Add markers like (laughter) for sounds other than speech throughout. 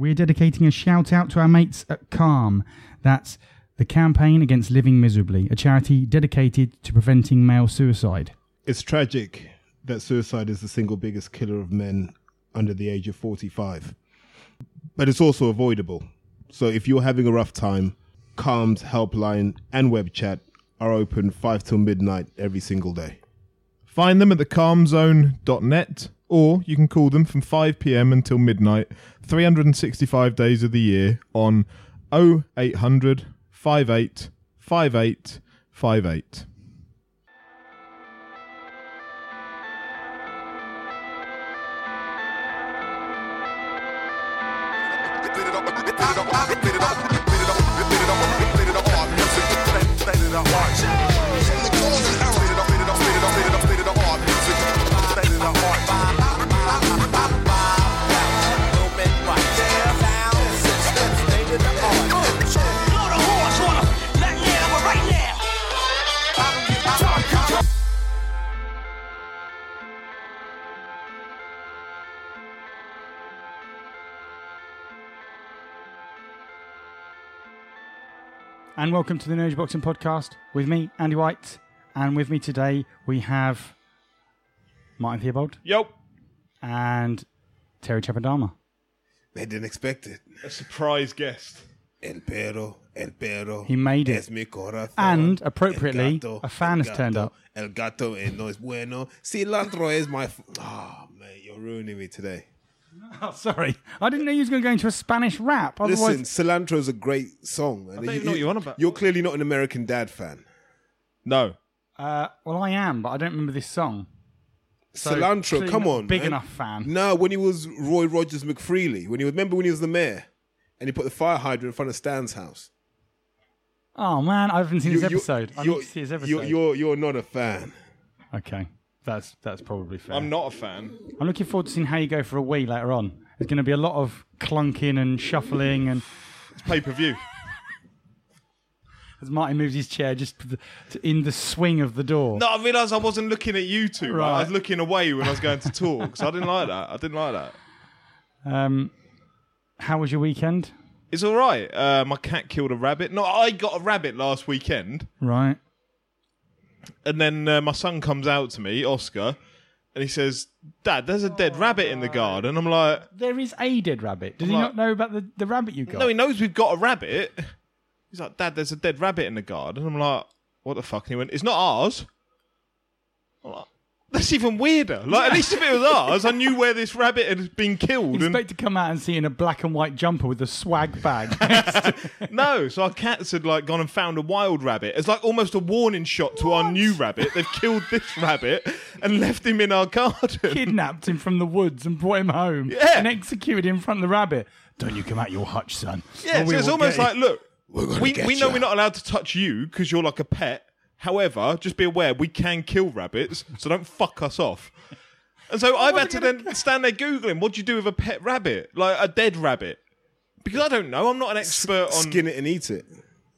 we're dedicating a shout out to our mates at Calm. That's the Campaign Against Living Miserably, a charity dedicated to preventing male suicide. It's tragic that suicide is the single biggest killer of men under the age of 45. But it's also avoidable. So if you're having a rough time, Calm's helpline and web chat are open 5 till midnight every single day. Find them at thecalmzone.net or you can call them from 5 pm until midnight, 365 days of the year on 0800 58 58 58. And welcome to the Nerdy Boxing Podcast with me, Andy White. And with me today, we have Martin Theobald Yo, and Terry Chapadama. They didn't expect it. a surprise guest. El perro, el perro. He made it. Es mi corazón. And, appropriately, gato, a fan el has turned up. El gato eh, no es bueno. Cilantro is my. F- oh, mate, you're ruining me today. (laughs) Oh, sorry. I didn't know you was going to go into a Spanish rap. Otherwise, Listen, Cilantro is a great song. Man. don't even know what you're on about. You're clearly not an American Dad fan. No. uh, well, I am, but I don't remember this song. So, Cilantro, come on. Big man. enough fan. No, when he was Roy Rogers McFreely, when he was, remember when he was the mayor and he put the fire hydrant in front of Stan's house. Oh, man. I haven't seen You- this episode. I need you're- to see this episode. You're, you're, you're not a fan. Okay. That's that's probably fair. I'm not a fan. I'm looking forward to seeing how you go for a wee later on. There's going to be a lot of clunking and shuffling, and It's pay per view. as Martin moves his chair just to the, in the swing of the door. No, I realised I wasn't looking at you two. Right. I was looking away when I was going to (laughs) talk. So I didn't like that. I didn't like that. Um, how was your weekend? It's all right. Uh, my cat killed a rabbit. No, I got a rabbit last weekend. Right. And then uh, my son comes out to me, Oscar, and he says, Dad, there's a dead rabbit in the garden. I'm like, There is a dead rabbit. Did he Like- not know about the, the rabbit you got? No, he knows we've got a rabbit. He's like, Dad, there's a dead rabbit in the garden. I'm like, what the fuck? And he went, it's not ours. I'm like, That's even weirder. Like, at least if it was ours, I knew where this rabbit had been killed. And Expect to come out and see in a black and white jumper with a swag bag. (laughs) (laughs) no, so our cats had like gone and found a wild rabbit. It's like almost a warning shot to our new rabbit. They've killed this rabbit and left him in our garden. Kidnapped him from the woods and brought him home. Yeah. And executed him in front of the rabbit. Don't you come out your hutch, son. Yeah, or so it's will almost get like, look, we, we know ya. we're not allowed to touch you because you're like a pet. However, just be aware we can kill rabbits, so don't fuck us off. And so I've had to then stand there googling what do you do with a pet rabbit, like a dead rabbit, because I don't know. I'm not an expert on. Skin it and eat it.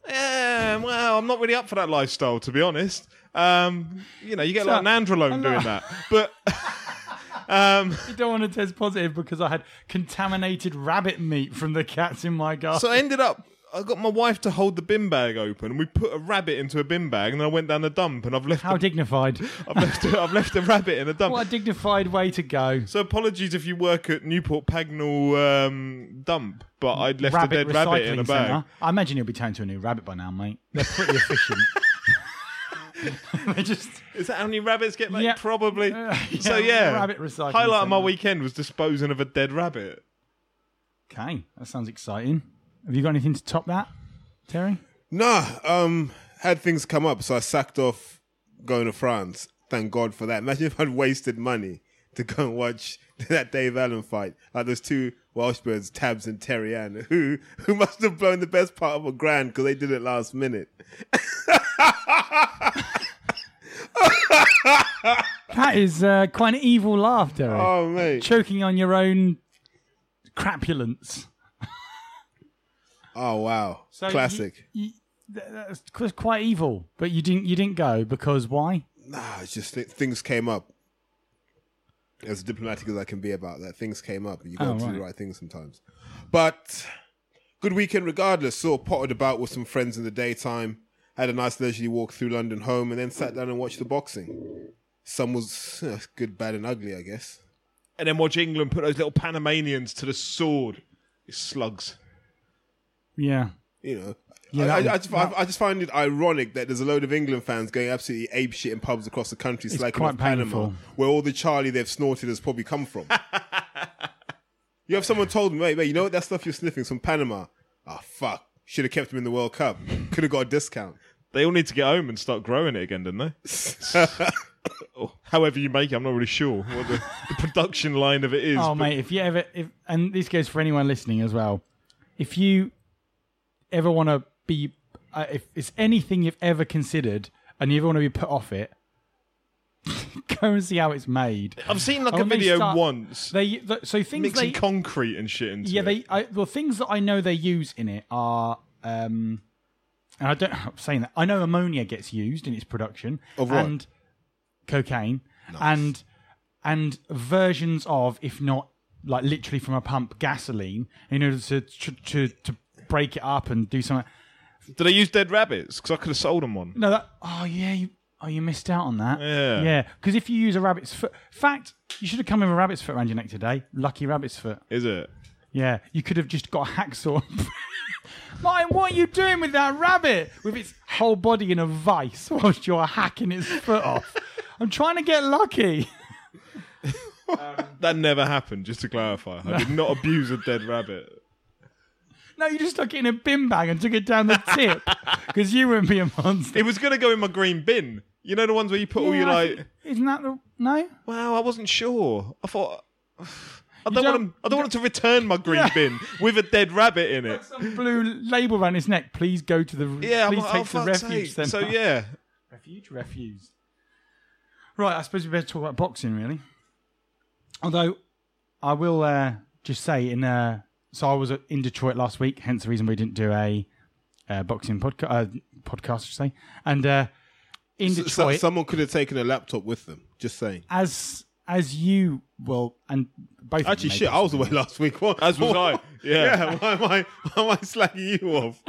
Yeah, well, I'm not really up for that lifestyle, to be honest. Um, you know, you get So- like an androlone doing that, but (laughs) um, You don't want to test positive because I had contaminated rabbit meat from the cats in my garden. so I ended up. I got my wife to hold the bin bag open, and we put a rabbit into a bin bag, and then I went down the dump, and I've left. How the, dignified. (laughs) I've left. A, I've left a rabbit in a dump. what a dignified way to go. So apologies if you work at Newport Pagnell um, dump, but I'd left rabbit a dead rabbit in a bag. centre. I imagine you'll be turned to a new rabbit by now, mate. They're pretty efficient. (laughs) (laughs) they just Is that how many rabbits get made? Yeah. Probably. Uh, so yeah, yeah, rabbit recycling highlight of my weekend was disposing of a dead rabbit. okay. That sounds exciting. Have you got anything to top that, Terry? Nah, um, had things come up, so I sacked off going to France. Thank God for that. Imagine if I'd wasted money to go and watch (laughs) that Dave Allen fight. Like those two Welsh birds, Tabs and Terry Ann, who (laughs) who must have blown the best part of a grand because they did it last minute. (laughs) That is uh, quite an evil laugh, Terry. Oh mate. Choking on your own crapulence. Oh wow. So Classic. you- you- th- that's qu- quite evil, but you didn't. You didn't go because why? Nah, it's just th- things came up. as diplomatic as I can be about that. Things came up, and you got Oh, to do the right thing sometimes. But good weekend regardless. Sort of potted about with some friends in the daytime. Had a nice leisurely walk through London home, and then sat down and watched the boxing. Some was uh, good, bad, and ugly, I guess. And then watch England put those little Panamanians to the sword. It's slugs. Yeah. You know, Yeah, I, I, I, just, I, I just find it ironic that there's a load of England fans going absolutely ape shit in pubs across the country, It's slagging quite Panama, painful. where all the Charlie they've snorted has probably come from. (laughs) you have someone told me, mate, mate, you know what that stuff you're sniffing's from Panama? Ah, fuck. Should have kept him in the World Cup. Could have got a discount. They all need to get home and start growing it again, don't they? (laughs) However you make it, I'm not really sure what the, the production line of it is. Oh, but mate, if you ever, if and this goes for anyone listening as well, if you ever want to be, uh, if it's anything you've ever considered and you ever want to be put off it, (laughs) go and see how it's made. I've seen like a when they video start- once They th- so things mixing they concrete and shit into yeah it. they I, well things that I know they use in it are um and I don't (laughs) I'm saying that I know ammonia gets used in its production Of what? and cocaine and and versions of if not like literally from a pump gasoline in order to to to, to break it up and do something. Do they use dead rabbits? Because I could have sold them one. No, that oh yeah, you oh you missed out on that. Yeah. yeah. Because if you use a rabbit's foot, fact you should have come with a rabbit's foot around your neck today. Lucky rabbit's foot. Is it? Yeah, you could have just got a hacksaw. (laughs) Martin, what are you doing with that rabbit? With its whole body in a vice whilst you're hacking its foot off. (laughs) I'm trying to get lucky. (laughs) That never happened. Just to clarify, I did not abuse a dead rabbit. No, you just stuck it in a bin bag and took it down the tip (laughs) because you wouldn't be a monster. It was going to go in my green bin. You know the ones where you put all your Yeah, I like. think- isn't that the no? Well, I wasn't sure. I thought. (sighs) I don't, don't- want him, I don't want him to return my green Yeah. bin with a dead rabbit in it. Some blue label around his neck. Please go to the. Yeah, I'm please like, take oh, to the fuck's refuge sake. centre. So yeah, Refuge, refuse. Right, I suppose we better talk about boxing, really. Although, I will uh, just say, in uh, so I was in Detroit last week, hence the reason we didn't do a uh, boxing podca- uh, podcast, I should say. And uh, in So- Detroit, someone could have taken a laptop with them. Just saying. as as you well, and both of you Actually, shit, I was away last week. What? as was I. (laughs) Yeah. Yeah, why am I why am I slagging you off?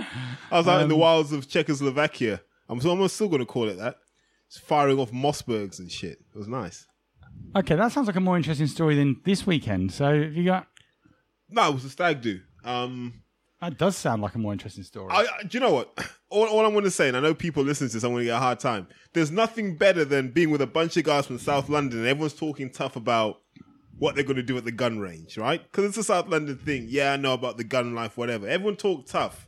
I was out in the wilds of Czechoslovakia. I'm, so I'm still going to call it that. It's firing off Mossbergs and shit. It was nice. Okay, that sounds like a more interesting story than this weekend. So, have you got? No, it was a stag do. Um, That does sound like a more interesting story. I, I- do you know what? (clears throat) All, all I'm going to say, and I know people listen to this, I'm going to get a hard time. There's nothing better than being with a bunch of guys from South London and everyone's talking tough about what they're going to do at the gun range, right? Because it's a South London thing. Yeah, I know about the gun life, whatever. Everyone talked tough.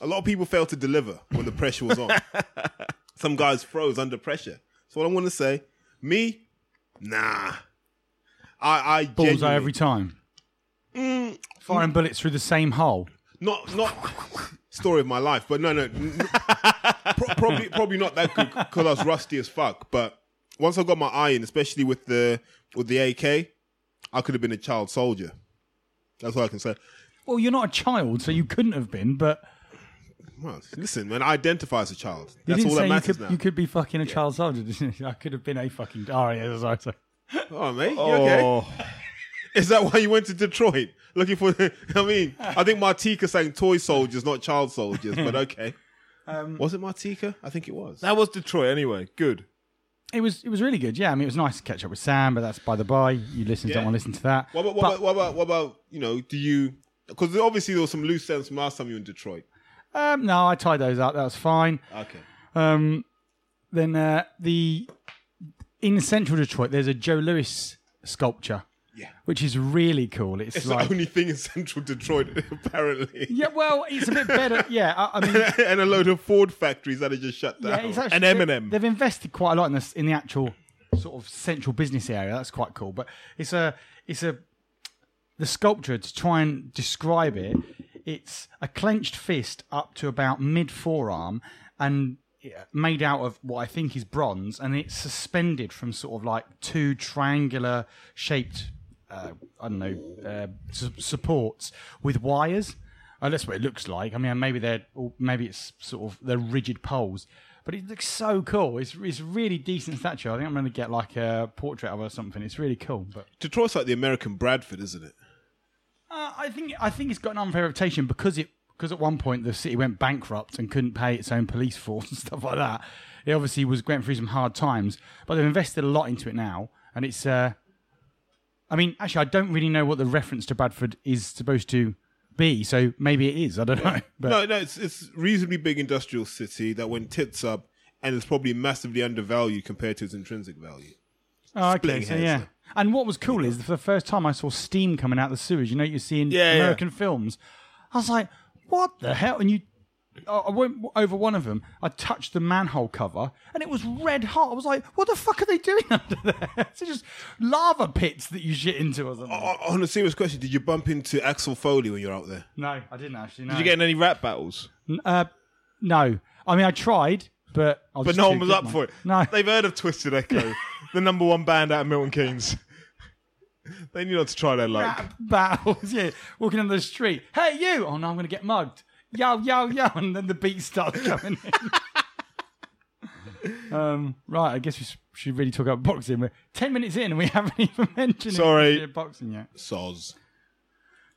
A lot of people failed to deliver when the pressure was on. (laughs) Some guys froze under pressure. So what I want to say, me, nah. I, I Bullseye genuinely- every time. Mm, Firing bullets through the same hole. not not story of my life, but no, no, n- n- pro- probably probably not that good because I was rusty as fuck. But once I got my eye in, especially with the with the AK, I could have been a child soldier. That's all I can say. Well, you're not a child, so you couldn't have been. But Well, listen, man, I identify as a child. you That's didn't all say that you matters could, now. you could be fucking a child soldier. didn't you? (laughs) I could have been a fucking. Oh yeah, sorry, sorry. Oh, mate, you okay? Is that why you went to Detroit looking for? (laughs) I mean, I think Martika saying toy soldiers, not child soldiers, but (laughs) okay. Um, was it Martika? I think it was. that was Detroit anyway. Good. It was it was really good. Yeah, I mean, it was nice to catch up with Sam, but that's by the by. You listeners don't want to listen to that. What about what, But- about what about what about you know? Do you? Because obviously there was some loose ends from last time you were in Detroit. Um, no, I tied those up. That was fine. Okay. Um, then uh, the in central Detroit, there's a Joe Louis sculpture, Yeah. which is really cool. It's, It's like the only thing in central Detroit, (laughs) apparently. yeah, well, it's a bit better. (laughs) Yeah, I, I mean, (laughs) and a load of Ford factories that are just shut down. yeah, it's actually, And they- Eminem. They've invested quite a lot in this in the actual sort of central business area. That's quite cool. But it's a it's a the sculpture to try and describe it. It's a clenched fist up to about mid forearm and made out of what I think is bronze, and it's suspended from sort of like two triangular shaped, uh, I don't know, uh, su- supports with wires. Uh, that's what it looks like. I mean, maybe they're, or maybe it's sort of they're rigid poles, but it looks so cool. It's it's really decent statue. I think I'm going to get like a portrait of her or something. It's really cool. But Detroit's like the American Bradford, isn't it? uh, I think I think it's got an unfair reputation because it because at one point the city went bankrupt and couldn't pay its own police (laughs) force and stuff like that. It obviously was going through some hard times, but they've invested a lot into it now, and it's. Uh, I mean, actually, I don't really know what the reference to Bradford is supposed to be, so maybe it is. I don't know. (laughs) But No, no, it's it's reasonably big industrial city that went tits up and is probably massively undervalued compared to its intrinsic value. Oh, okay, so yeah. And what was cool is for the first time I saw steam coming out of the sewers. You know, you see in Yeah, yeah. American films. I was like, "What the hell?" And you, I went over one of them. I touched the manhole cover, and it was red hot. I was like, "What the fuck are they doing (laughs) under there?" It's just lava pits that you shit into or something. O- On a serious question, did you bump into Axel Foley when you're out there? No, I didn't actually. No. Did you get in any rap battles? Uh, no. I mean, I tried, but I was But no one was up man. for it. No. They've heard of Twisted Echo, (laughs) the number one band out of Milton Keynes. (laughs) they knew not to try their luck. rap battles. Yeah, walking down the street. Hey, you! Oh no, I'm going to get mugged. Yo, yo, yo! And then the beat starts coming in. (laughs) um, right, I guess we should really talk about boxing. We're ten minutes in and we (laughs) haven't even mentioned Sorry. boxing yet. Soz.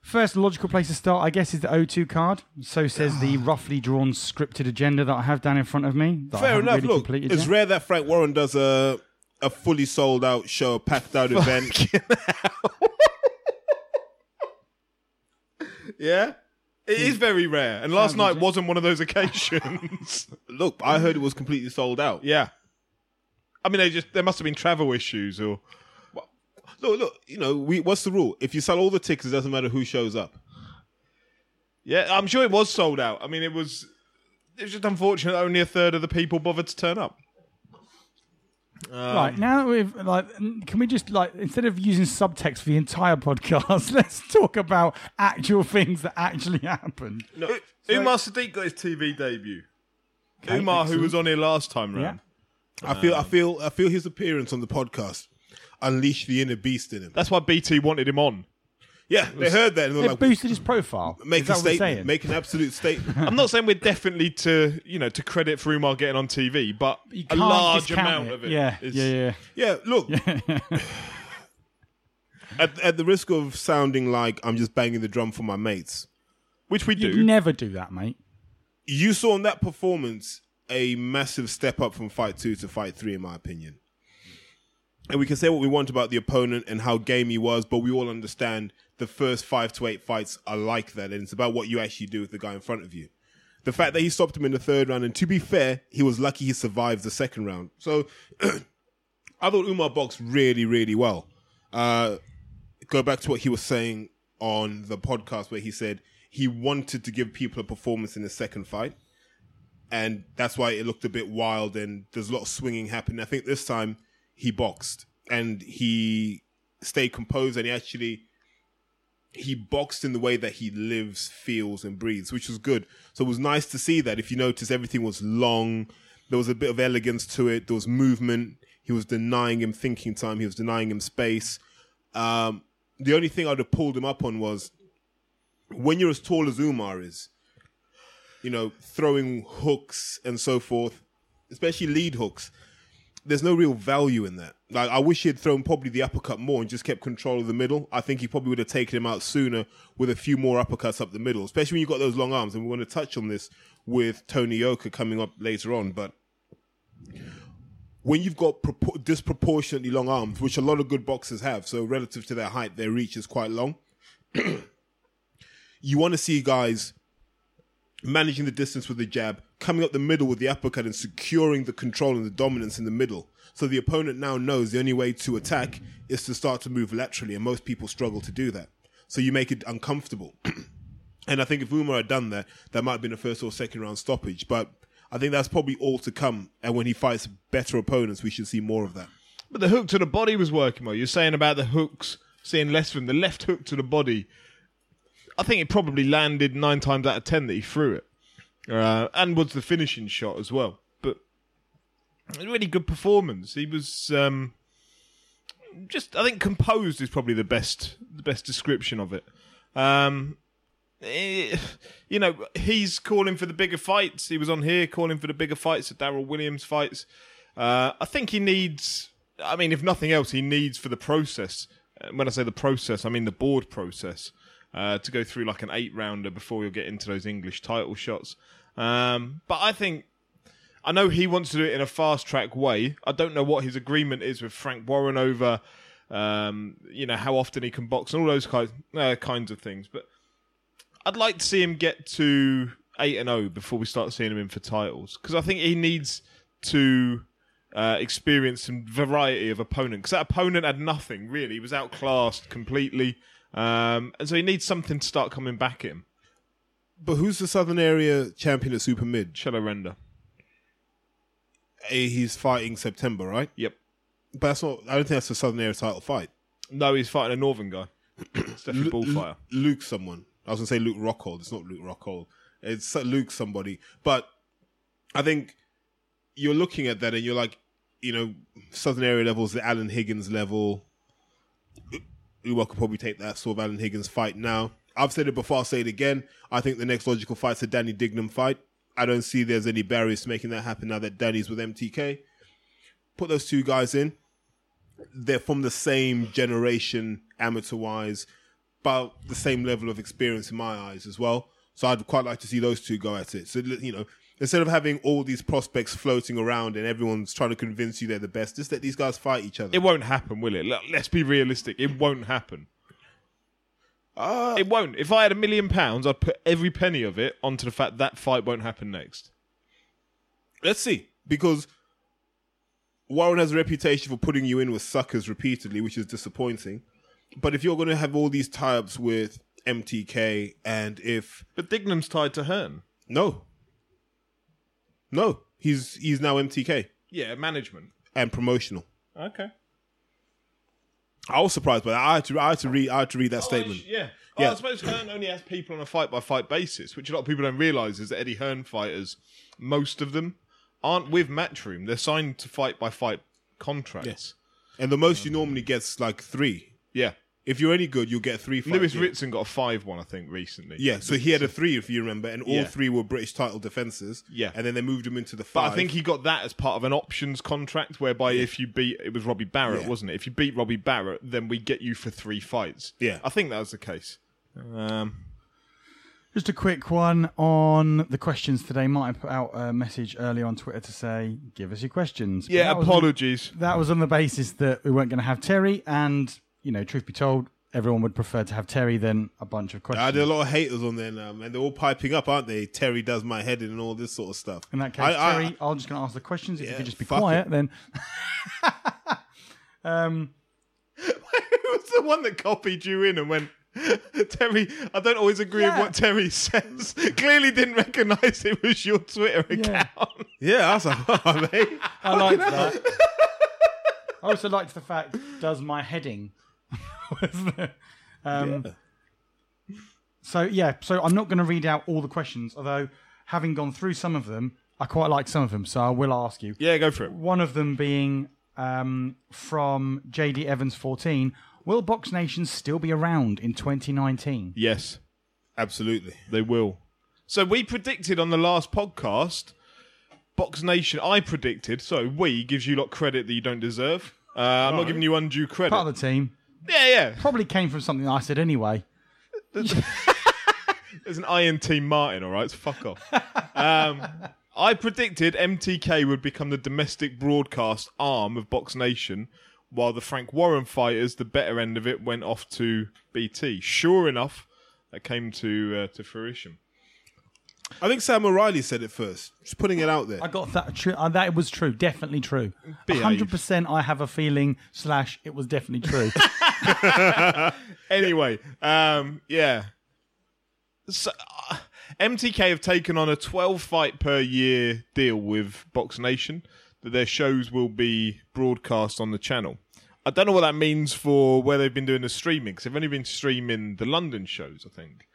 First logical place to start, I guess, is the O2 card. So says the (sighs) roughly drawn scripted agenda that I have down in front of me. that I Fair haven't enough. really Look, completed it's yet. rare that Frank Warren does a a fully sold out show, a packed out event. (laughs) Yeah? It is very rare. And last night wasn't one of those occasions. (laughs) Look, I heard it was completely sold out. yeah. I mean, they just there must have been travel issues or. Look, look, you know, we, what's the rule? If you sell all the tickets, it doesn't matter who shows up. Yeah, I'm sure it was sold out. I mean, it was. It was just unfortunate that only a third of the people bothered to turn up. Um, right now, that we've like, can we just like instead of using subtext for the entire podcast, (laughs) let's talk about actual things that actually (laughs) happened. No, Umar Sadiq got his TV debut. Okay, Umar, who was on here last time Yeah. round. I feel, I um, feel, I feel his appearance on the podcast unleashed the inner beast in him. That's why BT wanted him on. Yeah, they heard that and they're It like, boosted his profile. make Is a that what we're statement, saying? make an absolute statement. (laughs) I'm not saying we're definitely to you know to credit for Umar getting on TV, but You a can't large discount amount of it. Yeah, is- yeah, yeah. Yeah, look. (laughs) at, at the risk of sounding like I'm just banging the drum for my mates, which we You'd do. never do that, mate. you saw in that performance a massive step up from fight two to fight three, in my opinion. And we can say what we want about the opponent and how game he was, but we all understand the first five to eight fights are like that, and it's about what you actually do with the guy in front of you. The fact that he stopped him in the third round, and to be fair, he was lucky he survived the second round. So (clears throat) I thought Umar boxed really, really well. Uh, go back to what he was saying on the podcast where he said he wanted to give people a performance in the second fight. And that's why it looked a bit wild and there's a lot of swinging happening. I think this time he boxed and he stayed composed and he actually he boxed in the way that he lives, feels, and breathes, which was good. So it was nice to see that. If you notice, everything was long. There was a bit of elegance to it. There was movement. He was denying him thinking time. He was denying him space. Um, the only thing I'd have pulled him up on was when you're as tall as Umar is, you know, throwing hooks and so forth, especially lead hooks, there's no real value in that. Like, I wish he had thrown probably the uppercut more and just kept control of the middle. I think he probably would have taken him out sooner with a few more uppercuts up the middle, especially when you've got those long arms. And we want to touch on this with Tony Yoka coming up later on. But when you've got propor- disproportionately long arms, which a lot of good boxers have, so relative to their height, their reach is quite long. (clears throat) you want to see guys managing the distance with the jab, coming up the middle with the uppercut, and securing the control and the dominance in the middle. So the opponent now knows the only way to attack is to start to move laterally, and most people struggle to do that. So you make it uncomfortable. (clears throat) and I think if Umar had done that, that might have been a first or second round stoppage. But I think that's probably all to come. And when he fights better opponents, we should see more of that. But the hook to the body was working well. You're saying about the hooks, seeing less them. The left hook to the body, I think it probably landed nine times out of ten that he threw it. Uh, and was the finishing shot as well. But a really good performance. He was um, just, I think, composed is probably the best, the best description of it. Um, eh, you know, he's calling for the bigger fights. He was on here calling for the bigger fights, the Daryl Williams fights. Uh, I think he needs. I mean, if nothing else, he needs for the process. uh, When I say the process, I mean the board process. Uh, to go through like an eight rounder before you'll get into those English title shots. Um, but I think I know he wants to do it in a fast track way. I don't know what his agreement is with Frank Warren over, um, you know, how often he can box and all those kinds, uh, kinds of things. But I'd like to see him get to eight and zero before we start seeing him in for titles because I think he needs to uh, experience some variety of opponent because that opponent had nothing really. He was outclassed completely, um, and so he needs something to start coming back at him. But who's the Southern Area champion at Super Mid? Shadow Render. He's fighting September, right? Yep. But that's not. I don't think that's the Southern Area title fight. No, he's fighting a Northern guy. (clears throat) definitely Lu- bullfighter. Luke, someone. I was gonna say Luke Rockhold. It's not Luke Rockhold. It's Luke somebody. But I think you're looking at that and you're like, you know, Southern Area levels, the Alan Higgins level. Uwa could probably take that sort of Higgins fight now. I've said it before. I'll say it again. I think the next logical fight's a Danny Dignum fight. I don't see there's any barriers to making that happen now that Danny's with MTK. Put those two guys in. They're from the same generation, amateur wise, about the same level of experience in my eyes as well. So I'd quite like to see those two go at it. So you know, instead of having all these prospects floating around and everyone's trying to convince you they're the best, just let these guys fight each other. It won't happen, will it? Let's be realistic. It won't happen. Uh, It won't. If I had a million pounds, I'd put every penny of it onto the fact that fight won't happen next. let's see, because Warren has a reputation for putting you in with suckers repeatedly, which is disappointing. But if you're going to have all these tie-ups with MTK, and if But Dignum's tied to Hearn. no, no, he's he's now MTK Yeah, management. and promotional. Okay. I was surprised by that. I had to, I had to read, I had to read that oh, statement. yeah. Yeah. Oh, I suppose Hearn only has people on a fight by fight basis, which a lot of people don't realise is that Eddie Hearn fighters, most of them, aren't with Matchroom. They're signed to fight by fight contracts. And the most um, you normally get is like three. Yeah. If you're any good, you'll get three. Fights. Lewis yeah. Ritson got a 5 1, I think, recently. Yeah, so he had a three, if you remember, and all Yeah. three were British title defenses. Yeah. and then they moved him into the But five. I think he got that as part of an options contract, whereby if you beat it was Robbie Barrett, Yeah. wasn't it? If you beat Robbie Barrett, then we get you for three fights. Yeah. I think that was the case. Um, Just a quick one on the questions today. Martin put out a message earlier on Twitter to say, "Give us your questions." But yeah, that was on- apologies. that was on the basis that we weren't going to have Terry, and you know, truth be told, everyone would prefer to have Terry than a bunch of questions. there are a lot of haters on there now, man. They're all piping up, aren't they? Terry does my head in and all this sort of stuff. In that case, I- I- Terry, I, am just going to ask the questions. If you could just be quiet, it. then. (laughs) um, Who was the one that copied you in and went? (laughs) Terry, I don't always agree Yeah. with what Terry (laughs) says. Clearly didn't recognise it was your Twitter Yeah. account. Yeah, I was like, oh, mate. I liked that. I also liked the fact, does my heading. The- (laughs) um, So, yeah, so I'm not going to read out all the questions, although having gone through some of them, I quite like some of them, so I will ask you. Yeah, go for it. One of them being um, from JD Evans 14 Will Box Nation still be around in 2019? Yes, Absolutely. they will. So we predicted on the last podcast, Box Nation. I predicted. So we gives you a lot credit that you don't deserve. Uh, I'm not giving you undue credit. Part of the team. Yeah, yeah. Probably came from something I said anyway. There's (laughs) an INT Martin, all right? So fuck off. um, I predicted MTK would become the domestic broadcast arm of Box Nation, while the Frank Warren fighters, the better end of it, went off to BT. Sure enough, that came to uh, to fruition. I think Sam O'Reilly said it first. Just putting it out there. I got that true. Uh, that was true. Definitely true. Hundred percent. I have a feeling. Slash, it was definitely true. (laughs) (laughs) Anyway, um, yeah. So, uh, MTK have taken on a 12 fight per year deal with Box Nation that their shows will be broadcast on the channel. I don't know what that means for where they've been doing the streaming because they've only been streaming the London shows, I think,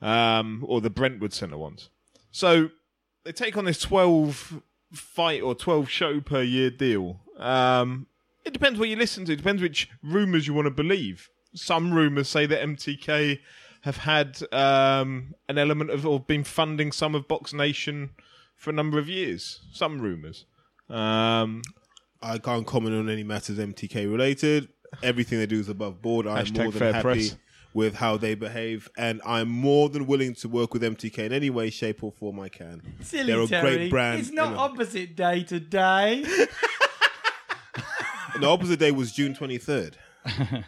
um, or the Brentwood Centre ones. So they take on this 12 fight or 12 show per year deal. Um, it depends what you listen to. It depends which rumours you want to believe. Some rumours say that MTK have had um, an element of or been funding some of Box Nation for a number of years. Some rumours. Um, I can't comment on any matters MTK related. Everything they do is above board. I'm more than fair happy press. With how they behave, and I'm more than willing to work with MTK in any way, shape, or form I can. Silly They're a Terry. great brand. It's not opposite day to day. (laughs) the opposite day was June 23rd. (laughs)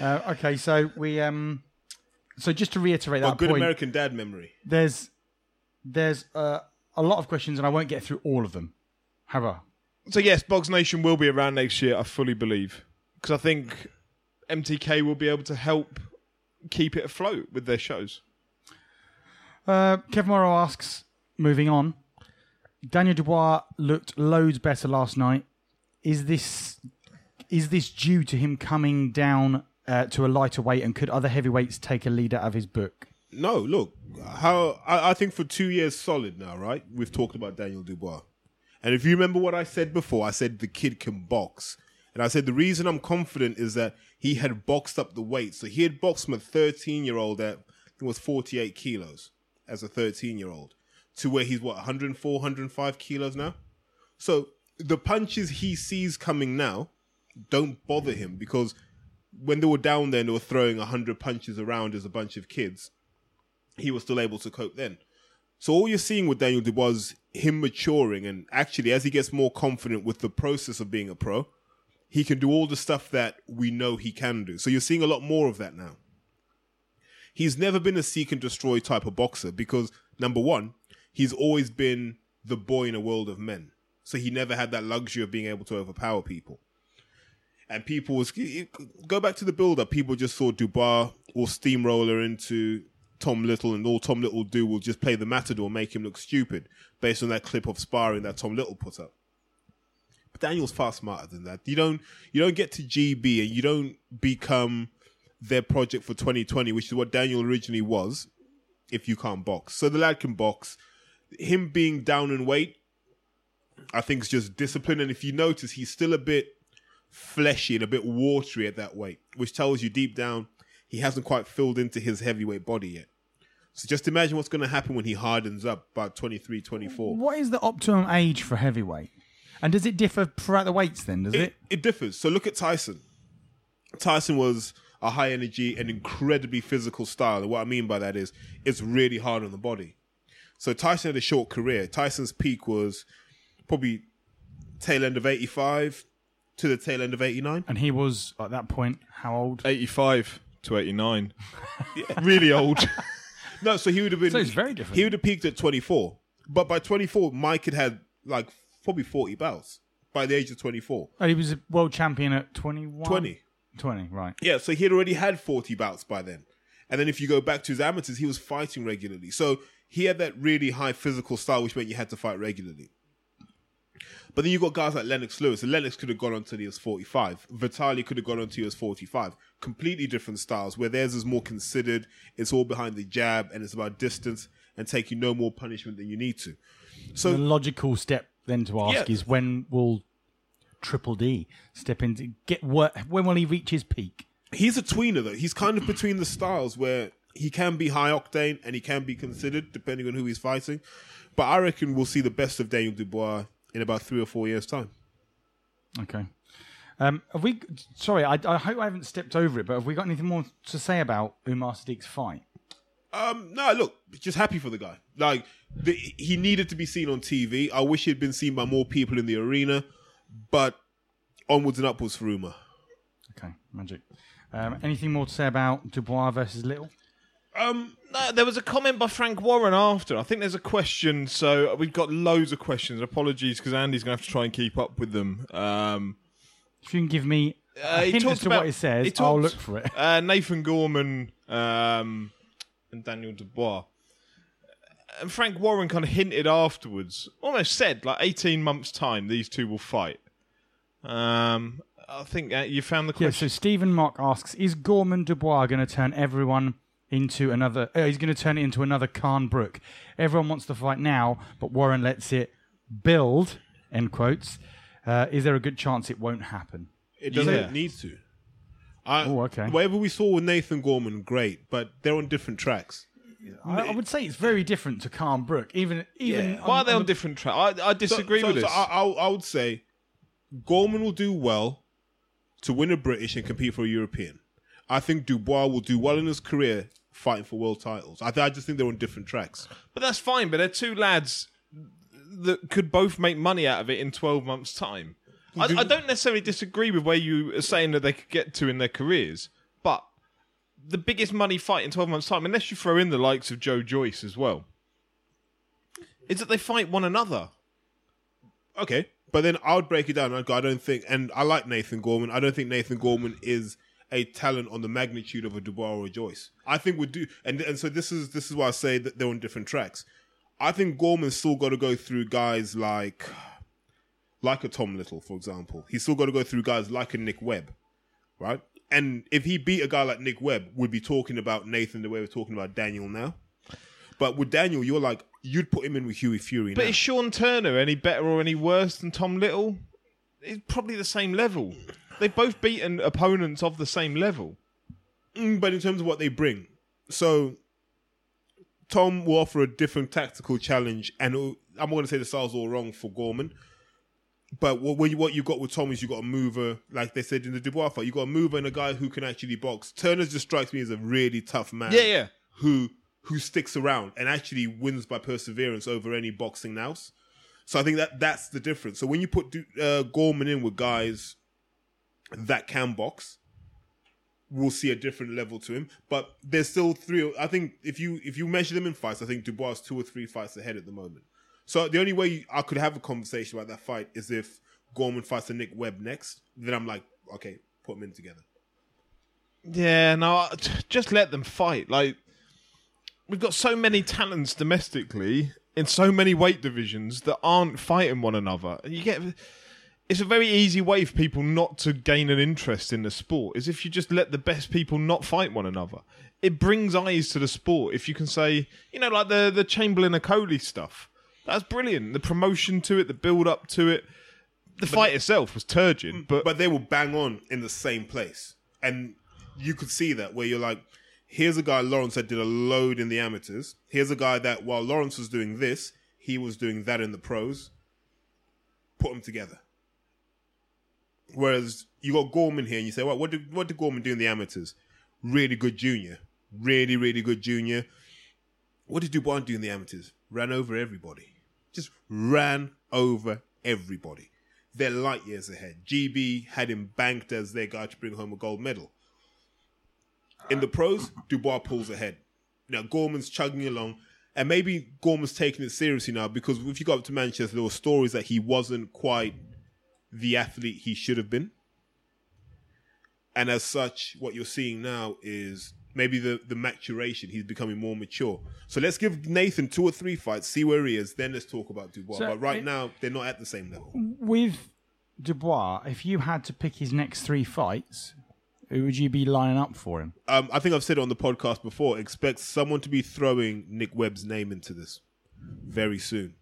uh, okay, so we um, so just to reiterate But that good point, American dad memory. there's there's uh, a lot of questions, and I won't get through all of them. However, so yes, Box Nation will be around next year. I fully believe because I think MTK will be able to help keep it afloat with their shows. uh, Kevin Morrow asks, moving on. Daniel Dubois looked loads better last night. Is this is this due to him coming down uh, to a lighter weight, and could other heavyweights take a lead out of his book? No, look, how I, I think for two years solid now, right? We've talked about Daniel Dubois. And if you remember what I said before, I said the kid can box. And I said the reason I'm confident is that he had boxed up the weight. So he had boxed from a 13 year old at, it was 48 kilos as a 13 year old to where he's what, 104, 105 kilos now? So the punches he sees coming now don't bother him because when they were down there and they were throwing 100 punches around as a bunch of kids, he was still able to cope then. So all you're seeing with Daniel Dubois is him maturing, and actually, as he gets more confident with the process of being a pro, he can do all the stuff that we know he can do. So you're seeing a lot more of that now. He's never been a seek and destroy type of boxer because number one, he's always been the boy in a world of men. So he never had that luxury of being able to overpower people. And people was go back to the build up. People just saw Dubois or steamroller into Tom Little, and all Tom Little do will just play the matador, make him look stupid, based on that clip of sparring that Tom Little put up. Daniel's far smarter than that. You don't you don't get to GB and you don't become their project for 2020, which is what Daniel originally was. If you can't box, so the lad can box. Him being down in weight, I think is just discipline. And if you notice, he's still a bit fleshy and a bit watery at that weight, which tells you deep down he hasn't quite filled into his heavyweight body yet. So just imagine what's going to happen when he hardens up about 23, 24. What is the optimum age for heavyweight? And does it differ throughout the weights then, does It, it? it differs. So look at Tyson. Tyson was a high energy and incredibly physical style. And what I mean by that is it's really hard on the body. So Tyson had a short career. Tyson's peak was probably tail end of 85 to the tail end of 89. And he was, at that point, how old? 85 to 89. (laughs) Really old. (laughs) (laughs) No, so he would have been. So it's very different. He would have peaked at 24. But by 24, Mike had had like probably 40 bouts by the age of 24. Oh, he was a world champion at 21? 20. 20, right. Yeah, so he had already had 40 bouts by then. And then if you go back to his amateurs, he was fighting regularly. So he had that really high physical style, which meant you had to fight regularly. But then you've got guys like Lennox Lewis, and Lennox could have gone on until he was 45. Vitali could have gone on until he was 45. Completely different styles, where theirs is more considered, it's all behind the jab, and it's about distance and taking no more punishment than you need to. So The logical step then to ask Yeah. is when will Triple D step into get what? When will he reach his peak? he's a tweener though. He's kind of between the styles where he can be high octane and he can be considered depending on who he's fighting. But I reckon we'll see the best of Daniel Dubois in about three or four years' time. Okay. Um, have we? Sorry, I, I hope I haven't stepped over it, but have we got anything more to say about Umar Sadiq's fight? Um, no, look, just happy for the guy. Like the, he needed to be seen on TV. I wish he'd been seen by more people in the arena, but onwards and upwards for Uma. Okay, magic. Um, anything more to say about Dubois versus Little? Um, No, there was a comment by Frank Warren after. I think there's a question. So we've got loads of questions. Apologies because Andy's going to have to try and keep up with them. Um, If you can give me Uh, a he hint as to about- what it says, he I'll look for it. (laughs) uh, Nathan Gorman um, and Daniel Dubois. And Frank Warren kind of hinted afterwards, almost said, like 18 months' time, these two will fight. Um, I think uh, you found the question. Yeah, question. so Stephen Mock asks: Is Gorman Dubois going to turn everyone into another? Uh, he's going to turn it into another Khan Brook. Everyone wants to fight now, but Warren lets it build. End quotes. Uh, is there a good chance it won't happen? it doesn't Yeah. need to. I, Oh, okay. Whatever we saw with Nathan Gorman, great, but they're on different tracks. I, I would say it's very different to Khan Brook. Even even Yeah. Why are they on the- different tracks? I, I disagree so, with so this. I, I, I would say Gorman will do well to win a British and compete for a European. I think Dubois will do well in his career fighting for world titles. I, th- I just think they're on different tracks. But that's fine. But they're two lads that could both make money out of it in 12 months' time. I, I don't necessarily disagree with where you are saying that they could get to in their careers, but the biggest money fight in 12 months' time, unless you throw in the likes of Joe Joyce as well, is that they fight one another. Okay, but then I would break it down. I go, I don't think, and I like Nathan Gorman. I don't think Nathan Gorman is a talent on the magnitude of a Dubois or a Joyce. I think we do, and and so this is this is why I say that they're on different tracks. I think Gorman's still got to go through guys like like a Tom Little, for example. He's still got to go through guys like a Nick Webb, right? And if he beat a guy like Nick Webb, we'd be talking about Nathan the way we're talking about Daniel now. But with Daniel, you're like you'd put him in with Hughie Fury. But now. is Sean Turner any better or any worse than Tom Little? It's probably the same level. They've both beaten opponents of the same level. Mm, but in terms of what they bring, so Tom will offer a different tactical challenge, and I'm not going to say the style's all wrong for Gorman. But what what you, what you got with Tom is you got a mover, like they said in the Dubois fight, you got a mover and a guy who can actually box. Turner just strikes me as a really tough man. Yeah, yeah. Who who sticks around and actually wins by perseverance over any boxing nouse. So I think that that's the difference. So when you put uh, Gorman in with guys that can box, we'll see a different level to him. But there's still three. I think if you if you measure them in fights, I think Dubois is two or three fights ahead at the moment. So the only way I could have a conversation about that fight is if Gorman fights a Nick Webb next. Then I'm like, okay, put them in together. Yeah, no, just let them fight. Like we've got so many talents domestically in so many weight divisions that aren't fighting one another, and you get. It's a very easy way for people not to gain an interest in the sport. Is if you just let the best people not fight one another. It brings eyes to the sport. If you can say, you know, like the the Chamberlain Okolie stuff, that's brilliant. The promotion to it, the build up to it, the fight itself was turgid, but but they will bang on in the same place. And you could see that where you're like, here's a guy Lawrence that did a load in the amateurs. Here's a guy that while Lawrence was doing this, he was doing that in the pros. Put them together. Whereas you got Gorman here, and you say, well, what did what did Gorman do in the amateurs? Really good junior, really really good junior. What did Dubois do in the amateurs? Ran over everybody. Just ran over everybody. They're light years ahead. GB had him banked as their guy to bring home a gold medal. In the pros, Dubois pulls ahead. Now Gorman's chugging along, and maybe Gorman's taking it seriously now because if you go up to Manchester, there were stories that he wasn't quite the athlete he should have been. And as such, what you're seeing now is maybe the, the maturation. He's becoming more mature. So let's give Nathan two or three fights, see where he is, then let's talk about Dubois. So but right it- now, they're not at the same level. with Dubois, if you had to pick his next three fights, who would you be lining up for him? Um, I think I've said it on the podcast before. Expect someone to be throwing Nick Webb's name into this very soon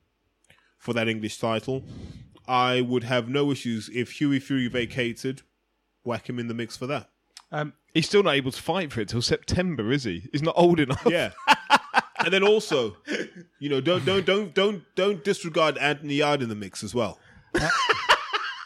for that English title. I would have no issues if Hughie Fury vacated. Whack him in the mix for that. Um, He's still not able to fight for it till September, is he? He's not old enough. Yeah. and then also, you know, don't don't don't don't don't disregard Anthony Yarde in the mix as well. (laughs)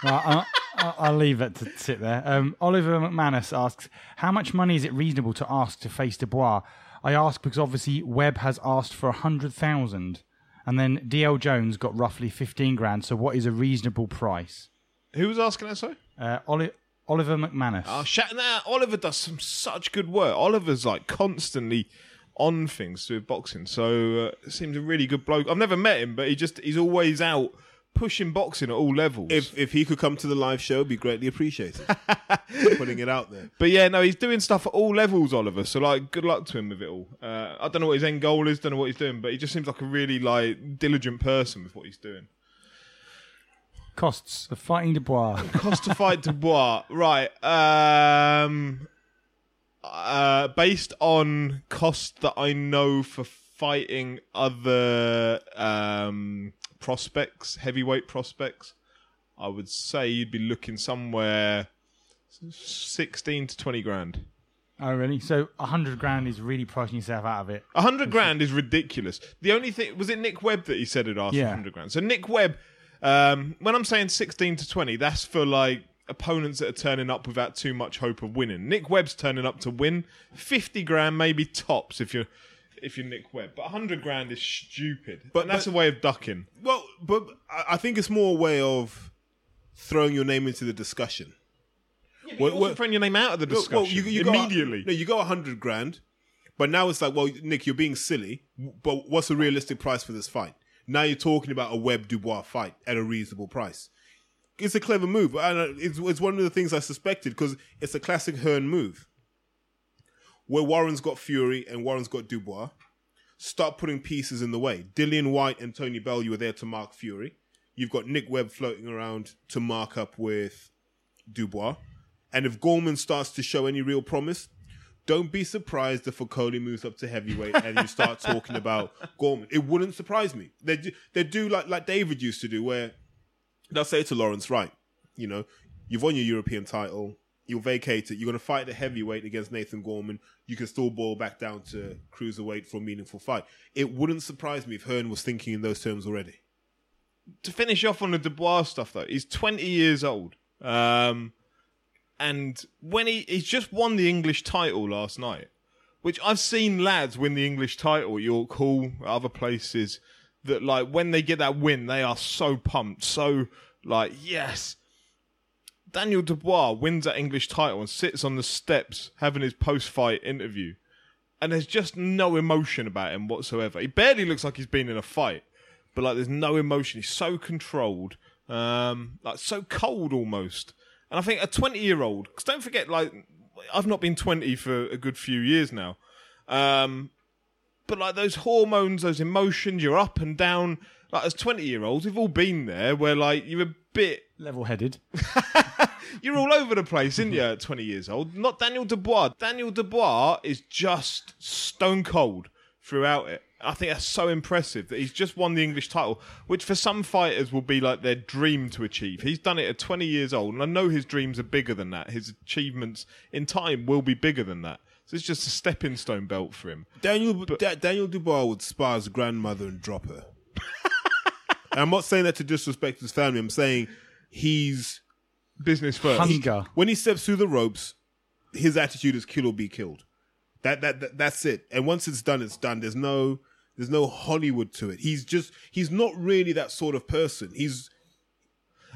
I, I, I'll leave it to sit there. Um, Oliver McManus asks, "How much money is it reasonable to ask to face Dubois?" I ask because obviously Webb has asked for a hundred thousand, and then DL Jones got roughly fifteen grand. So what is a reasonable price? Who was asking that, sorry? Uh, Oli- Oliver McManus. Oh, shout that. Oliver does some such good work. Oliver's like constantly on things with boxing. So uh, seems a really good bloke. I've never met him, but he just he's always out pushing boxing at all levels. If if he could come to the live show, it'd be greatly appreciated. (laughs) Putting it out there. but yeah, no, he's doing stuff at all levels, Oliver. So like, good luck to him with it all. Uh, I don't know what his end goal is. Don't know what he's doing, but he just seems like a really like diligent person with what he's doing. Costs of fighting Dubois. (laughs) Cost to fight Dubois, right? Um, uh, based on cost that I know for fighting other um, prospects, heavyweight prospects, I would say you'd be looking somewhere sixteen to twenty grand. Oh, really? So a hundred grand is really pricing yourself out of it. A hundred grand is ridiculous. The only thing was it Nick Webb that he said it asked for Yeah. hundred grand. So Nick Webb, um, when I'm saying sixteen to twenty, that's for like opponents that are turning up without too much hope of winning. Nick Webb's turning up to win. Fifty grand maybe tops if you're if you're Nick Webb, but hundred grand is stupid. But But- that's but- a way of ducking. Well, but I think it's more a way of throwing your name into the discussion. You're Well, also well- throwing your name out of the discussion well, you, you immediately. no, you got a hundred grand, but now it's like, well, Nick, you're being silly. But what's a realistic price for this fight? Now you're talking about a Webb Dubois fight at a reasonable price. It's a clever move, and it's, it's one of the things I suspected because it's a classic Hearn move, where Warren's got Fury and Warren's got Dubois. Start putting pieces in the way. Dillian Whyte and Tony Bellew, you were there to mark Fury. You've got Nick Webb floating around to mark up with Dubois. And if Gorman starts to show any real promise, don't be surprised if Okolie moves up to heavyweight and you start (laughs) talking about Gorman. It wouldn't surprise me. They do, they do like like David used to do, where they'll say to Lawrence, right, you know, you've won your European title, you'll vacate it, you're going to fight the heavyweight against Nathan Gorman, you can still boil back down to cruiserweight for a meaningful fight. It wouldn't surprise me if Hearn was thinking in those terms already. to finish off on the Dubois stuff, though, he's 20 years old. Um, and when he he's just won the English title last night, which I've seen lads win the English title at York Hall, other places, that like when they get that win, they are so pumped, so like yes. Daniel Dubois wins that English title and sits on the steps having his post-fight interview, and there's just no emotion about him whatsoever. He barely looks like he's been in a fight but like there's no emotion. He's so controlled, um, like so cold almost. And I think a 20 year old, because don't forget, like I've not been 20 for a good few years now, um, but like those hormones, those emotions, you're up and down. Like as 20 year olds, we've all been there, where like you're a bit Level headed. (laughs) you're all over the place, aren't you, at 20 years old? Not Daniel Dubois. Daniel Dubois is just stone cold throughout it. I think that's so impressive that he's just won the English title, which for some fighters will be like their dream to achieve. He's done it at 20 years old, and I know his dreams are bigger than that. His achievements in time will be bigger than that. So it's just a stepping stone belt for him. Daniel Da- Daniel Dubois would spar his grandmother and drop her. and (laughs) I'm not saying that to disrespect his family. I'm saying he's Business first. Hunger. when he steps through the ropes, his attitude is kill or be killed. That, that that that's it. And once it's done, it's done. There's no there's no Hollywood to it. He's just he's not really that sort of person. He's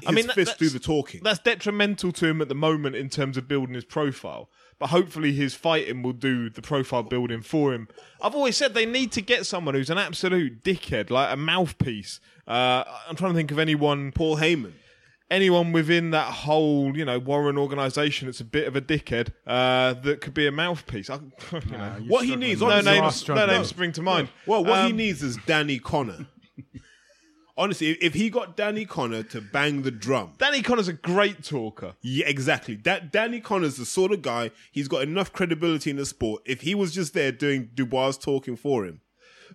I mean, that- fist through the talking. That's detrimental to him at the moment in terms of building his profile. But hopefully his fighting will do the profile building for him. I've always said they need to get someone who's an absolute dickhead, like a mouthpiece. Uh, I'm trying to think of anyone Paul Heyman. Anyone within that whole, you know, Warren organisation that's a bit of a dickhead uh, that could be a mouthpiece. I, (laughs) you know, What he needs, no honestly, names, no names spring to mind. Well, what he Um, needs is Danny Connor. (laughs) Honestly, if- if he got Danny Connor to bang the drum, Danny Connor's a great talker. yeah, exactly. That Danny Connor's the sort of guy. He's got enough credibility in the sport. If he was just there doing Dubois talking for him,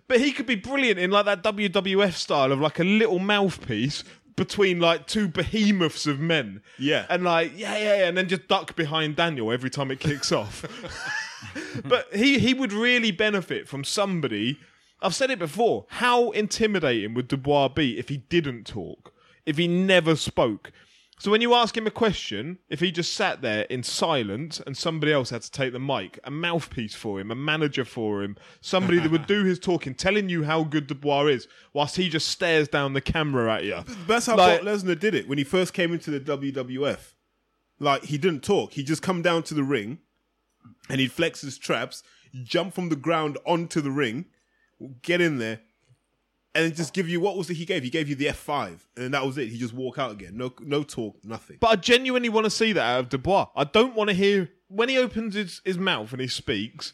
But he could be brilliant in like that WWF style of like a little mouthpiece between like two behemoths of men. Yeah. And like, yeah, yeah, yeah, and then just duck behind Daniel every time it kicks off. (laughs) but he, he would really benefit from somebody. I've said it before. How intimidating would Dubois be if he didn't talk? If he never spoke? So when you ask him a question, if he just sat there in silence and somebody else had to take the mic, a mouthpiece for him, a manager for him, somebody that would do his talking, telling you how good Dubois is, whilst he just stares down the camera at you. that's how Like- Brock Lesnar did it when he first came into the WWF. Like he didn't talk. He just come down to the ring, and he'd flex his traps, jump from the ground onto the ring, get in there, and just give you what was it he gave? He gave you the F five, and that was it. He just walk out again. No, no talk, nothing. But I genuinely want to see that out of Dubois. I don't want to hear when he opens his, his mouth and he speaks.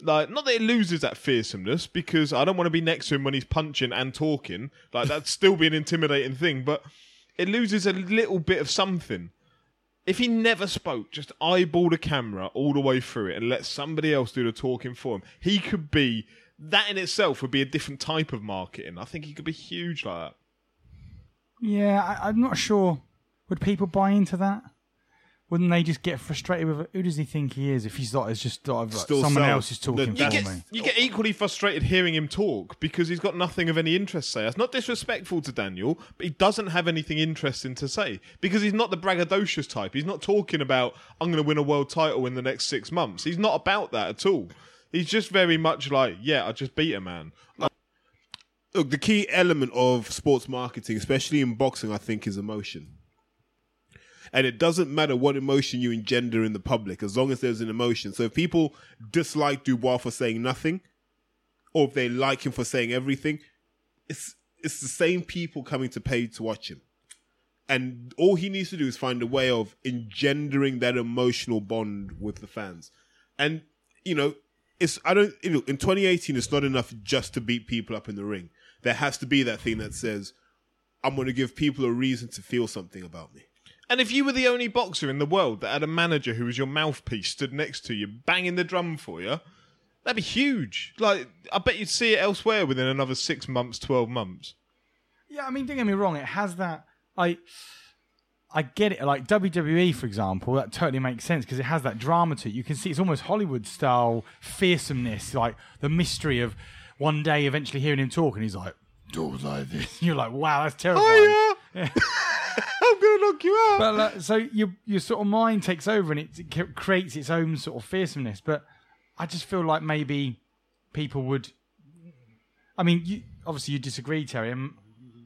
Like, not that it loses that fearsomeness, because I don't want to be next to him when he's punching and talking. Like, that'd still be an intimidating thing, but it loses a little bit of something. If he never spoke, just eyeball the camera all the way through it and let somebody else do the talking for him, he could be. That in itself would be a different type of marketing. I think he could be huge like that. Yeah, I, I'm not sure. Would people buy into that? wouldn't they just get frustrated with it? Who does he think he is if he's not as just like, Still someone so- else is talking the- for you You get, me? you get equally frustrated hearing him talk because he's got nothing of any interest to say. That's not disrespectful to Daniel, but he doesn't have anything interesting to say because he's not the braggadocious type. He's not talking about, I'm going to win a world title in the next six months. He's not about that at all. He's just very much like, yeah, I just beat a man. Look, the key element of sports marketing, especially in boxing, I think, is emotion. And it doesn't matter what emotion you engender in the public, as long as there's an emotion. So if people dislike Dubois for saying nothing, or if they like him for saying everything, it's it's the same people coming to pay to watch him. And all he needs to do is find a way of engendering that emotional bond with the fans. And you know, it's I don't you know, in 2018 it's not enough just to beat people up in the ring. There has to be that thing that says I'm going to give people a reason to feel something about me. And if you were the only boxer in the world that had a manager who was your mouthpiece stood next to you, banging the drum for you, that'd be huge. Like, I bet you'd see it elsewhere within another six months, 12 months. Yeah, I mean, don't get me wrong. It has that. I I get it. Like WWE, for example, that totally makes sense because it has that drama to it. You can see it's almost Hollywood style fearsomeness, like the mystery of one day eventually hearing him talk, and he's like, "Doors like this." (laughs) You're like, "Wow, that's terrifying." yeah. (laughs) I'm going to knock you out. But like, so your your sort of mind takes over and it, c- creates its own sort of fearsomeness. But I just feel like maybe people would. I mean, you, obviously you disagree, Terry, and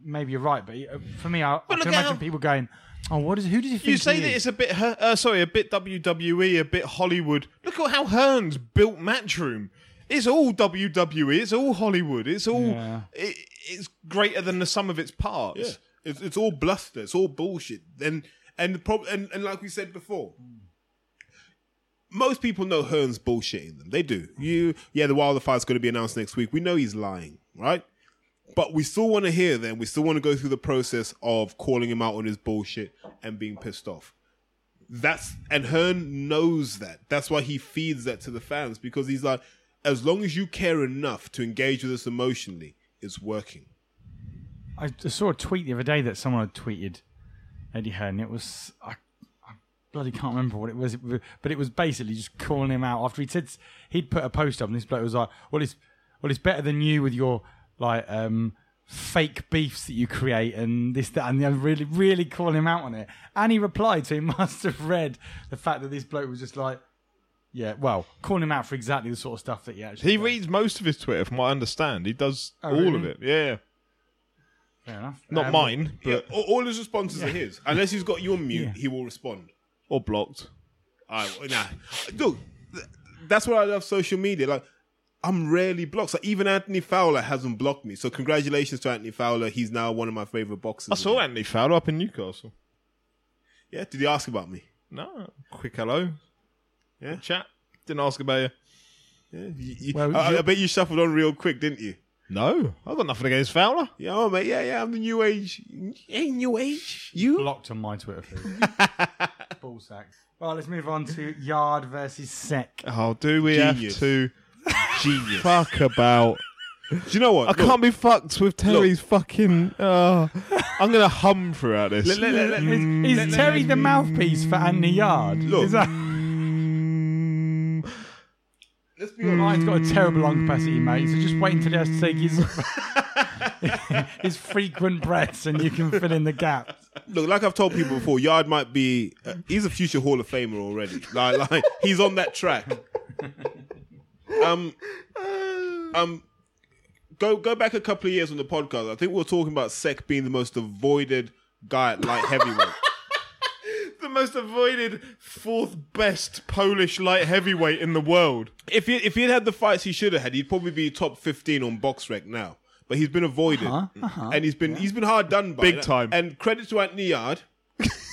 maybe you're right. But uh, for me, I, I can imagine how- people going, "Oh, what is? Who does he think?" You say he that is?" it's a bit, uh, sorry, a bit WWE, a bit Hollywood. Look at how Hearns built Matchroom. It's all WWE. It's all Hollywood. It's all. Yeah. It, it's greater than the sum of its parts. Yeah, it's it's all bluster. It's all bullshit. And and the prob- and, and like we said before, most people know Hearn's bullshitting them. They do. You yeah, the Wilder fight's going to be announced next week. We know he's lying, right? But we still want to hear them. We still want to go through the process of calling him out on his bullshit and being pissed off. That's and Hearn knows that. That's why he feeds that to the fans because he's like, as long as you care enough to engage with us emotionally, it's working. I saw a tweet the other day that someone had tweeted Eddie Hearn. It was I, I bloody can't remember what it was, but it was basically just calling him out after he said he'd put a post up, and this bloke was like, "Well, it's well, it's better than you with your like um, fake beefs that you create and this that," and they're really, really calling him out on it. And he replied, so he (laughs) must have read the fact that this bloke was just like. Yeah, well, calling him out for exactly the sort of stuff that he actually. He does. reads most of his Twitter, from what I understand. He does Oh, all really? of it. Yeah, Fair enough. not Um, mine, but all, all his responses are his. Unless he's got you on mute, Yeah. he will respond. or blocked. All right, nah. Dude, that's what I love social media. Like, I'm rarely blocked. So even Anthony Fowler hasn't blocked me. So congratulations to Anthony Fowler. He's now one of my favorite boxers. I saw Anthony Fowler up in Newcastle. Yeah, did he ask about me? No, quick hello. Yeah. chat. Didn't ask about you. Yeah, you- you- Well, I, I bet you shuffled on real quick, didn't you? No, I got nothing against Fowler. Yeah, oh mate, yeah, yeah. I'm the new age. Hey, new age. You? blocked on my Twitter feed. (laughs) Ball sack. Well, let's move on to Yarde versus Sek. Oh, do we Genius. have to Genius. fuck about? Do you know what? I can't be fucked with Terry's fucking. Uh, I'm gonna hum throughout this. Let, let, let, let, Is, is Terry the mouthpiece for Anthony Yarde? Look. Is that, let's be honest. mine's got a terrible lung capacity, mate. So just wait until he has to take his (laughs) his frequent breaths, and you can fill in the gaps. Look, like I've told people before, Yarde might be. Uh, he's a future Hall of Famer already. Like, like he's on that track. Um, um, go go back a couple of years on the podcast. I think we were talking about Sek being the most avoided guy at light heavyweight. (laughs) the most avoided fourth best Polish light heavyweight in the world. if he if he had had the fights he should have had, he'd probably be top fifteen on BoxRec now. But he's been avoided, and he's been he's been hard done by Big time. And credit to Anthony Yarde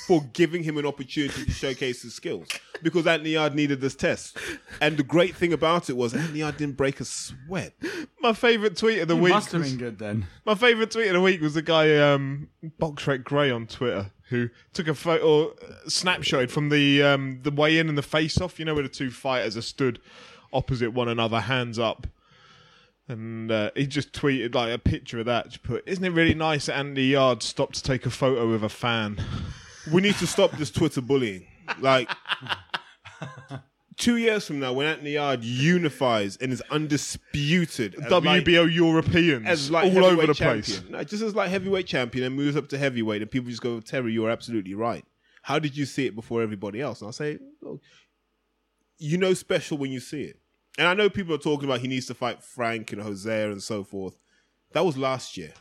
for giving him an opportunity to showcase his skills because Anthony Yarde needed this test. And the great thing about it was Anthony Yarde didn't break a sweat. My favourite tweet of the He week. must have was- been good then. My favourite tweet of the week was the guy um, Boxrec Grey on Twitter who took a photo, uh, snapshot from the um, the weigh in and the face off. You know where the two fighters are stood opposite one another, hands up. And uh, he just tweeted like a picture of that. Put, isn't it really nice that Andy Yarde stopped to take a photo with a fan?" (laughs) We need to stop this Twitter bullying. Like two years from now, when Anthony Yarde unifies and is undisputed as light- WBO Europeans as like all over heavyweight the champion. place. No, just as like heavyweight champion and moves up to heavyweight, and people just go, Terry, you're absolutely right. How did you see it before everybody else? And I say, "Look, you know, special when you see it. And I know people are talking about he needs to fight Frank and Hosea and so forth. That was last year.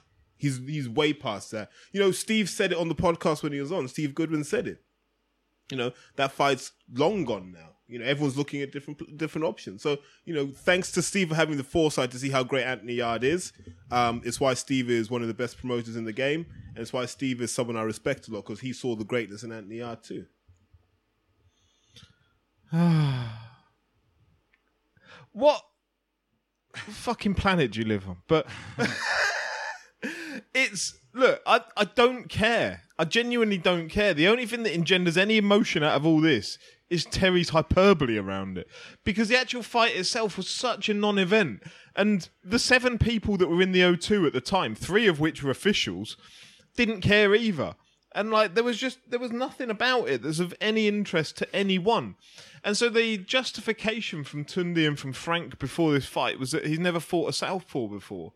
He's he's way past that. You know, Steve said it on the podcast when he was on. Steve Goodwin said it. You know, that fight's long gone now. You know, everyone's looking at different different options. So, you know, thanks to Steve for having the foresight to see how great Anthony Yarde is. Um, it's why Steve is one of the best promoters in the game, and it's why Steve is someone I respect a lot because he saw the greatness in Anthony Yarde too. (sighs) What fucking planet do you live on? But (laughs) it's look, I I don't care. I genuinely don't care. The only thing that engenders any emotion out of all this is Terry's hyperbole around it. Because the actual fight itself was such a non event. And the seven people that were in the O2 at the time, three of which were officials, didn't care either. And like there was just there was nothing about it that's of any interest to anyone. And so the justification from Tunde and from Frank before this fight was that he's never fought a southpaw before.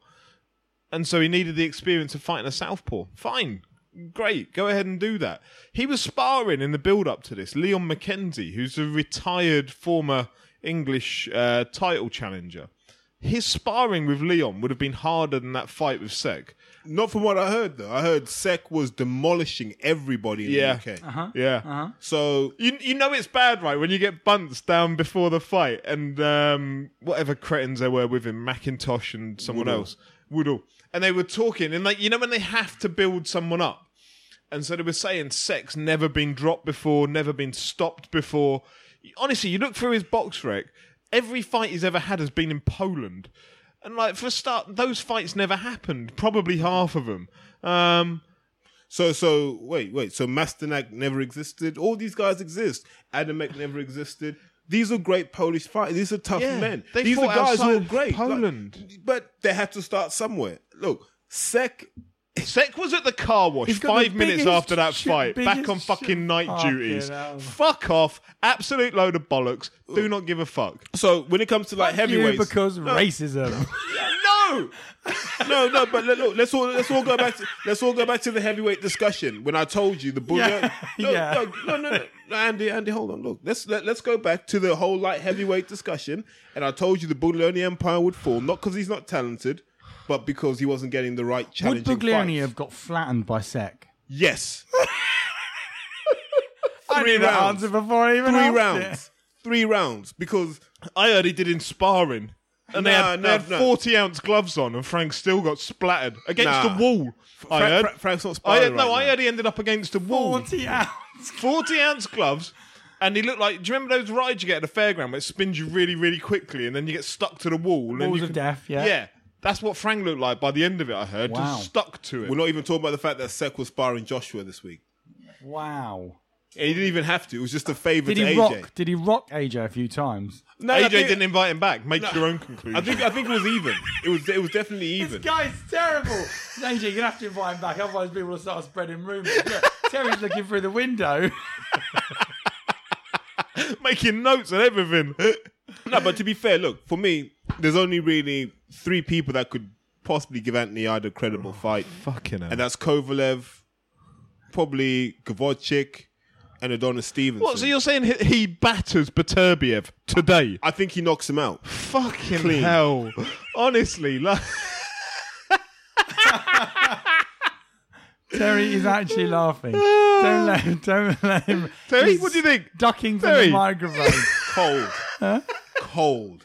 And so he needed the experience of fighting a southpaw. Fine. Great. Go ahead and do that. He was sparring in the build up to this. Leon McKenzie, who's a retired former English uh, title challenger. His sparring with Leon would have been harder than that fight with Sek. Not from what I heard though. I heard Sek was demolishing everybody in Yeah. the UK. Uh-huh. Yeah. So You you know it's bad, right? When you get Bunce down before the fight, and um, whatever cretins there were with him, Macintosh and someone Woodhall. else, Woodhall, and they were talking, and like you know when they have to build someone up, and so they were saying Sek's never been dropped before, never been stopped before. Honestly, you look through his box rec, every fight he's ever had has been in Poland, and like for a start, those fights never happened. Probably half of them. Um, So so wait wait so Masternak never existed. All these guys exist. Adamek never existed. These are great Polish fighters. These are tough Yeah, men. they These are guys who are great. Poland. Like, but they had to start somewhere. Look, Sek. Sek was at the car wash five minutes after that shit- fight, back on fucking shit- night Fucking duties. Fuck off. Absolute load of bollocks. Do not give a fuck. So when it comes to like Fuck you heavyweights, because racism. (laughs) no, no, no. But look, let's all let's all go back to let's all go back to the heavyweight discussion. When I told you the bullet, Yeah, no, yeah. no, no, no, no, no, Andy, Andy, hold on. Look, let's let, let's go back to the whole light heavyweight discussion. And I told you the Buglioni Empire would fall, not because he's not talented, but because he wasn't getting the right Would challenging Buglioni fights. have got flattened by Sek? Yes, (laughs) I Three knew that rounds. answer before I even three rounds, three rounds, because I heard he did in sparring. And they had, no, they had no. 40 ounce gloves on, and Frank still got splattered against Nah. the wall. I Fra- heard. Fra- Frank's not I sparring heard, no, right I now. heard he ended up against the wall. 40 ounce. 40 ounce gloves. And he looked like. Do you remember those rides you get at the fairground where it spins you really, really quickly and then you get stuck to the wall? And Walls you of can- death, yeah. Yeah. That's what Frank looked like by the end of it, I heard. Wow. Just stuck to it. We're not even talking about the fact that Sek was sparring Joshua this week. Wow. And he didn't even have to. It was just a favour Did to he AJ. rock? Did he rock AJ a few times? No, I AJ think- didn't invite him back. Make your own conclusion. I think I think it was even. It was it was definitely even. This guy's terrible. (laughs) AJ, you're gonna have to invite him back, otherwise people will start spreading rumours. Look, Terry's looking through the window. (laughs) making notes and everything. No, but to be fair, look for me, there's only really three people that could possibly give Anthony Yarde a credible fight, Fucking hell. and that's Kovalev, probably Gvozdyk, and Adonis Stevenson. what? So you're saying he, he batters Beterbiev today? I think he knocks him out. Fucking Clean. hell. Honestly, like, Terry is actually (laughs) laughing. Don't let him. Don't let him. Terry, he's what do you think? Ducking from Terry. the microphone. (laughs) Cold, cold.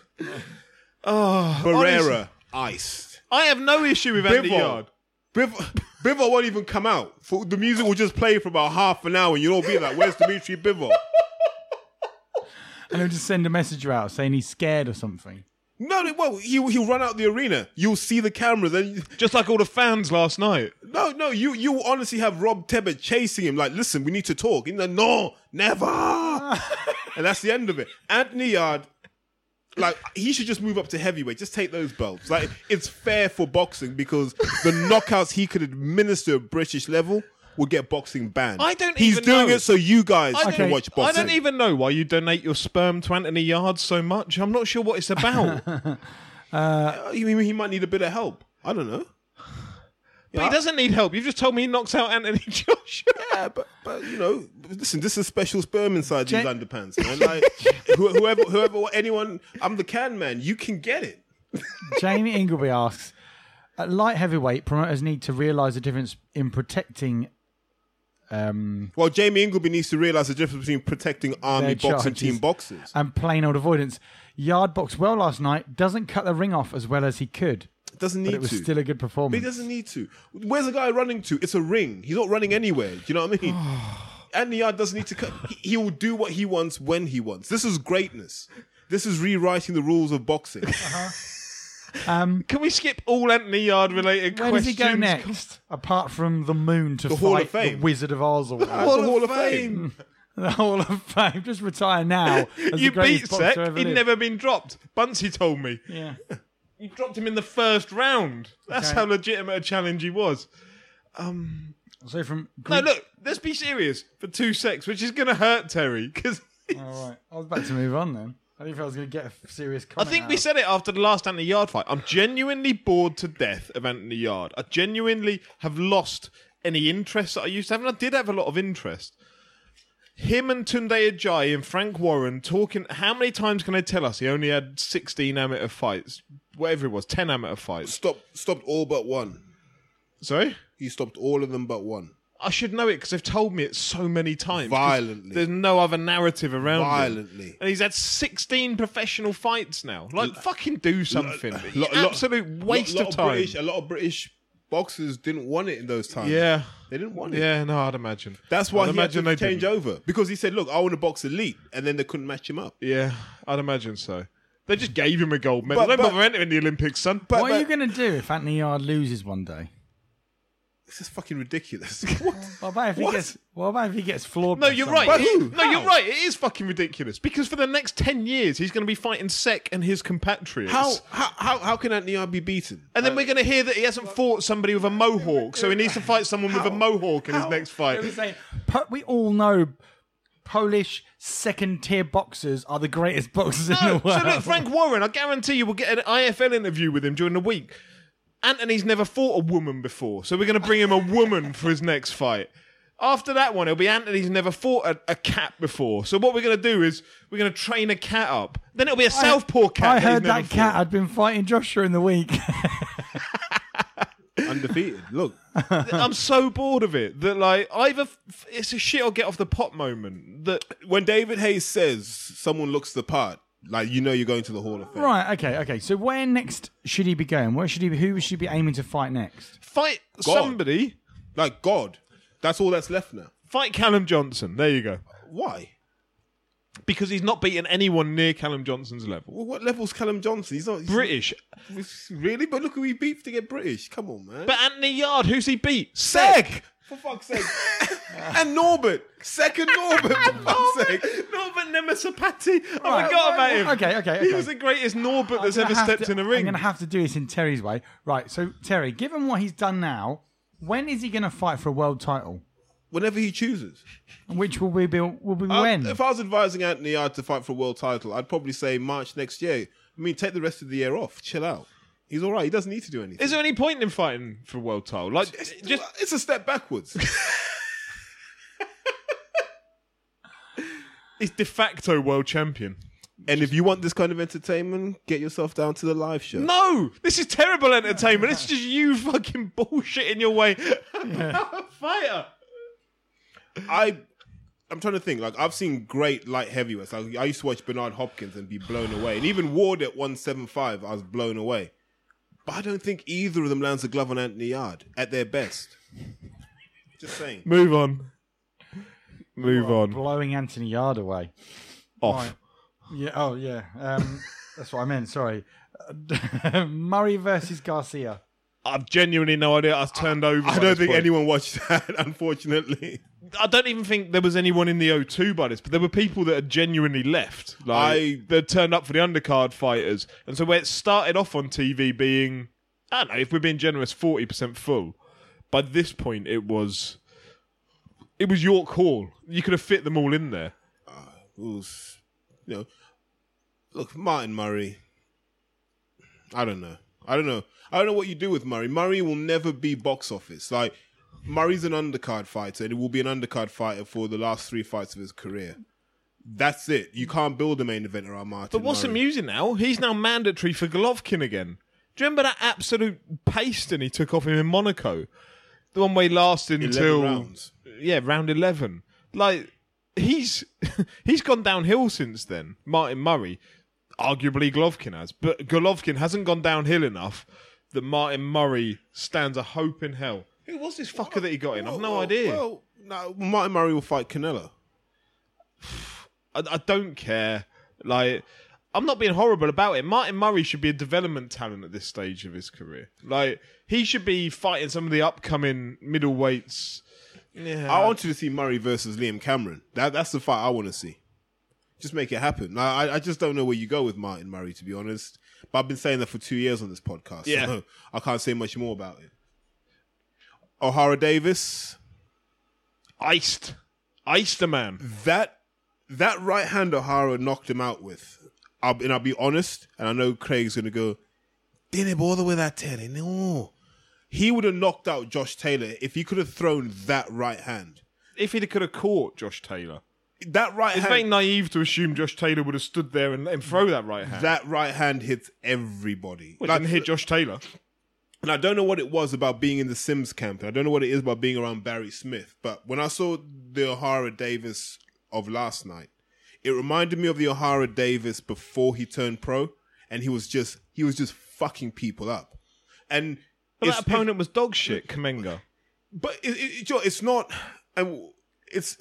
Oh, Barrera, iced. I have no issue with Andy Bivol. Yard. Bivol, (laughs) Bivol won't even come out. For, the music will just play for about half an hour, and you'll all be like, "Where's Dimitri Bivol?" and he'll just send a message out saying he's scared or something. No, they won't. He, he'll run out the arena. You'll see the cameras, and Just like all the fans last night. no, no, you you will honestly have Rob Tebbett chasing him. Like, listen, we need to talk. He's like, no, never. (laughs) and that's the end of it. Anthony Yarde, like, he should just move up to heavyweight. Just take those belts. Like, it's fair for boxing because the knockouts he could administer at British level would get boxing banned. I don't even know. He's even doing know. it so you guys I can don't- watch I don't even know why you donate your sperm to Anthony Yarde so much. I'm not sure what it's about. (laughs) Uh, he, he might need a bit of help. I don't know. But he doesn't need help. You've just told me he knocks out Anthony (laughs) Joshua. Yeah, but but you know, listen, this is special sperm inside Jen- these underpants, man. Like (laughs) who- whoever, whoever, anyone, I'm the can man. You can get it. (laughs) Jamie Ingleby asks, at light heavyweight, promoters need to realise the difference in protecting. Um, Well, Jamie Ingleby needs to realize the difference between protecting army Their boxing charges. team boxers. and plain old avoidance. Yarde boxed well last night, doesn't cut the ring off as well as he could, It doesn't but need it was to. still a good But he doesn't need to. Where's the guy running to? It's a ring. He's not running anywhere. Do you know what I mean? (sighs) Anthony Yarde doesn't need to cut. He, he will do what he wants when he wants. This is greatness. This is rewriting the rules of boxing. (laughs) Um, Can we skip all Anthony Yarde related where questions? does he go next? (laughs) Apart from the moon to The fight Hall of Fame. the Wizard of Oz or (laughs) whatever. Hall, the Hall of Fame. the Hall of Fame. Just retire now. As You the greatest beat boxer Sek. ever He'd lived. never been dropped. Bunsey told me. Yeah. You dropped him in the first round. That's Okay. how legitimate a challenge he was. Um, So from No, Greek- look, let's be serious for two secs, which is going to hurt Terry because All right, I was about to move on then. I didn't think I was going to get a serious I comment. think we said it after the last Anthony Yarde fight. I'm genuinely bored to death of Anthony Yarde. I genuinely have lost any interest that I used to have, and I did have a lot of interest. Him and Tunde Ajayi and Frank Warren talking. How many times can they tell us he only had 16 amateur fights? Whatever it was, 10 amateur fights. Stopped, stopped all but one. Sorry? He stopped all of them but one. I should know it because they've told me it so many times. 'cause Violently. There's no other narrative around. Violently. And he's had 16 professional fights now. Like, fucking do something. Lo- lo- Absolute waste lot of time. British, a lot of British boxers didn't want it in those times. yeah. They didn't want it. Yeah, no, I'd imagine. That's why I'd he had to imagine change didn't. over. Because he said, look, I want to box elite. And then they couldn't match him up. Yeah, I'd imagine so. They just gave him a gold medal. But- Don't but- bother entering the Olympics, son. But- What are you going to do if Anthony Yarde loses one day? This is fucking ridiculous. (laughs) What about if he What? gets? What about if he gets floored? no, by you're someone? right. By who? No, you're How? right. It is fucking ridiculous because for the next ten years he's going to be fighting Sek and his compatriots. how, how, how, how can Anthony Yarde be beaten? And then we're going to hear that he hasn't fought somebody with a mohawk, so he needs to fight someone with a mohawk in his How? next They fight. were saying- Po- we all know Polish second-tier boxers are the greatest boxers in No, the world. so look, Frank Warren, I guarantee you we'll get an IFL interview with him during the week. Anthony's never fought a woman before, so we're going to bring him a woman for his next fight. After that one, it'll be Anthony's never fought a, a cat before. So what we're going to do is we're going to train a cat up. Then it'll be a southpaw cat. I he's heard never that cat fought. had been fighting Joshua in the week. (laughs) Undefeated. Look. (laughs) I'm so bored of it that like either f- it's a shit or get off the pot moment. That When David Hayes says someone looks the part, like, you know you're going to the Hall of Fame. right. Okay. Okay. So where next should he be going? Where should he? Be, who should he be aiming to fight next? fight God. somebody, Like, God. That's all that's left now. fight Callum Johnson. There you go. Why? Because he's not beaten anyone near Callum Johnson's level. Well, what level's Callum Johnson? He's not he's British. not- really? But look who he beat to get British. Come on, man. But Anthony Yarde, who's he beat? Sek! For fuck's sake. (laughs) and Norbert. Second Norbert, for (laughs) fuck's sake. Norbert Nemesapati. I Right, forgot about him. okay, okay, He okay. was the greatest Norbert that's I'm ever gonna have stepped to- in a I'm ring. going to have to do this in Terry's way. Right. So Terry, given what he's done now, when is he going to fight for a world title? Whenever he chooses. Which will we be? Will be Um, when? If I was advising Anthony Yarde to fight for a world title, I'd probably say March next year. I mean, take the rest of the year off. Chill out. He's all right. He doesn't need to do anything. Is there any point in fighting for world title? Like, it's, just it's a step backwards. (laughs) (laughs) he's de facto world champion. and if you want this kind of entertainment, get yourself down to the live show. No, this is terrible entertainment. It's just you fucking bullshitting your way about (laughs) a fighter. I I'm trying to think. Like I've seen great light heavyweights. Like, I used to watch Bernard Hopkins and be blown away, and even Ward at 175, I was blown away. But I don't think either of them lands a glove on Anthony Yarde at their best. Just saying. Move on. Move on. blowing Anthony Yarde away. Off. Right. Yeah. Oh, yeah. Um, (laughs) that's what I meant. Sorry. (laughs) Murray versus Garcia. I've genuinely no idea. I was turned over. I don't think point. anyone watched (laughs) that, unfortunately. I don't even think there was anyone in the O2 by this, but there were people that had genuinely left. Like I- that turned up for the undercard fighters, and so where it started off on TV being, I don't know, if we're being generous, forty percent full. By this point, it was It was York Hall. You could have fit them all in there. Uh, it was, you know, look, Martin Murray. I don't know. I don't know. I don't know what you do with Murray. Murray will never be box office. Like Murray's an undercard fighter, and he will be an undercard fighter for the last three fights of his career. That's it. You can't build a main event around Martin. But what's Murray. amusing now? He's now mandatory for Golovkin again. Do you remember that absolute pasting he took off him in Monaco? The one where he lasted 11 until rounds. yeah, round eleven. Like he's (laughs) he's gone downhill since then. Martin Murray, arguably Golovkin has, but Golovkin hasn't gone downhill enough that Martin Murray stands a hope in hell. Who was this fucker that he got in? I've no idea. Well, no, Martin Murray will fight Canelo. (sighs) I, I don't care. Like, I'm not being horrible about it. Martin Murray should be a development talent at this stage of his career. Like, he should be fighting some of the upcoming middleweights. Yeah, I want you to see Murray versus Liam Cameron. That that's the fight I want to see. Just make it happen. I I- I just don't know where you go with Martin Murray, to be honest. But I've been saying that for two years on this podcast. Yeah. so (laughs) I can't say much more about it. Ohara Davies, iced, iced the man. that that right hand Ohara knocked him out with. I'll, and I'll be honest, and I know Craig's gonna go. Didn't bother with that Taylor. No, he would have knocked out Josh Taylor if he could have thrown that right hand. If he could have caught Josh Taylor, That right it's hand. very naive to assume Josh Taylor would have stood there and let him throw that right hand. that right hand hits everybody. Well, it Like, didn't hit uh, Josh Taylor. And I don't know what it was about being in the Sims camp. and I don't know what it is about being around Barry Smith. But when I saw the Ohara Davies of last night, it reminded me of the Ohara Davies before he turned pro, and he was just he was just fucking people up. And But that opponent was dog shit, Kamanga. but it, it, it's not, and it's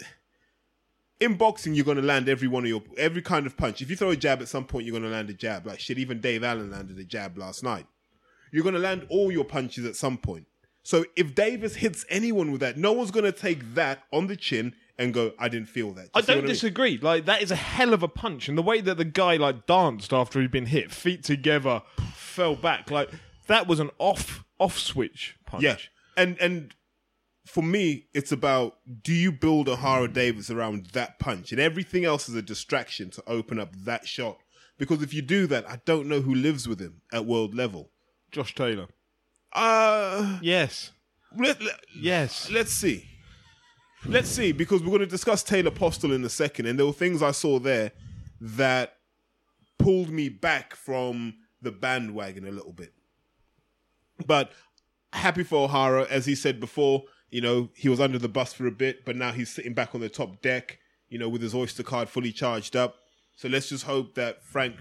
in boxing. You're going to land every one of your every kind of punch. If you throw a jab at some point, you're going to land a jab. Like shit, even Dave Allen landed a jab last night. You're going to land all your punches at some point. So if Davies hits anyone with that, no one's going to take that on the chin and go, "I didn't feel that." Do I don't what mean? disagree. Like that is a hell of a punch, and the way that the guy like danced after he'd been hit, feet together, fell back. Like that was an off off switch punch. Yeah, and and for me, it's about do you build Ohara Davies around that punch, and everything else is a distraction to open up that shot. Because if you do that, I don't know who lives with him at world level. Josh Taylor. Uh Yes, let, let, yes. let's see. Let's see, because we're going to discuss Taylor Postol in a second, and there were things I saw there that pulled me back from the bandwagon a little bit. But happy for Ohara, as he said before, you know, he was under the bus for a bit, but now he's sitting back on the top deck, you know, with his Oyster card fully charged up. So let's just hope that Frank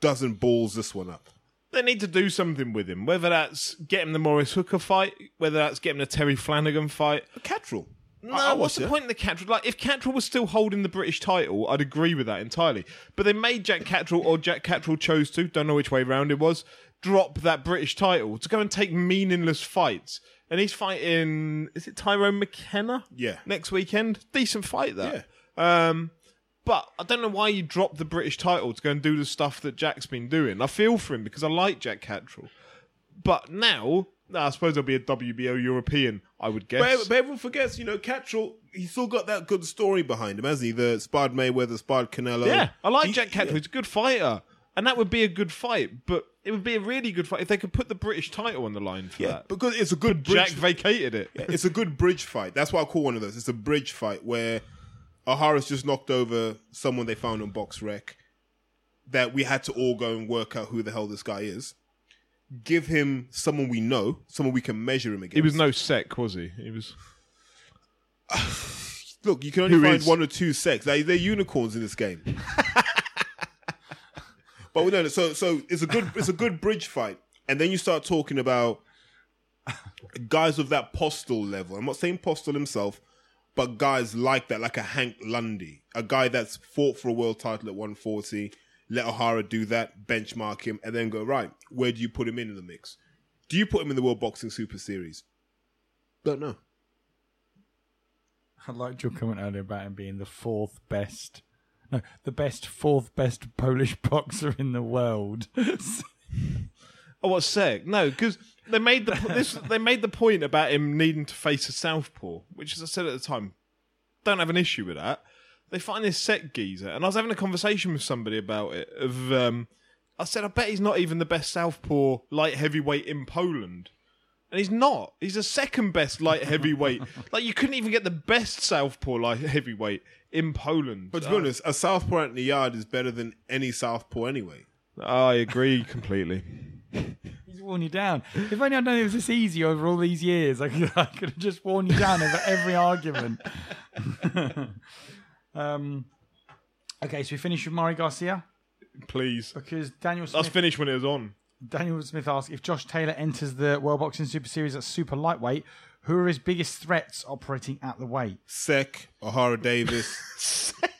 doesn't balls this one up. They need to do something with him. Whether that's get him the Maurice Hooker fight, whether that's get him the Terry Flanagan fight. Catterall. No, I- I what's the it. point in the Catterall? Like, if Catterall was still holding the British title, I'd agree with that entirely. But they made Jack Catterall, or Jack Catterall chose to, don't know which way round it was, drop that British title to go and take meaningless fights. And he's fighting, is it Tyrone McKenna? Yeah. Next weekend? Decent fight, that. Um, but I don't know why you dropped the British title to go and do the stuff that Jack's been doing. I feel for him because I like Jack Catterall. But now, I suppose there'll be a WBO European, I would guess. But, but everyone forgets, you know, Catterall, he's still got that good story behind him, hasn't he? The sparred Mayweather, sparred Canelo. Yeah, I like He- Jack Catterall. He's a good fighter, and that would be a good fight. But it would be a really good fight if they could put the British title on the line for Yeah, that. because it's a good bridge. Jack vacated it. it's a good bridge fight. That's why I call one of those. It's a bridge fight where Ohara's just knocked over someone they found on Box Rec that we had to all go and work out who the hell this guy is. Give him someone we know, someone we can measure him against. He was no Sek, was he? He was. (sighs) Look, you can only Who find is? one or two Seks. They, they're unicorns in this game. (laughs) but we know so so it's a good it's a good bridge fight, and then you start talking about guys of that Postol level. I'm not saying Postol himself, but guys like that, like a Hank Lundy, a guy that's fought for a world title at 140. Let Ohara do that, benchmark him, and then go right. Where do you put him in, in the mix? Do you put him in the World Boxing Super Series? Don't know. I liked your comment earlier about him being the fourth best, no, the best fourth best Polish (laughs) boxer in the world. (laughs) Oh, what Sek? No, because they made the this they made the point about him needing to face a southpaw, which, as I said at the time, don't have an issue with that. They find this set geezer, and I was having a conversation with somebody about it. Of um, I said, I bet he's not even the best southpaw light heavyweight in Poland. And he's not. He's the second best light heavyweight. (laughs) like you couldn't even get the best southpaw light heavyweight in Poland. But to be honest, a southpaw in the yard is better than any southpaw anyway. I agree completely. (laughs) He's worn you down. If only I'd known it was this easy over all these years, I could, I could have just worn you down over every argument. (laughs) um, okay, so we finish with Murray Garcia Please. because Daniel Smith. That's Smith, finished when it was on. Daniel Smith asked if Josh Taylor enters the World Boxing Super Series at super lightweight. Who are his biggest threats operating at the weight? Sek, Ohara Davies. (laughs)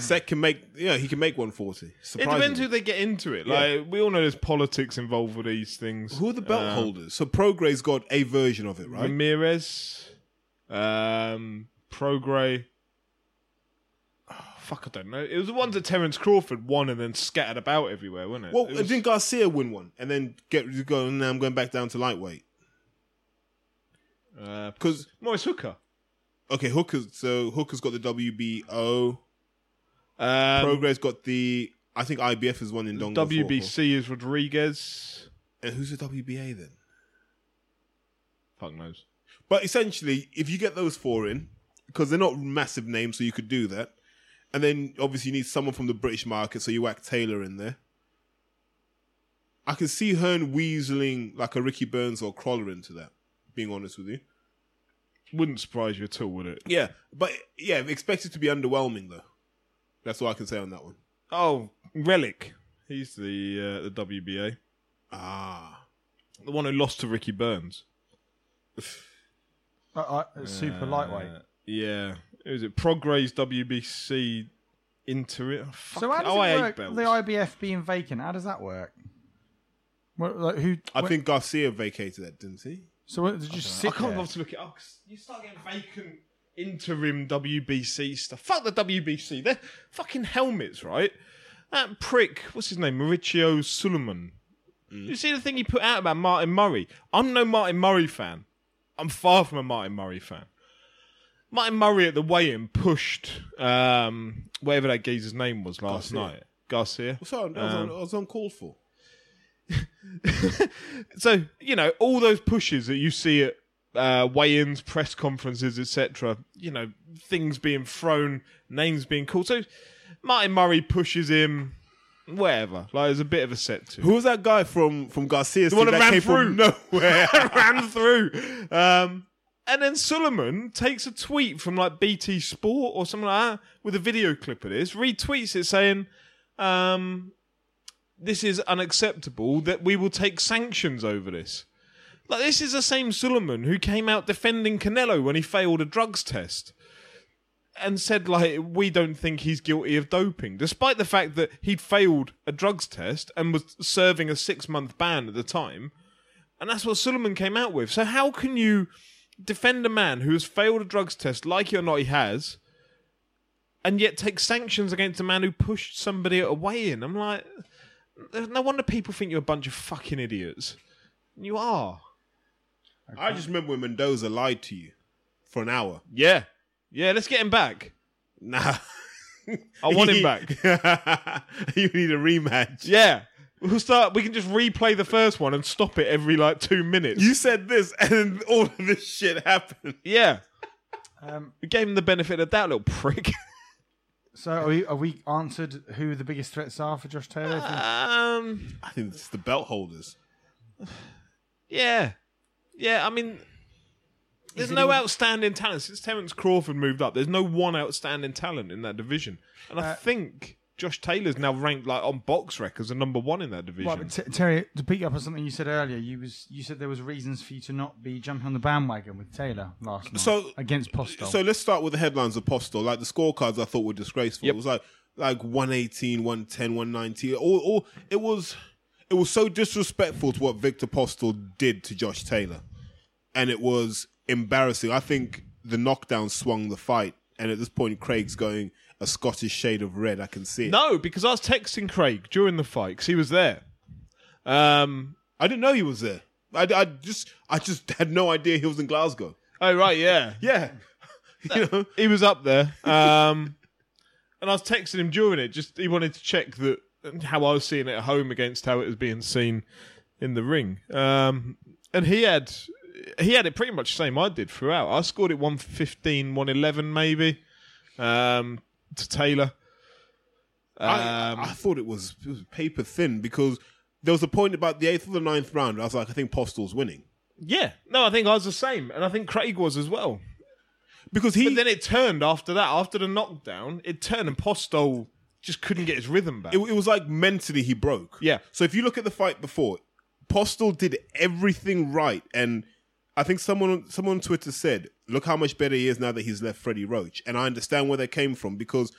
Sek can make, yeah, he can make 140. It depends who they get into it. Like we all know there's politics involved with these things. Who are the belt Uh, holders? So Prograis's got a version of it, right? Ramirez, um, Prograis. Oh, fuck, I don't know. It was the ones that Terence Crawford won and then scattered about everywhere, wasn't it? well, It was- didn't Garcia win one and then get go? Now I'm going back down to lightweight uh, because Maurice Hooker. okay, Hooker. so Hooker's got the WBO. Um, Prograis's got the. I think IBF is one Indongo. WBC is Rodriguez. And who's the WBA then? Fuck knows. But essentially, if you get those four in, because they're not massive names, so you could do that. And then obviously you need someone from the British market, so you whack Taylor in there. I can see Hearn weaseling like a Ricky Burns or Crolla into that, being honest with you. Wouldn't surprise you at all, would it? Yeah, but yeah, expect it to be underwhelming though. That's all I can say on that one. Oh, Relikh. He's the uh, the WBA, Ah, the one who lost to Ricky Burns. (sighs) Uh, uh, super lightweight. Uh, yeah. Who is it? Prograis's WBC into it. Oh, fuck So how does oh, it work? The IBF being vacant. How does that work? What, like, who? I wh- think Garcia vacated that, didn't he? so. What, did you just I sit can't there? bother to look it up. 'cause You start getting vacant interim WBC stuff. Fuck the WBC. They're fucking helmets, right? That prick, what's his name? Mauricio Sulaiman. You see the thing he put out about Martin Murray? I'm no Martin Murray fan. I'm far from a Martin Murray fan. Martin Murray at the weigh-in pushed um, whatever that geezer's name was last Garcia. night. Garcia. So I was, on, that was uncalled for. (laughs) so you know all those pushes that you see at uh, weigh-ins, press conferences, etc. You know things being thrown, names being called. So Martin Murray pushes him, whatever. Like there's a bit of a set to. Who was that guy from from Garcia's one that that ran came from nowhere? (laughs) ran through. Um, and then Sulaiman takes a tweet from like BT Sport or something like that with a video clip of this, retweets it saying, um, "This is unacceptable. That we will take sanctions over this." Like this is the same Sulaiman who came out defending Canelo when he failed a drugs test. And said like we don't think he's guilty of doping, despite the fact that he'd failed a drugs test and was serving a six month ban at the time. And that's what Sulaiman came out with. So how can you defend a man who has failed a drugs test, like it or not he has, and yet take sanctions against a man who pushed somebody at a weigh-in? I'm like, no wonder people think you're a bunch of fucking idiots. You are. I just remember when Mendoza lied to you for an hour. Yeah. Yeah, let's get him back. Nah. I want him (laughs) back. (laughs) you need a rematch. Yeah. We'll start we can just replay the first one and stop it every like two minutes. You said this, (laughs) and all of this shit happened. yeah. Um, We gave him the benefit of that little prick. so are we, are we answered who the biggest threats are for Josh Taylor? um I think it's the belt holders. Yeah. Yeah, I mean, there's no outstanding talent. Since Terence Crawford moved up, there's no one outstanding talent in that division. And I Uh, think Josh Taylor's now ranked like on box records as a number one in that division. Right, but T- Terry, to pick up on something you said earlier, you was you said there was reasons for you to not be jumping on the bandwagon with Taylor last night So- against Postol. So let's start with the headlines of Postol. Like the scorecards, I thought were disgraceful. It was like like 118, 110, 119. All, all it was it was so disrespectful to what Victor Postol did to Josh Taylor, and it was embarrassing. I think the knockdown swung the fight, and at this point, Craig's going a Scottish shade of red. I can see it. no, because I was texting Craig during the fight because he was there. Um, I didn't know he was there. I, I just I just (laughs) had no idea he was in Glasgow. oh right, yeah, (laughs) Yeah. (laughs) You know, he was up there. Um, and I was texting him during it. Just he wanted to check that how I was seeing it at home against how it was being seen in the ring. Um, and he had he had it pretty much the same I did throughout. I scored it 115, 111 maybe um, to Taylor. I, Um, I thought it was, it was paper thin because there was a point about the eighth or the ninth round. I was like, I think Postol's winning yeah, no, I think I was the same, and I think Craig was as well. because he But then it turned after that, after the knockdown, it turned and Postol just couldn't get his rhythm back. it, it was like mentally he broke. Yeah. So if you look at the fight before, Postel did everything right, and I think someone someone on Twitter said, "Look how much better he is now that he's left Freddie Roach." And I understand where that came from because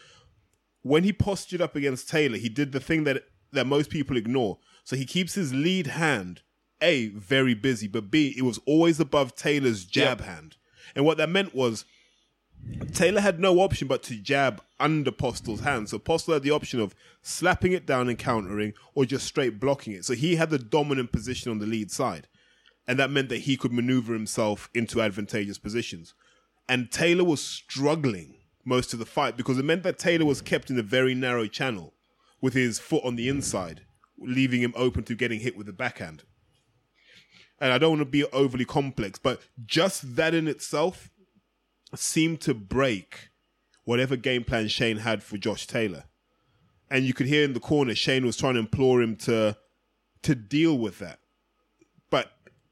when he postured up against Taylor, he did the thing that that most people ignore. So he keeps his lead hand a very busy, but b it was always above Taylor's jab Yep. hand, and what that meant was Taylor had no option but to jab under Postol's hand. So Postol had the option of slapping it down and countering or just straight blocking it. So he had the dominant position on the lead side. And that meant that he could maneuver himself into advantageous positions. And Taylor was struggling most of the fight because it meant that Taylor was kept in a very narrow channel with his foot on the inside, leaving him open to getting hit with the backhand. And I don't want to be overly complex, but just that in itself seemed to break whatever game plan Shane had for Josh Taylor. And you could hear in the corner Shane was trying to implore him to to deal with that.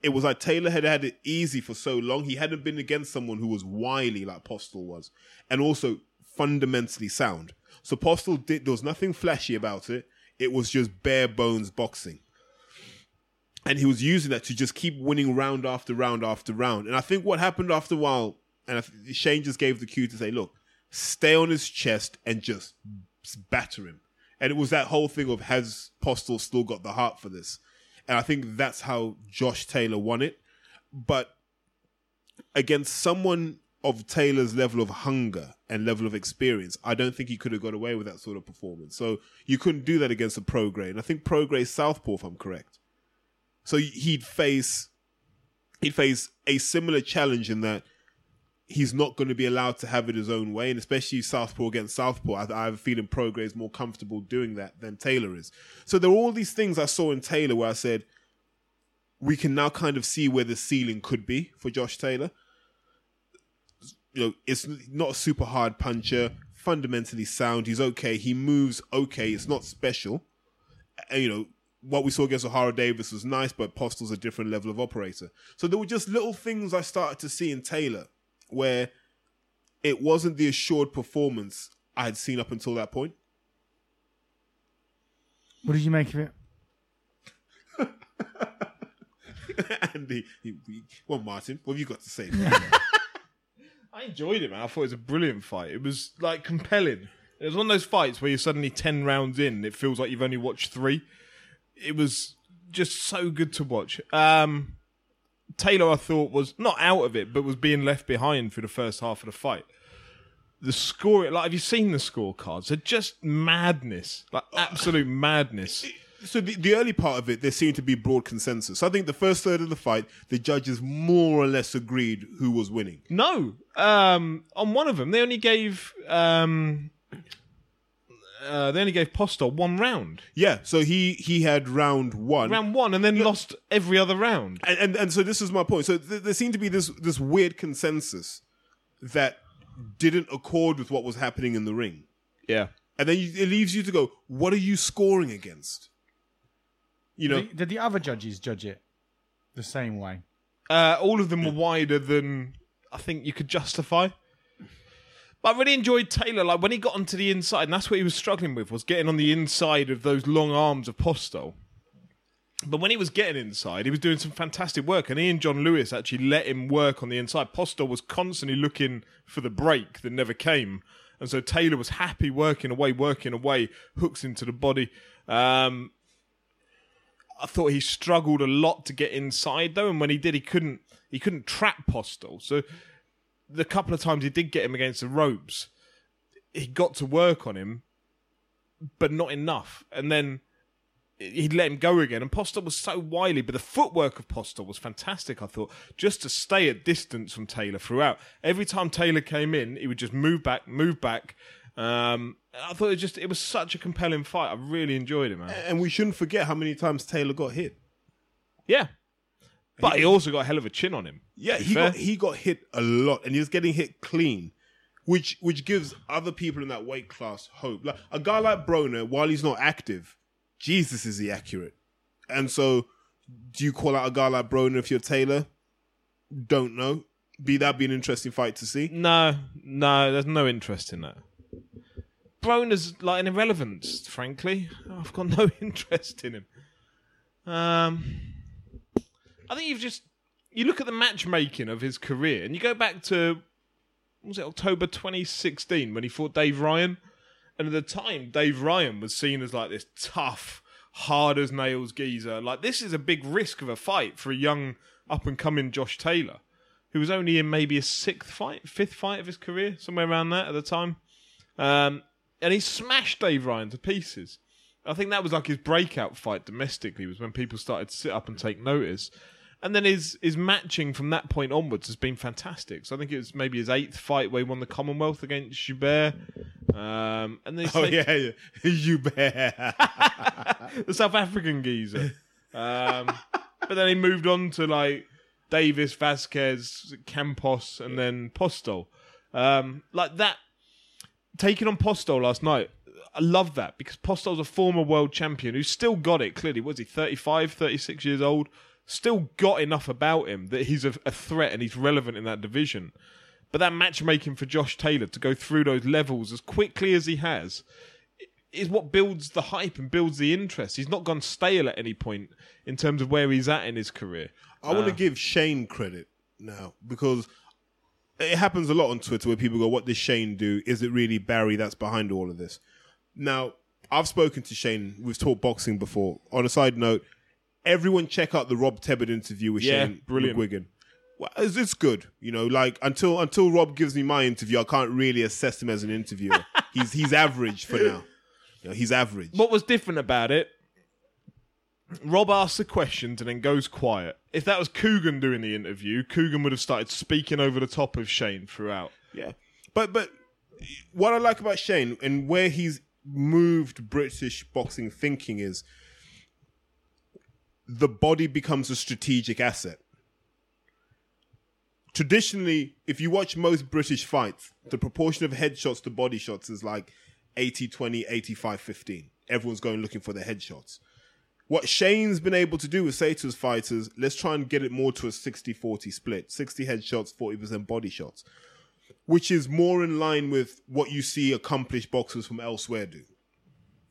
It was like Taylor had had it easy for so long. He hadn't been against someone who was wily like Postol was, and also fundamentally sound. So Postol did there was nothing flashy about it. It was just bare bones boxing and he was using that to just keep winning round after round after round. And I think what happened after a while, and Shane just gave the cue to say, "Look, stay on his chest and just batter him." And it was that whole thing of has Postol still got the heart for this? And I think that's how Josh Taylor won it. But against someone of Taylor's level of hunger and level of experience, I don't think he could have got away with that sort of performance. So you couldn't do that against a Prograis. And I think Prograis Southpaw, if I'm correct. So he'd face he'd face a similar challenge in that he's not going to be allowed to have it his own way, and especially Southpaw against Southpaw. I, I have a feeling Prograis is more comfortable doing that than Taylor is. So there are all these things I saw in Taylor where I said we can now kind of see where the ceiling could be for Josh Taylor. You know, it's not a super hard puncher, fundamentally sound. He's okay. He moves okay. It's not special. And, you know, what we saw against Ohara Davies was nice, but Postol's a different level of operator. So there were just little things I started to see in Taylor where it wasn't the assured performance I had seen up until that point. What did you make of it? and he, he, he, well, Martin, what have you got to say? (laughs) I enjoyed it, man. I thought it was a brilliant fight. It was like compelling. It was one of those fights where you're suddenly ten rounds in, and it feels like you've only watched three. It was just so good to watch. Um, Taylor, I thought, was not out of it, but was being left behind for the first half of the fight. The score, like, have you seen the scorecards? They're just madness, like absolute (laughs) madness. so the, the early part of it, there seemed to be broad consensus. I think the first third of the fight, the judges more or less agreed who was winning. No, um, on one of them, they only gave um, uh, they only gave Postol one round, Yeah, so he he had round one. round one, and then lost every other round. and, and and so this is my point. So th- there seemed to be this this weird consensus that didn't accord with what was happening in the ring, Yeah, and then you, it leaves you to go, what are you scoring against? You know, Did, did the other judges judge it the same way? uh, all of them were wider than I think you could justify. But I really enjoyed Taylor. Like when he got onto the inside, and that's what he was struggling with was getting on the inside of those long arms of Postol. But when he was getting inside, he was doing some fantastic work, and he and John Lewis actually let him work on the inside. Postol was constantly looking for the break that never came, and so Taylor was happy working away, working away, hooks into the body. Um, I thought he struggled a lot to get inside though, and when he did, he couldn't he couldn't trap Postol. So the couple of times he did get him against the ropes, he got to work on him, but not enough. And then he'd let him go again. And Postol was so wily, but the footwork of Postol was fantastic. I thought just to stay at distance from Taylor throughout. Every time Taylor came in, he would just move back, move back. Um, I thought it just it was such a compelling fight. I really enjoyed it, man. And we shouldn't forget how many times Taylor got hit. Yeah, but he also got a hell of a chin on him. Yeah, he fair. got he got hit a lot, and he was getting hit clean, which which gives other people in that weight class hope. Like a guy like Broner, while he's not active, Jesus is he accurate? And so, do you call out a guy like Broner if you're Taylor? Don't know. Be that be an interesting fight to see. No, no, there's no interest in that. Broner's like an irrelevance, frankly. I've got no (laughs) interest in him. Um, I think you've just you look at the matchmaking of his career, and you go back to was it October 2016 when he fought Dave Ryan, and at the time Dave Ryan was seen as like this tough, hard as nails geezer. Like this is a big risk of a fight for a young up and coming Josh Taylor who was only in maybe a sixth fight, fifth fight of his career, somewhere around that at the time. Um, and he smashed Dave Ryan to pieces. I think that was like his breakout fight domestically, was when people started to sit up and take notice. And then his his matching from that point onwards has been fantastic. So I think it was maybe his eighth fight where he won the Commonwealth against Joubert. Um, and then Oh like- yeah, yeah. (laughs) (laughs) the South African geezer. Um, but then he moved on to like Davies, Vasquez, Campos, and then Postol. Um, like that, taking on Postol last night, I love that because Postol's a former world champion who's still got it, clearly. Was he 35, 36 years old? Still got enough about him that he's a, a threat and he's relevant in that division. But that matchmaking for Josh Taylor to go through those levels as quickly as he has is what builds the hype and builds the interest. He's not gone stale at any point in terms of where he's at in his career. I want to uh, give Shane credit now because it happens a lot on Twitter where people go, "What does Shane do? Is it really Barry that's behind all of this?" Now, I've spoken to Shane. We've talked boxing before. On a side note, everyone check out the Rob Tebbutt interview with Yeah, Shane brilliant. McGuigan. Well, it's, it's good, you know. Like until until Rob gives me my interview, I can't really assess him as an interviewer. (laughs) he's he's average for now. You know, he's average. What was different about it? Rob asks the questions and then goes quiet. If that was Coogan doing the interview, Coogan would have started speaking over the top of Shane throughout. Yeah, but but what I like about Shane and where he's moved British boxing thinking is the body becomes a strategic asset. Traditionally, if you watch most British fights, the proportion of headshots to body shots is like 80 20, 85 15. Everyone's going looking for the headshots. What Shane's been able to do is say to his fighters, let's try and get it more to a 60 40 split 60 headshots, 40% body shots which is more in line with what you see accomplished boxers from elsewhere do.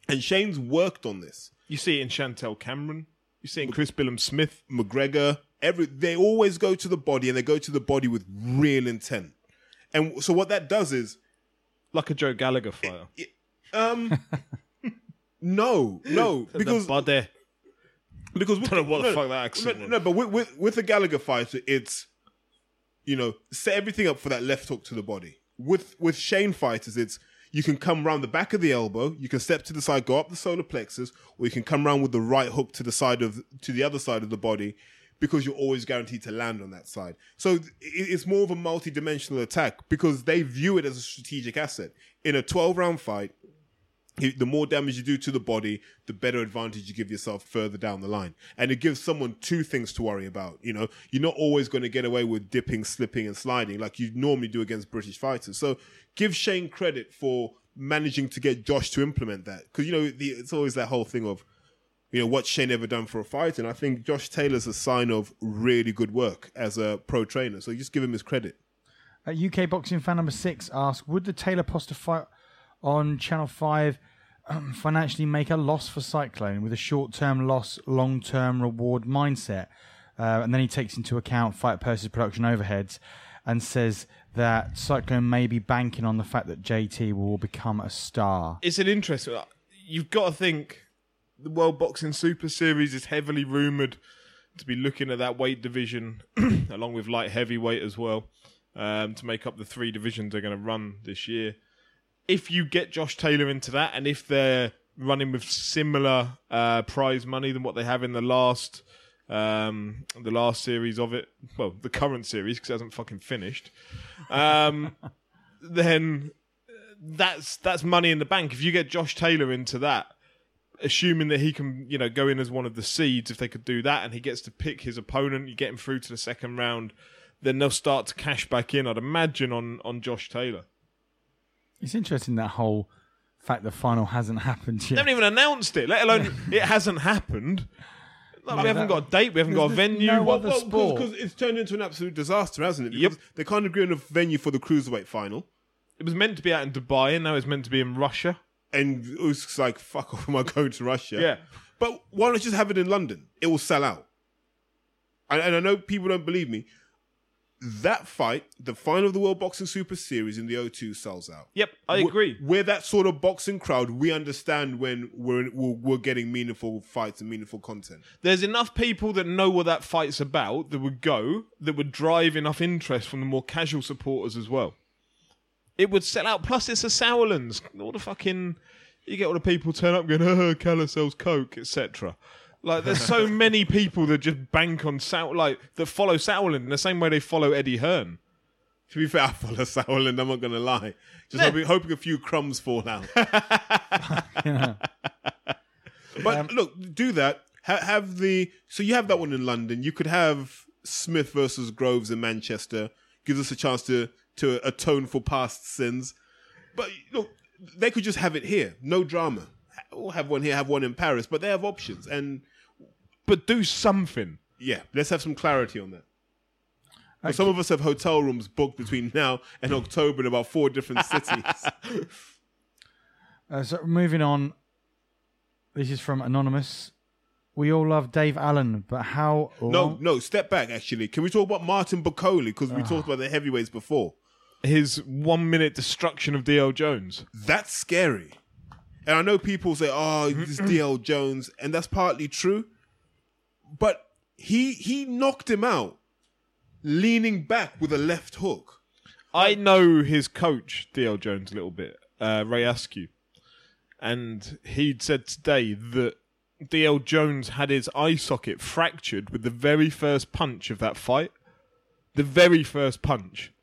And Shane's worked on this. You see it in Chantelle Cameron. You see it in Chris Billam-Smith. McGregor, every they always go to the body and they go to the body with real intent. And so what that does is Like a Joe Gallagher fighter. um (laughs) no, no, (laughs) because the body. because with, Don't know what the fuck that accent no, no, but with, with with the Gallagher fighter, it's you know set everything up for that left hook to the body. With with Shane fighters, it's you can come round the back of the elbow, you can step to the side, go up the solar plexus, or you can come round with the right hook to the side of to the other side of the body, because you're always guaranteed to land on that side. So it's more of a multi-dimensional attack because they view it as a strategic asset in a 12 round fight the more damage you do to the body, the better advantage you give yourself further down the line. And it gives someone two things to worry about. You know, you're not always going to get away with dipping, slipping, and sliding like you normally do against British fighters. So give Shane credit for managing to get Josh to implement that. Because, you know, the, it's always that whole thing of, you know, what's Shane ever done for a fight? And I think Josh Taylor's a sign of really good work as a pro trainer. So just give him his credit. Uh, UK boxing fan number six asks: Would the Taylor Postol fight on Channel Five um, financially make a loss for Cyclone with a short-term loss, long-term reward mindset? Uh, and then he takes into account fight purses, production overheads, and says that Cyclone may be banking on the fact that JT will become a star. It's an interesting. You've got to think the World Boxing Super Series is heavily rumored to be looking at that weight division, (clears throat) along with light heavyweight as well, um, to make up the three divisions they're going to run this year. If you get Josh Taylor into that, and if they're running with similar uh, prize money than what they have in the last um, the last series of it. Well, the current series because it hasn't fucking finished. Um, (laughs) then that's that's money in the bank. If you get Josh Taylor into that, assuming that he can, you know, go in as one of the seeds, if they could do that, and he gets to pick his opponent, you get him through to the second round, then they'll start to cash back in. I'd imagine on on Josh Taylor. It's interesting that whole fact the final hasn't happened yet. They haven't even announced it, let alone (laughs) it hasn't happened. Like, we haven't got a date, we haven't got a venue. no What- other Well, sport. because it's turned into an absolute disaster, hasn't it? Yep. Because they can't agree on a venue for the cruiserweight final, It was meant to be out in Dubai, and now it's meant to be in Russia. and it was like, "Fuck off! (laughs) Am I going to Russia?" Yeah. But why not just have it in London? It will sell out. And, and I know people don't believe me. That fight, the final of the World Boxing Super Series in the O2 sells out. Yep, I We're- agree. We're that sort of boxing crowd. We understand when we're, we're we're getting meaningful fights and meaningful content. There's enough people that know what that fight's about that would go, that would drive enough interest from the more casual supporters as well. It would sell out. Plus, it's a Sauerlands. All the fucking. You get all the people turn up going, oh, Calla sells Coke, etc. Like, there's so (laughs) many people that just bank on Sour, like, that follow Sauerland in the same way they follow Eddie Hearn. To be fair, I follow Sauerland. I'm not going to lie. Just hoping, hoping a few crumbs fall out. (laughs) (laughs) but um, look, do that. Ha- have the so you have that one in London. You could have Smith versus Groves in Manchester. Gives us a chance to to atone for past sins. But look, they could just have it here. No drama. We'll have one here, have one in Paris. But they have options. And But do something. yeah, let's have some clarity on that. Some of us have hotel rooms booked between now and October in about four different (laughs) cities. Uh, so moving on. This is from Anonymous. We all love Dave Allen, but how No, long? no, step back. Actually, can we talk about Martin Bakole because we talked about the heavyweights before? His one minute destruction of DL Jones. That's scary. And I know people say, "Oh, this DL Jones," and that's partly true. But he he knocked him out, leaning back with a left hook. I know his coach, DL Jones, a little bit, uh, Ray Askew. And he'd said today that DL Jones had his eye socket fractured with the very first punch of that fight. The very first punch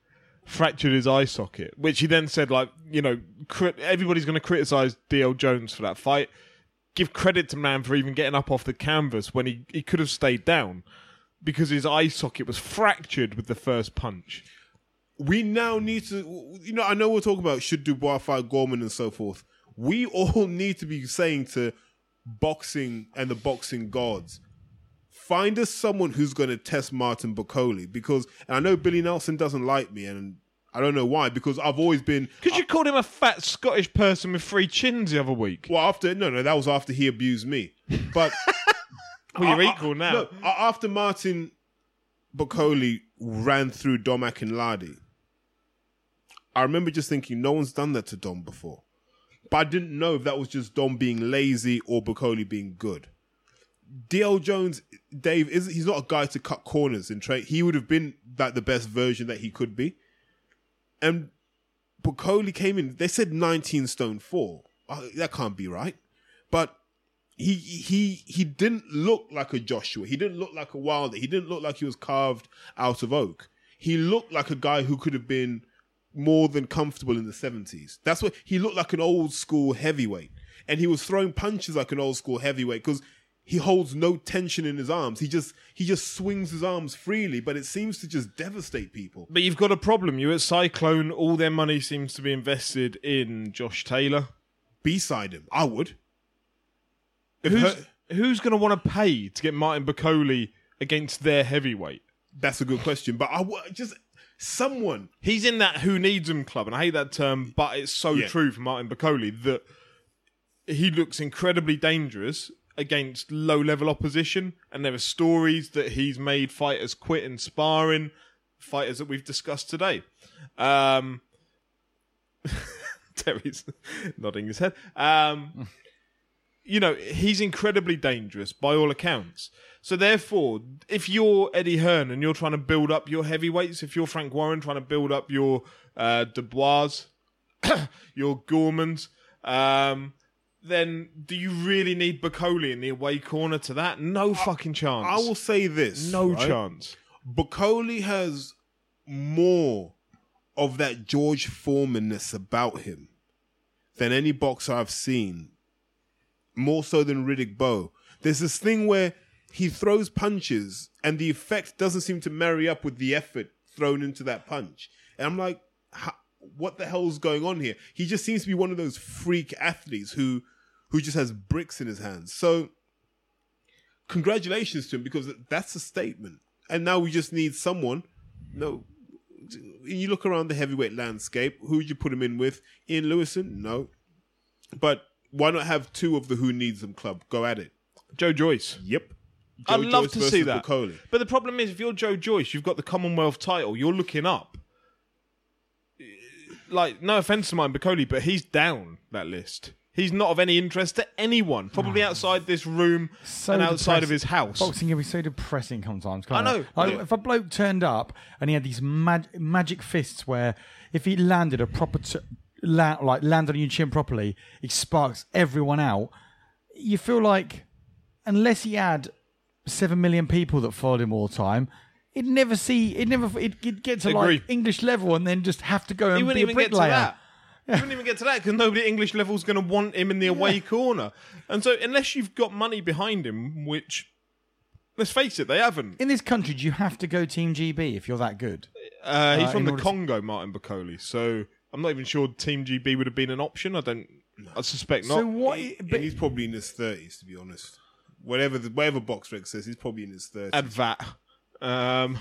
fractured his eye socket, which he then said, like, you know, cri- everybody's going to criticize DL Jones for that fight. Give credit to man for even getting up off the canvas when he, he could have stayed down because his eye socket was fractured with the first punch. We now need to, you know, I know we're talking about should Dubois fight Gorman and so forth. We all (laughs) need to be saying to boxing and the boxing gods, find us someone who's going to test Martin Bakole because and I know Billy Nelson doesn't like me and I don't know why because I've always been Because you called him a fat Scottish person with three chins the other week. well after no no that was after he abused me but (laughs) Well, you're I- I- equal now. no, after Martin Bakole ran through Domak and Akinladi I remember just thinking no one's done that to Dom before but I didn't know if that was just Dom being lazy or Bakole being good DL Jones, Dave, is he's not a guy to cut corners and trade. He would have been like the best version that he could be. And Bakole came in. They said 19 stone four. Uh, that can't be right. But he he he didn't look like a Joshua. He didn't look like a Wilder. He didn't look like he was carved out of oak. He looked like a guy who could have been more than comfortable in the 70s. That's what he looked like an old school heavyweight. And he was throwing punches like an old school heavyweight because he holds no tension in his arms. He just he just swings his arms freely, but it seems to just devastate people. But you've got a problem. You at Cyclone, all their money seems to be invested in Josh Taylor. Beside him, I would. If Who's her- who's going to want to pay to get Martin Bakole against their heavyweight? that's a good question, but I w- just someone He's in that who needs him club, and I hate that term, but it's so Yeah. true for Martin Bakole that he looks incredibly dangerous against low level opposition. And there are stories that he's made fighters quit in sparring, fighters that we've discussed today. Um, (laughs) Terry's nodding his head. Um, you know, he's incredibly dangerous by all accounts. So therefore, if you're Eddie Hearn and you're trying to build up your heavyweights, if you're Frank Warren trying to build up your uh, Dubois, (coughs) your Gormans, um, then do you really need Bakole in the away corner to that? No fucking chance. I will say this. no right? chance. Bakole has more of that George Foremanness about him than any boxer I've seen. More so than Riddick Bowe. There's this thing where he throws punches and the effect doesn't seem to marry up with the effort thrown into that punch. And I'm like, what the hell's going on here? He just seems to be one of those freak athletes who who just has bricks in his hands. So congratulations to him because that's a statement. And now we just need someone. No, you look around the heavyweight landscape. Who would you put him in with? Ian Lewison? No. But why not have two of the Who Needs Them club? Go at it. Joe Joyce. Yep. I'd Joe love to see that. Bakole. But the problem is, if you're Joe Joyce, you've got the Commonwealth title. You're looking up. Like, no offense to mine, Bakole, but he's down that list. He's not of any interest to anyone, probably outside this room So and outside depressing. of his house. Boxing can be so depressing sometimes. Can't I know, It? Like, yeah. If a bloke turned up and he had these mag- magic fists, where if he landed a proper, t- la- like landed on your chin properly, it sparks everyone out. You feel like, unless he had seven million people that followed him all the time, he'd never see, he'd never, he'd, he'd get to Agree. like English level and then just have to go and he be wouldn't a even get to bricklayer. that. He wouldn't even get to that because nobody at English level is going to want him in the away corner. And so, unless you've got money behind him, which, let's face it, they haven't. In this country, do you have to go Team GB if you're that good? Uh, he's Uh, from in the order to- Congo, Martin Bakole. So I'm not even sure Team GB would have been an option. I don't. I suspect not. So what? But he's probably in his thirties, to be honest. Whatever the whatever BoxRec says, he's probably in his thirties. Add VAT. Um,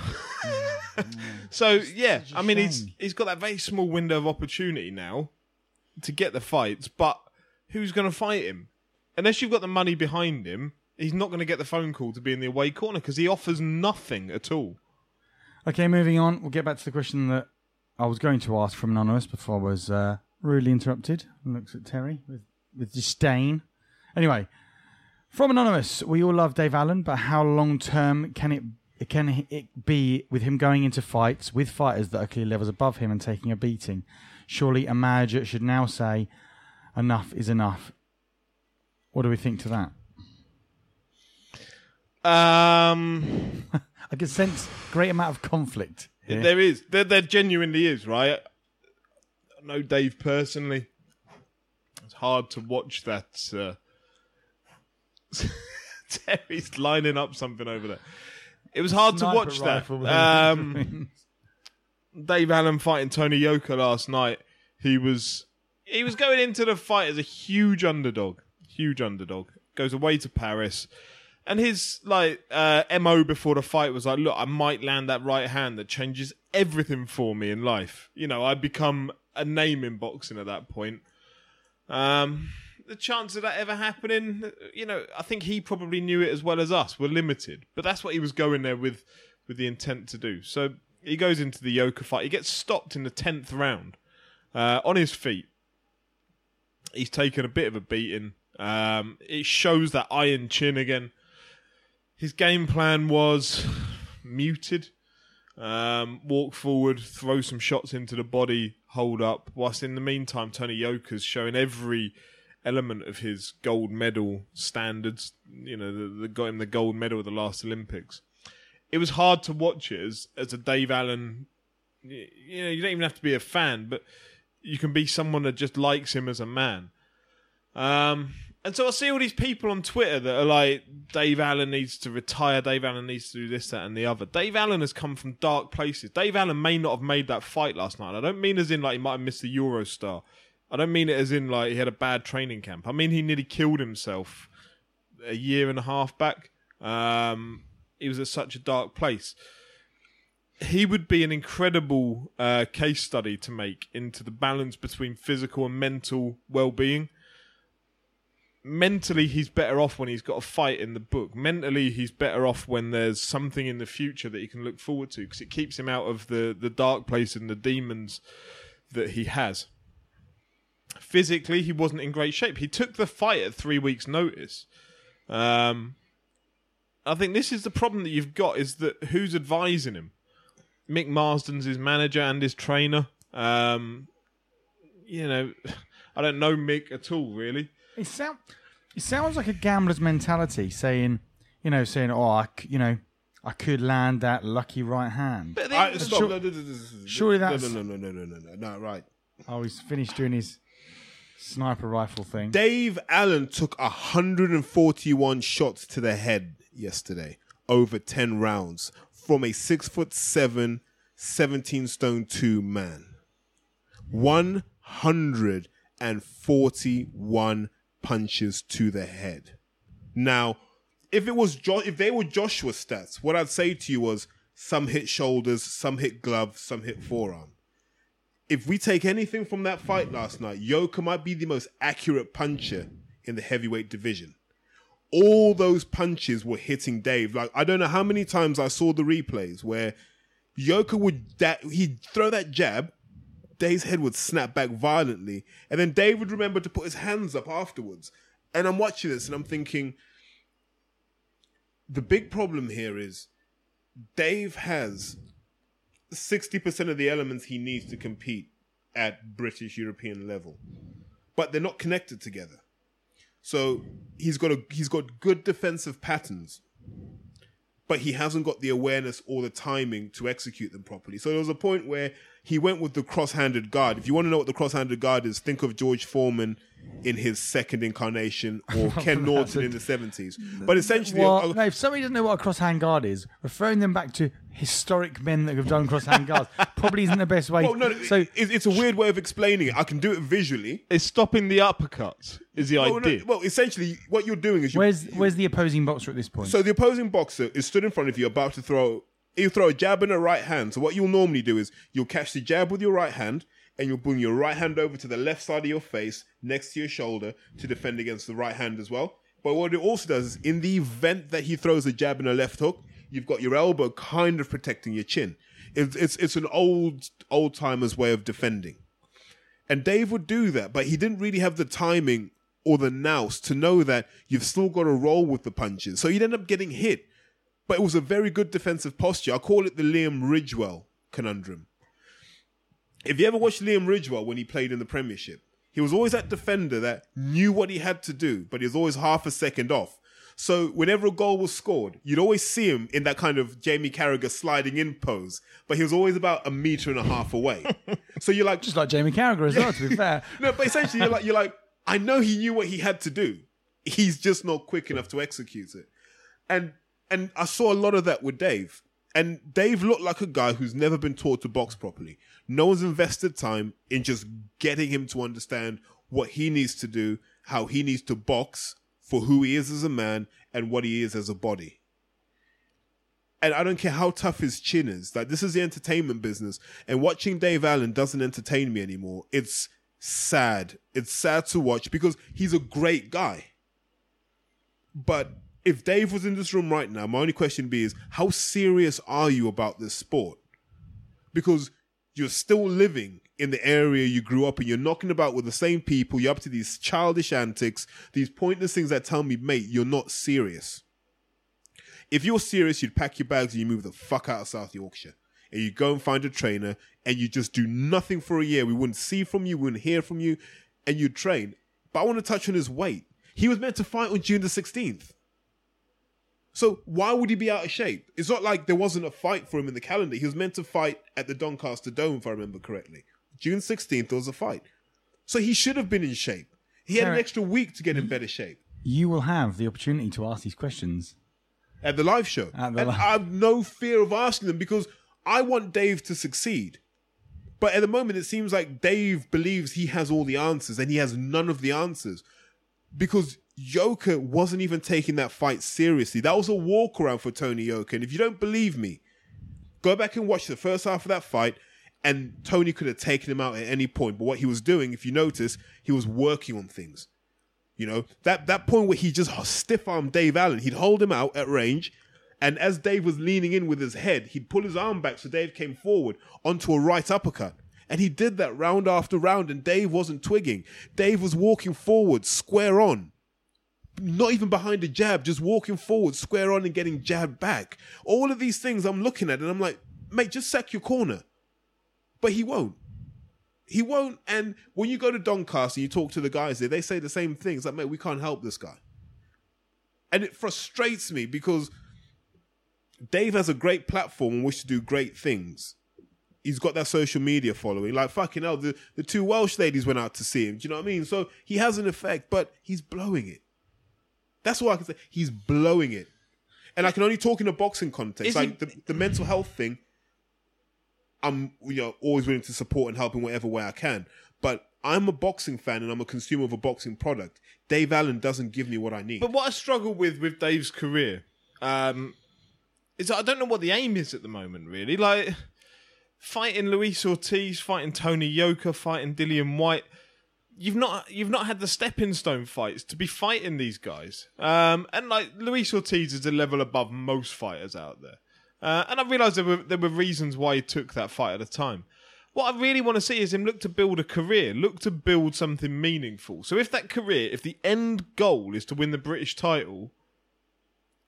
(laughs) so yeah, I mean he's he's got that very small window of opportunity now to get the fights, but who's going to fight him? Unless you've got the money behind him, he's not going to get the phone call to be in the away corner because he offers nothing at all. Okay, moving on. We'll get back to the question that I was going to ask from Anonymous before I was uh, rudely interrupted. Looks at Terry with, with disdain. Anyway, from Anonymous, we all love Dave Allen, but how long term can it can it be with him going into fights with fighters that are clearly levels above him and taking a beating? Surely a manager should now say, enough is enough. What do we think to that? Um, (laughs) I can sense great amount of conflict. here. There is. There, there genuinely is, right? I know Dave personally. It's hard to watch that. Uh... (laughs) Terry's lining up something over there. It was hard to watch that. Um, (laughs) Dave Allen fighting Tony Yoka last night. He was he was going into the fight as a huge underdog. Huge underdog. Goes away to Paris. And his like uh, mo before the fight was like, look, I might land that right hand that changes everything for me in life. You know, I'd become a name in boxing at that point. Um, the chance of that ever happening, you know, I think he probably knew it as well as us. Were limited, but that's what he was going there with, with the intent to do. So he goes into the Yoka fight. He gets stopped in the tenth round, uh, on his feet. He's taken a bit of a beating. Um, it shows that iron chin again. His game plan was (sighs) muted. Um, walk forward, throw some shots into the body, hold up. Whilst in the meantime, Tony Yoka's showing every element of his gold medal standards. You know, the got him the gold medal at the last Olympics. It was hard to watch it as as a Dave Allen. You know, you don't even have to be a fan, but you can be someone that just likes him as a man. Um, and so I see all these people on Twitter that are like, Dave Allen needs to retire, Dave Allen needs to do this, that, and the other. Dave Allen has come from dark places. Dave Allen may not have made that fight last night. I don't mean as in like he might have missed the Eurostar. I don't mean it as in like he had a bad training camp. I mean he nearly killed himself a year and a half back. Um, he was at such a dark place. He would be an incredible uh, case study to make into the balance between physical and mental well-being mentally he's better off when he's got a fight in the book. Mentally he's better off when there's something in the future that he can look forward to because it keeps him out of the the dark place and the demons that he has. Physically he wasn't in great shape. He took the fight at 3 weeks notice. Um I think this is the problem that you've got is that who's advising him? Mick Marsden's his manager and his trainer. Um you know, I don't know Mick at all really. It sound it sounds like a gambler's mentality, saying, you know, saying, oh, I, c- you know, I could land that lucky right hand. But I, stop. Sure- no, no, no, no, no, no, surely no, that's- no, no, no, no, no, no, no, right. Oh, he's finished doing his sniper rifle thing. Dave Allen took 141 shots to the head yesterday, over 10 rounds, from a six foot seven, 17 stone two man. 141 punches to the head. Now, if it was jo- if they were Joshua stats, what I'd say to you was some hit shoulders, some hit glove, some hit forearm if we take anything from that fight last night, Yoka might be the most accurate puncher in the heavyweight division. All those punches were hitting Dave. Like I don't know how many times I saw the replays where Yoka would that he'd throw that jab, Dave's head would snap back violently, and then Dave would remember to put his hands up afterwards. And I'm watching this and I'm thinking, the big problem here is Dave has 60% of the elements he needs to compete at British European level. But they're not connected together. So he's got a he's got good defensive patterns, but he hasn't got the awareness or the timing to execute them properly. So there was a point where he went with the cross-handed guard. If you want to know what the cross-handed guard is, think of George Foreman in his second incarnation or (laughs) Ken Norton in the 70s. (laughs) But essentially Well, uh, no, if somebody doesn't know what a cross-hand guard is, referring them back to historic men that have done cross-hand guards (laughs) probably isn't the best way. well, no, so it- it's a weird way of explaining it. I can do it visually. it's stopping the uppercuts is the Well, no, idea. well, essentially, what you're doing is you're, where's where's the opposing boxer at this point? so the opposing boxer is stood in front of you, about to throw. You throw a jab and a right hand. So what you'll normally do is you'll catch the jab with your right hand, and you'll bring your right hand over to the left side of your face, next to your shoulder, to defend against the right hand as well. But what it also does is, in the event that he throws a jab and a left hook, you've got your elbow kind of protecting your chin. It's it's, it's an old old timers way of defending. And Dave would do that, but he didn't really have the timing or the nous to know that you've still got to roll with the punches. So he'd end up getting hit. But it was a very good defensive posture. I call it the Liam Ridgewell conundrum. If you ever watched Liam Ridgewell when he played in the Premiership, he was always that defender that knew what he had to do, but he was always half a second off. So whenever a goal was scored, you'd always see him in that kind of Jamie Carragher sliding in pose, but he was always about a meter and a half away. (laughs) so you're like, Just like Jamie Carragher as well, to be (laughs) fair. no, but essentially you're like you're like, I know he knew what he had to do. He's just not quick enough to execute it. And and I saw a lot of that with Dave. And Dave looked like a guy who's never been taught to box properly. No one's invested time in just getting him to understand what he needs to do, how he needs to box for who he is as a man and what he is as a body. And I don't care how tough his chin is. Like this is the entertainment business, and watching Dave Allen doesn't entertain me anymore. It's sad. It's sad to watch because he's a great guy. But if Dave was in this room right now, my only question would be is how serious are you about this sport? Because you're still living in the area you grew up in. You're knocking about with the same people. You're up to these childish antics, these pointless things that tell me, mate, you're not serious. If you're serious, you'd pack your bags and you move the fuck out of South Yorkshire. And you go and find a trainer and you just do nothing for a year. We wouldn't see from you, we wouldn't hear from you, and you'd train. But I want to touch on his weight. He was meant to fight on June the 16th. So why would he be out of shape? It's not like there wasn't a fight for him in the calendar. He was meant to fight at the Doncaster Dome, if I remember correctly. June 16th, there was a fight. So he should have been in shape. He had an extra week to get in better shape You will have the opportunity to ask these questions. at the live show. At the and li- I have no fear of asking them because I want Dave to succeed. But at the moment, it seems like Dave believes he has all the answers and he has none of the answers because Yoka wasn't even taking that fight seriously. That was a walk around for Tony Yoka. And if you don't believe me, go back and watch the first half of that fight. And Tony could have taken him out at any point. But what he was doing, if you notice, he was working on things. You know, that, that point where he just stiff armed Dave Allen, he'd hold him out at range. And as Dave was leaning in with his head, he'd pull his arm back so Dave came forward onto a right uppercut. And he did that round after round, and Dave wasn't twigging. Dave was walking forward, square on. Not even behind a jab, just walking forward, square on, and getting jabbed back. All of these things I'm looking at, and I'm like, mate, just sack your corner. But he won't. He won't. And when you go to Doncaster and you talk to the guys there, they say the same things. Like, mate, we can't help this guy. And it frustrates me because Dave has a great platform on which to do great things. He's got that social media following. Like fucking hell, the, the two Welsh ladies went out to see him. Do you know what I mean? So he has an effect, but he's blowing it. That's all I can say. He's blowing it. And I can only talk in a boxing context. Is like he- the, the mental health thing, I'm you know always willing to support and help in whatever way I can. But I'm a boxing fan and I'm a consumer of a boxing product. Dave Allen doesn't give me what I need. But what I struggle with with Dave's career um, is that I don't know what the aim is at the moment. Really, like fighting Luis Ortiz, fighting Tony Yoka, fighting Dillian Whyte. You've not you've not had the stepping stone fights to be fighting these guys. Um, and like Luis Ortiz is a level above most fighters out there. Uh, and I realised there were there were reasons why he took that fight at the time. What I really want to see is him look to build a career, look to build something meaningful. So if that career, if the end goal is to win the British title,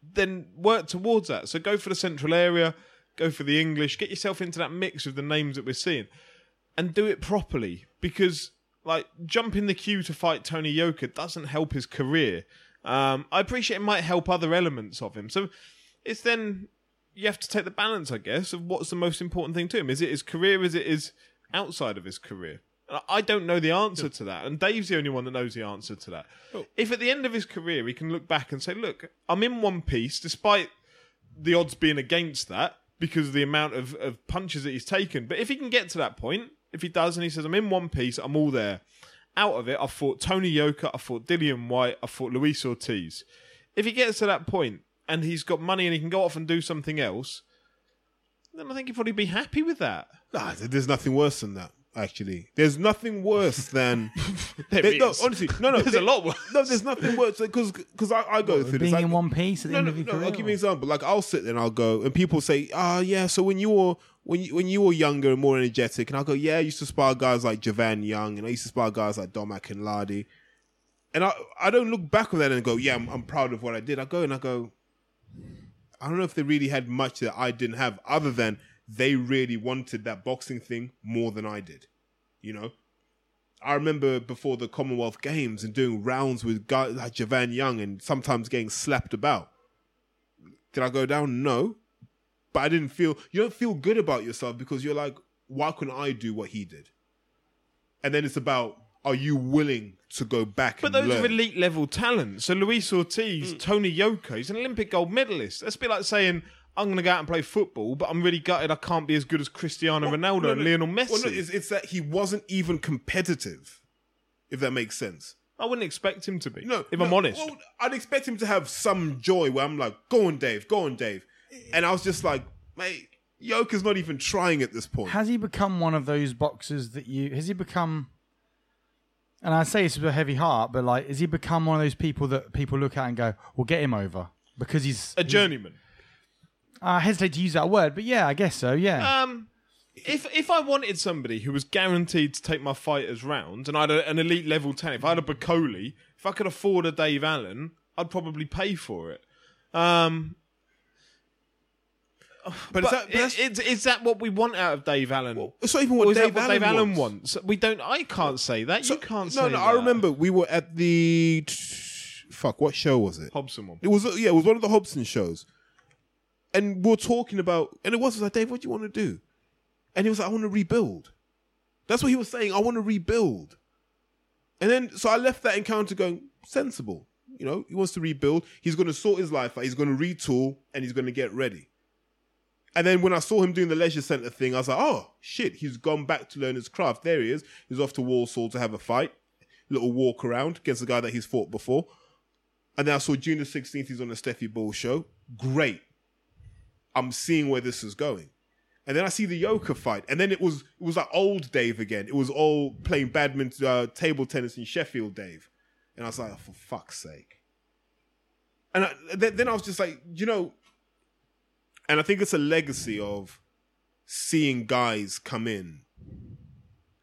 then work towards that. So go for the central area, go for the English, get yourself into that mix of the names that we're seeing, and do it properly. Because like jump in the queue to fight Tony Yoka doesn't help his career. Um, I appreciate it might help other elements of him. So it's then you have to take the balance, I guess, of what's the most important thing to him. Is it his career? Is it his outside of his career? I- I don't know the answer to that, and Dave's the only one that knows the answer to that. If at the end of his career he can look back and say, "Look, I'm in one piece," despite the odds being against that because of the amount of, of punches that he's taken. But if he can get to that point, if he does, and he says, "I'm in one piece, I'm all there," out of it, I fought Tony Yoka, I fought Dillian Whyte, I fought Luis Ortiz. If he gets to that point and he's got money and he can go off and do something else, then I think he'd probably be happy with that. Nah, there's nothing worse than that. Actually, there's nothing worse (laughs) than There There- no, is. honestly, no, no. (laughs) There's there- a lot worse. No, there's nothing worse because because I, I go through this. being like- in one piece at the no, end no, of your no, career. I'll give you an example. Like I'll sit there and I'll go, and people say, "Ah, yeah." So when you were when you, when you were younger and more energetic, and I'll go, "Yeah, I used to spar guys like Javan Young, and I used to spar guys like Domac and Lardy." And I I don't look back on that and go, "Yeah, I'm, I'm proud of what I did." I go and I go, I don't know if they really had much that I didn't have, other than they really wanted that boxing thing more than I did. You know, I remember before the Commonwealth Games and doing rounds with guys like Javan Young and sometimes getting slapped about. Did I go down? No. But I didn't feel, you don't feel good about yourself because you're like, why couldn't I do what he did? And then it's about, are you willing to go back But and those learn? are elite level talent. So Luis Ortiz, mm. Tony Yoka, he's an Olympic gold medalist. That's a bit like saying, I'm going to go out and play football, but I'm really gutted I can't be as good as Cristiano Ronaldo No, and no. Lionel Messi. Well, no, it's, it's that he wasn't even competitive, if that makes sense. I wouldn't expect him to be, No, if no, I'm honest. well, I'd expect him to have some joy where I'm like, "Go on, Dave, go on, Dave," and I was just like, "Mate, Yoka's not even trying at this point." Has he become one of those boxers that you? Has he become? And I say this with a heavy heart, but like, has he become one of those people that people look at and go, "We'll get him over," because he's a he's- journeyman. I hesitate to use that word, but yeah, I guess so. Yeah, Um, if if I wanted somebody who was guaranteed to take my fighters round, and I had a, an elite level talent, if I had a Bakole, if I could afford a Dave Allen, I'd probably pay for it. Um, but but is that, but that's- is, is that what we want out of Dave Allen? it's not even or what is Dave, that what Allen, Dave Allen wants. wants? We don't. I can't say that. you can't no, say no. that. I remember we were at the fuck. What show was it? Hobson one. It was yeah, it was one of the Hobson shows, and we are talking about, and it was, it was like, Dave, what do you want to do? And he was like, I want to rebuild. That's what he was saying. I want to rebuild. And then, so I left that encounter going sensible. You know, he wants to rebuild. He's going to sort his life out. He's going to retool, and he's going to get ready. And then when I saw him doing the leisure center thing, I was like, oh shit, he's gone back to learn his craft. There he is. He's off to Walsall to have a fight, little walk around against the guy that he's fought before. And then I saw June the 16th, he's on the Stefy Bull show. Great. I'm seeing where this is going. And then I see the Yoka fight. And then it was it was like old Dave again. It was all playing badminton, uh, table tennis in Sheffield Dave. And I was like, oh, for fuck's sake. And I, then, then I was just like, you know, and I think it's a legacy of seeing guys come in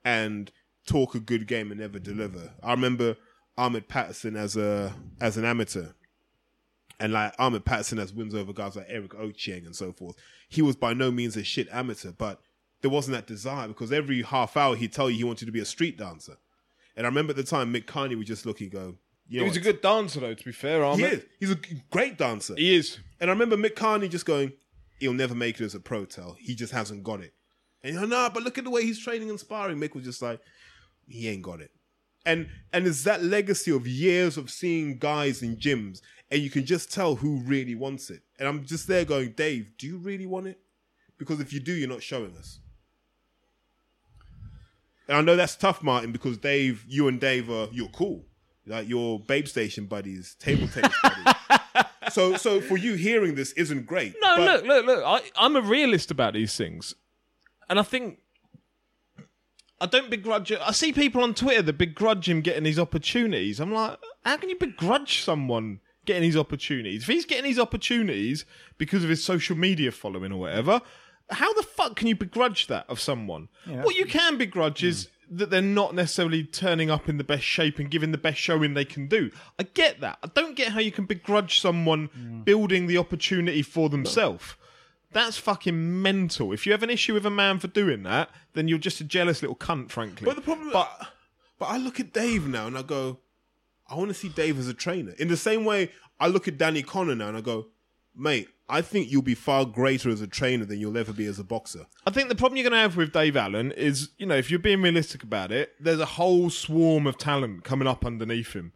and talk a good game and never deliver. I remember Ahmed Patterson as a as an amateur, and like Ahmed Patterson has wins over guys like Eric Ochieng and so forth. He was by no means a shit amateur, but there wasn't that desire because every half hour he'd tell you he wanted to be a street dancer. And I remember at the time Mick Carney would just look and go, you know He was a good dancer, though. To be fair, He Ahmed. is. He's a great dancer. He is. And I remember Mick Carney just going, he'll never make it as a pro tell. He just hasn't got it. And you're no, but look at the way he's training and sparring. Mick was just like, he ain't got it. And and it's that legacy of years of seeing guys in gyms, and you can just tell who really wants it. And I'm just there going, Dave, do you really want it? Because if you do, you're not showing us. And I know that's tough, Martin, because Dave, you and Dave are you're cool. Like your babe station buddies, table tennis buddies. (laughs) so so for you hearing this isn't great. No, look, look, look. I, I'm a realist about these things, and I think I don't begrudge it. I see people on Twitter that begrudge him getting these opportunities. I'm like, how can you begrudge someone getting these opportunities? If he's getting these opportunities because of his social media following or whatever, how the fuck can you begrudge that of someone? what you can begrudge is that they're not necessarily turning up in the best shape and giving the best showing they can do. I get that. I don't get how you can begrudge someone building the opportunity for themselves. That's fucking mental. If you have an issue with a man for doing that, then you're just a jealous little cunt, frankly. But the problem, but but I look at Dave now and I go, I want to see Dave as a trainer. In the same way, I look at Danny Connor now and I go, mate, I think you'll be far greater as a trainer than you'll ever be as a boxer. I think the problem you're going to have with Dave Allen is, you know, if you're being realistic about it, there's a whole swarm of talent coming up underneath him.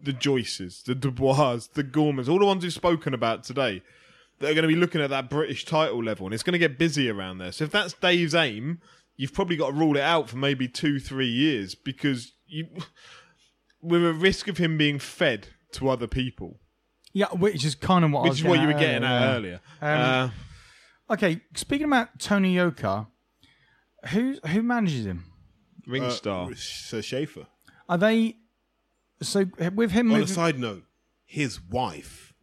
The Joyces, the Dubois, the Gormans, all the ones we've spoken about today, that are going to be looking at that British title level, and it's going to get busy around there. So if that's Dave's aim, you've probably got to rule it out for maybe two, three years because you, with a risk of him being fed to other people, Yeah, which is kind of what I which was is what you were getting getting at at earlier. earlier. Um, uh, Okay, speaking about Tony Yoka, who who manages him? ring Uh, star. Sir Schaefer. Are they so with him? On a side note, his wife.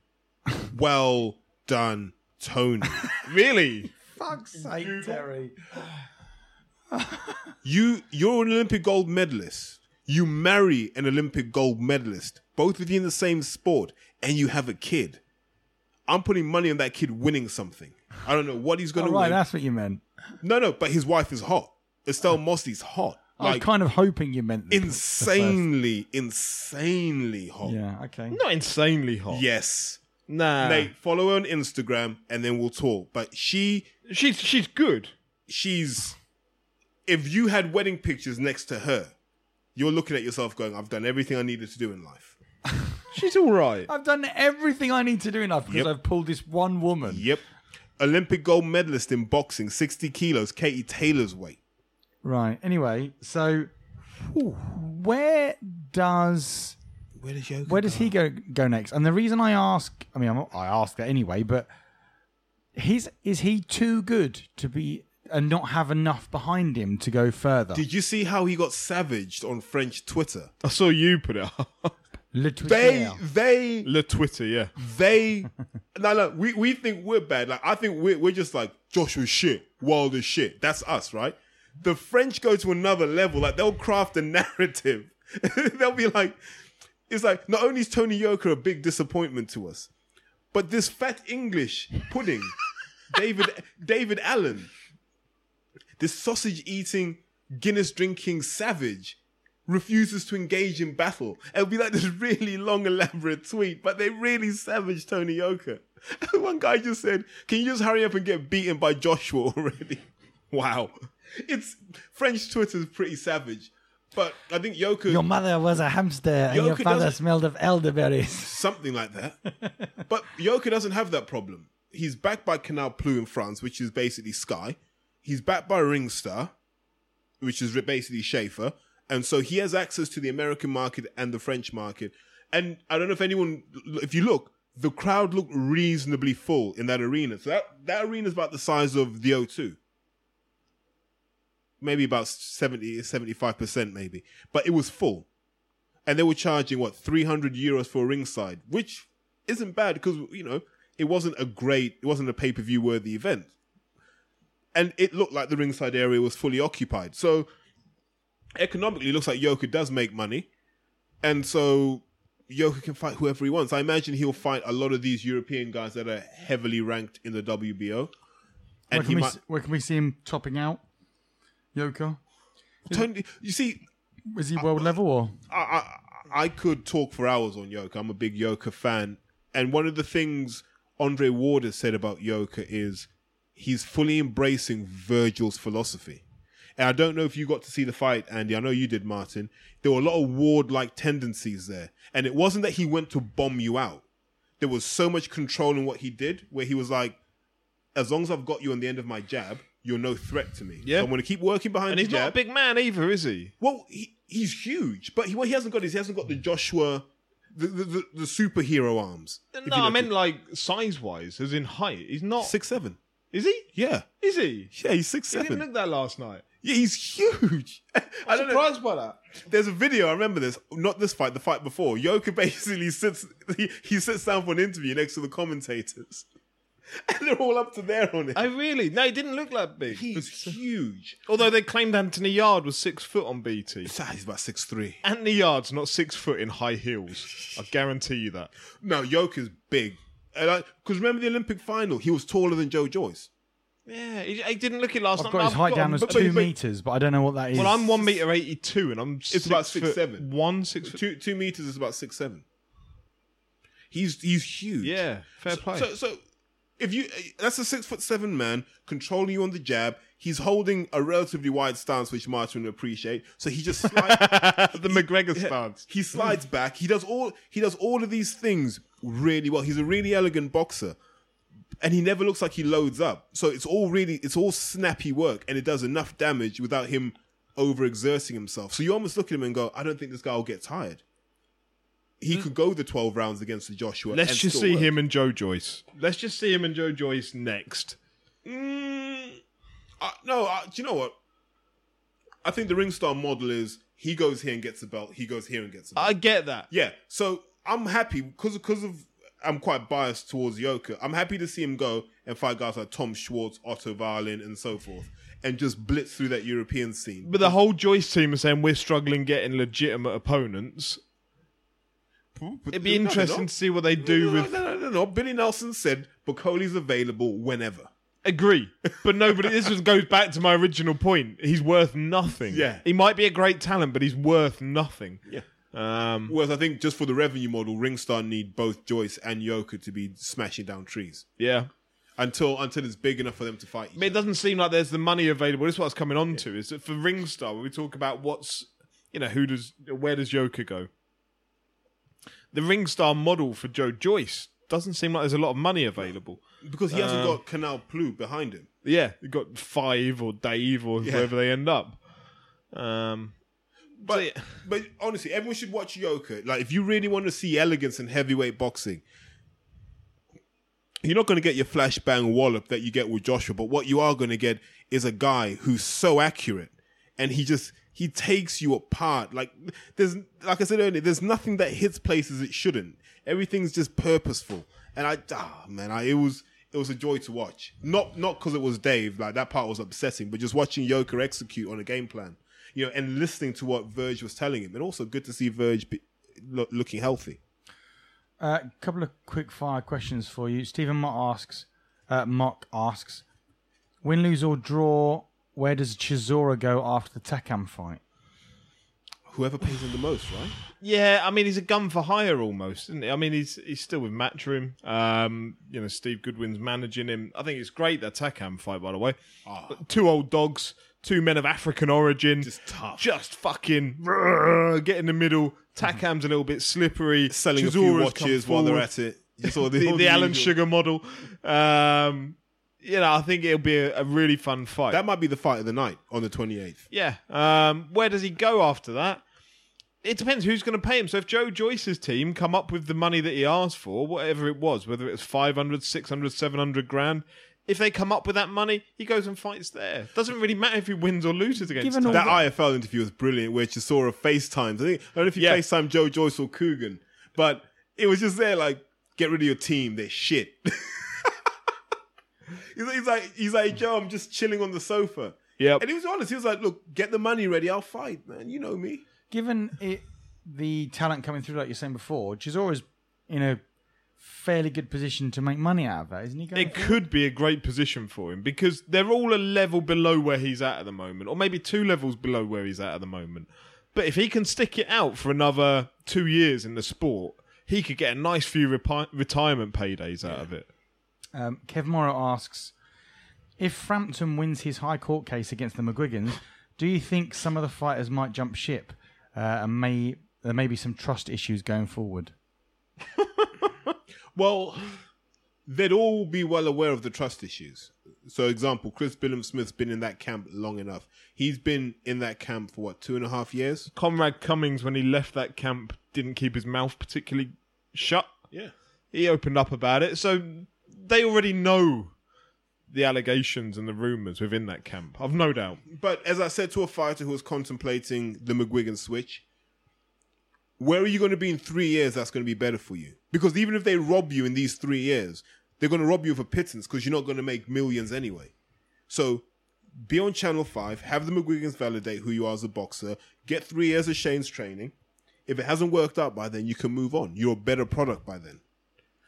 (laughs) well done, Tony. Really? fuck's sake, Terry. You you're an Olympic gold medalist. You marry an Olympic gold medalist, both within the same sport, and you have a kid. I'm putting money on that kid winning something. I don't know what he's going Oh, to right, win. that's what you meant. No, no, but his wife is hot. Estelle Mossely's hot. I was Like kind of hoping you meant the- the insanely, insanely hot. Yeah. Okay. Not insanely hot. Yes. Nah. Mate, follow her on Instagram and then we'll talk. But she She's she's good. she's if you had wedding pictures next to her, you're looking at yourself going, I've done everything I needed to do in life. (laughs) She's all right. I've done everything I need to do in life because Yep. I've pulled this one woman. Yep. Olympic gold medalist in boxing, 60 kilos, Katie Taylor's weight. Right. Anyway, so where does Where does Yoka where does he go go next? And the reason I ask, I mean, I'm, I ask that anyway, but he's is he too good to be and not have enough behind him to go further? Did you see how he got savaged on French Twitter? I saw you put it up. (laughs) Le They, Twitter. they, Le Twitter, yeah. they. (laughs) no, no, we, we think we're bad. Like I think we're, we're just like Joshua's shit, wild as shit. That's us, right? The French go to another level. Like they'll craft a narrative. (laughs) they'll be like, it's like not only is Tony Yoka a big disappointment to us, but this fat English pudding, David David Allen, this sausage eating, Guinness drinking savage refuses to engage in battle. It'll be like this really long, elaborate tweet, but they really savage Tony Yoka. (laughs) One guy just said, Can you just hurry up and get beaten by Joshua already? (laughs) wow. It's French Twitter is pretty savage. But I think Yoka Your mother was a hamster and your father smelled of elderberries. (laughs) something like that. but Yoka doesn't have that problem. He's backed by Canal Plus in France, which is basically Sky. He's backed by Ringstar, which is basically Schaefer. And so he has access to the American market and the French market. And I don't know if anyone, if you look, the crowd looked reasonably full in that arena. So that, that arena is about the size of the O2. Maybe about 70, 75% maybe. But it was full and they were charging what 300 euros for a ringside, which isn't bad because you know it wasn't a great, it wasn't a pay per view worthy event, and it looked like the ringside area was fully occupied. So economically, it looks like Yoka does make money, and so Yoka can fight whoever he wants. I imagine he'll fight a lot of these European guys that are heavily ranked in the WBO, Where can, he we, might. where can we see him topping out? Yoka? Tony, you see, Is he world level or? I, I I could talk for hours on Yoka. I'm a big Yoka fan, and one of the things Andre Ward has said about Yoka is he's fully embracing Virgil's philosophy. And I don't know if you got to see the fight, Andy. I know you did, Martin. There were a lot of Ward-like tendencies there, and it wasn't that he went to bomb you out. There was so much control in what he did, where he was like, "As long as I've got you on the end of my jab, you're no threat to me. Yeah. So I'm going to keep working behind And he's jab." not a big man either, is he? Well, he, he's huge, but he, what he hasn't got is he hasn't got the Joshua, the the, the, the superhero arms. No, you know I meant like size wise, as in height. He's not. six seven. Is he? Yeah, Is he? yeah, he's six He didn't seven. look that last night. Yeah, he's huge. (laughs) I don't know. Surprised by that. There's a video. I remember this. Not this fight. The fight before. Yoka (laughs) basically sits. He, he sits down for an interview next to the commentators, (laughs) and they're all up to there on it. Oh, really? No, he didn't look that big. he's huge. Although they claimed Anthony Yarde was six foot on BT. Ah, He's about six three. Anthony Yarde's not six foot in high heels. I guarantee you that. No, Yoka's big. Because remember the Olympic final? He was taller than Joe Joyce. Yeah, he, he didn't look it last I've night. got his height down as but- two but- meters, but I don't know what that is. Well, I'm one meter eighty two, and I'm It's about six, foot seven. One six foot. Two two meters is about six seven. He's he's huge. Yeah, fair play. So so if you that's a six foot seven man controlling you on the jab. He's holding a relatively wide stance, which Martin will appreciate. So he just (laughs) slides, the McGregor stance. he slides back. He does all he does all of these things really well. He's a really elegant boxer, and he never looks like he loads up. So it's all really it's all snappy work, and it does enough damage without him overexerting himself. So you almost look at him and go, I don't think this guy will get tired. He could go the twelve rounds against the Joshua. Let's just see work. him and Joe Joyce. Let's just see him and Joe Joyce next. Mm, uh, no, uh, do you know what? I think the ring star model is he goes here and gets a belt. He goes here and gets a belt. I get that. Yeah, so I'm happy because because of I'm quite biased towards Yoka. I'm happy to see him go and fight guys like Tom Schwarz, Otto Wallin, and so forth, and just blitz through that European scene. But the whole Joyce team is saying we're struggling getting legitimate opponents. It'd be No, interesting to see what they do no, with. no, no, no, no. Billy Nelson said Bakole's available whenever. Agree, but nobody. this just goes back to my original point. He's worth nothing. Yeah. he might be a great talent, but he's worth nothing. Yeah. Um, Whereas I think just for the revenue model, Ringstar need both Joyce and Yoka to be smashing down trees yeah. until until it's big enough for them to fight. Each I mean, it other. doesn't seem like there's the money available. This is what I was coming on to. Is that for Ringstar, when we talk about what's, you know, who does, where does Yoka go? The Ringstar model for Joe Joyce doesn't seem like there's a lot of money available. because he hasn't Um, got Canal Plu behind him. Yeah, you got Five or Dave or Yeah. whoever they end up. Um, But yeah. but honestly, everyone should watch Yoka. Like if you really want to see elegance in heavyweight boxing, you're not going to get your flashbang wallop that you get with Joshua. But what you are going to get is a guy who's so accurate, and he just he takes you apart. Like there's like I said earlier, there's nothing that hits places it shouldn't. Everything's just purposeful. And I ah man, I, it was it was a joy to watch. Not not because it was Dave, like that part was upsetting, but just watching Yoka execute on a game plan, you know, and listening to what Verge was telling him, and also good to see Verge be, lo- looking healthy. A uh, couple of quick fire questions for you. Stephen Mock asks, uh, Mock asks, win, lose or draw, where does Chisora go after the Takam fight? Whoever pays him the most, right? Yeah, I mean he's a gun for hire almost, isn't he? I mean he's he's still with Matchroom. Um, you know Steve Goodwin's managing him. I think it's great that Takam fight, by the way. Two old dogs, two men of African origin, Just tough. just fucking get in the middle. Takam's a little bit slippery, Selling a few watches while they're at it. You saw the, (laughs) the, the Alan Sugar model. Um, you know, I think it'll be a, a really fun fight. That might be the fight of the night on the 28th. Yeah. Um, where does he go after that? It depends who's going to pay him. So if Joe Joyce's team come up with the money that he asked for, whatever it was, whether it was 500, 600, 700 grand, if they come up with that money, he goes and fights there. Doesn't really matter if he wins or loses against Given Taylor. all That IFL interview was brilliant, where Chisora FaceTimes. I think I don't know if you Yeah. FaceTime Joe Joyce or Coogan, but it was just there like, get rid of your team, they're shit. (laughs) he's, he's like, he's like, Joe, I'm just chilling on the sofa. Yep. And he was honest. He was like, look, get the money ready, I'll fight, man. You know me. Given it, the talent coming through, like you're saying before, Chisora's in a fairly good position to make money out of that, isn't he? Going It could be a great position for him because they're all a level below where he's at at the moment, or maybe two levels below where he's at at the moment. But if he can stick it out for another two years in the sport, he could get a nice few repi- retirement paydays out of it. Um, Kev Morrow asks if Frampton wins his High Court case against the McGuigans, do you think some of the fighters might jump ship uh, and may there may be some trust issues going forward? (laughs) Well, they'd all be well aware of the trust issues. So, example, Chris Billam-Smith's been in that camp long enough. He's been in that camp for what two and a half years. Conrad Cummings, when he left that camp, didn't keep his mouth particularly shut. Yeah, He opened up about it, so they already know the allegations and the rumours within that camp. I've no doubt. but as I said to a fighter who was contemplating the McGuigan switch, where are you going to be in three years? That's going to be better for you because even if they rob you in these three years, they're going to rob you of a pittance because you're not going to make millions anyway. So be on Channel 5, have the McGuigans validate who you are as a boxer, get three years of Shane's training. If it hasn't worked out by then, you can move on. You're a better product by then.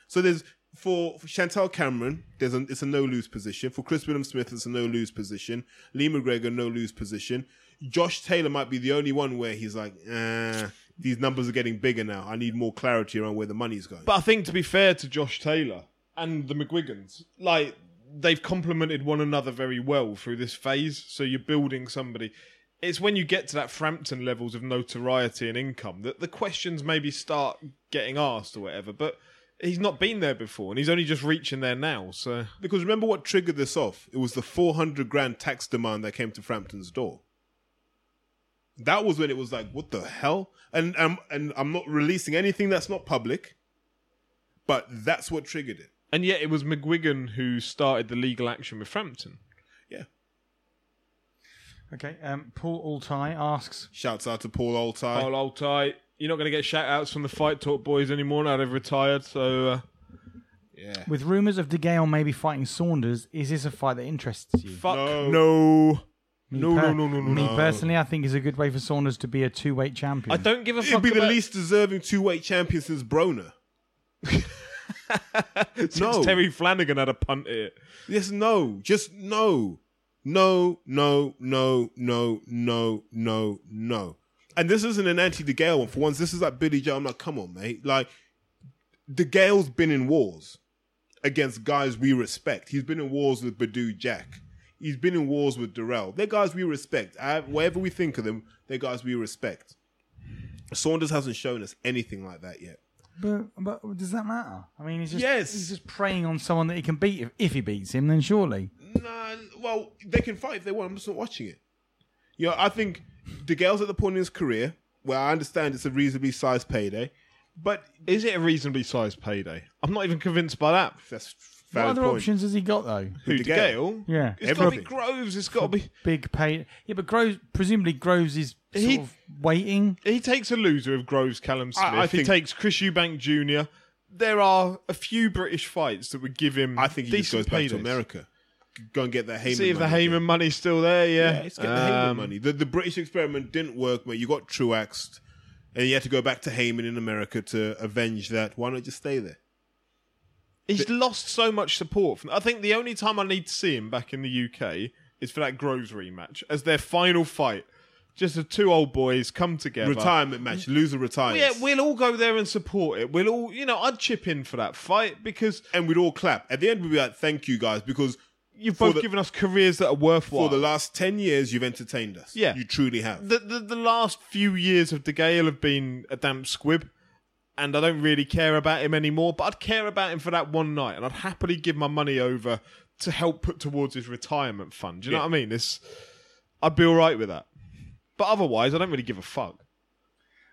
So there's for, Chantelle Cameron, there's a, it's a no lose position. For Chris Billam-Smith, it's a no lose position. Lee McGregor, no lose position. Josh Taylor might be the only one where he's like, eh, these numbers are getting bigger now. I need more clarity around where the money's going. But I think to be fair to Josh Taylor and the McGuigans, like they've complemented one another very well through this phase. So you're building somebody. It's when you get to that Frampton levels of notoriety and income that the questions maybe start getting asked or whatever. But he's not been there before, and he's only just reaching there now. So Because remember what triggered this off? It was the 400 grand tax demand that came to Frampton's door. That was when it was like, what the hell? And um, and I'm not releasing anything that's not public, but that's what triggered it. and yet it was McGuigan who started the legal action with Frampton. Yeah. Okay. Um, Paul Altai asks, Shouts out to Paul Altai. Paul Altai, you're not going to get shout outs from the Fight Talk boys anymore now they've retired. So uh, yeah. with rumours of DeGale maybe fighting Saunders, is this a fight that interests you? fuck No. no. Me No, no, no, no, no, Me no. personally, I think it's a good way for Saunders to be a two-weight champion. I don't give a fuck. It'd fuck be the about- least deserving two weight champion since Broner. (laughs) Since No. Terry Flanagan had a punt at it. Yes, no. Just no. No, no, no, no, no, no, no. And this isn't an anti DeGale one. For once, this is like Billy Joe. I'm like, come on, mate. Like, DeGale's been in wars against guys we respect. He's been in wars with Badou Jack. He's been in wars with Dirrell. They're guys we respect. I, whatever we think of them, they're guys we respect. Saunders hasn't shown us anything like that yet. But, but does that matter? I mean, he's just Yes. he's just preying on someone that he can beat. If, if he beats him, then surely. Nah, well, they can fight if they want. I'm just not watching it. You know, I think DeGale's at the point in his career where I understand it's a reasonably sized payday, but Is it a reasonably sized payday? I'm not even convinced by that. that's What valid other point. options has he got though? Who, De DeGale? Yeah, It's got to be Everything. Groves. It's got to be. big pay. Yeah, but Groves presumably Groves is sort He- of waiting. He takes a loser of Groves, Callum Smith. I- I he think- takes Chris Eubank Jr. There are a few British fights that would give him. I think he just goes decent back to paydays. America. Go and get that Haymon. See if the money Haymon money's still there. Yeah, let's get the Haymon Um, money. The, the British experiment didn't work, mate. You got Truaxed, and you had to go back to Haymon in America to avenge that. Why not just stay there? He's lost so much support. From, I think the only time I need to see him back in the UK is for that Groves rematch as their final fight. Just the two old boys come together. Retirement match. Loser retires. Yeah, we'll all go there and support it. We'll all, you know, I'd chip in for that fight because and we'd all clap. At the end, we'd be like, thank you guys, because you've both the- given us careers that are worthwhile. for the last 10 years, you've entertained us. Yeah. You truly have. the, the the last few years of DeGale have been a damp squib, and I don't really care about him anymore. But I'd care about him for that one night, and I'd happily give my money over to help put towards his retirement fund. Do you know Yeah. what I mean? It's, I'd be all right with that. But otherwise, I don't really give a fuck.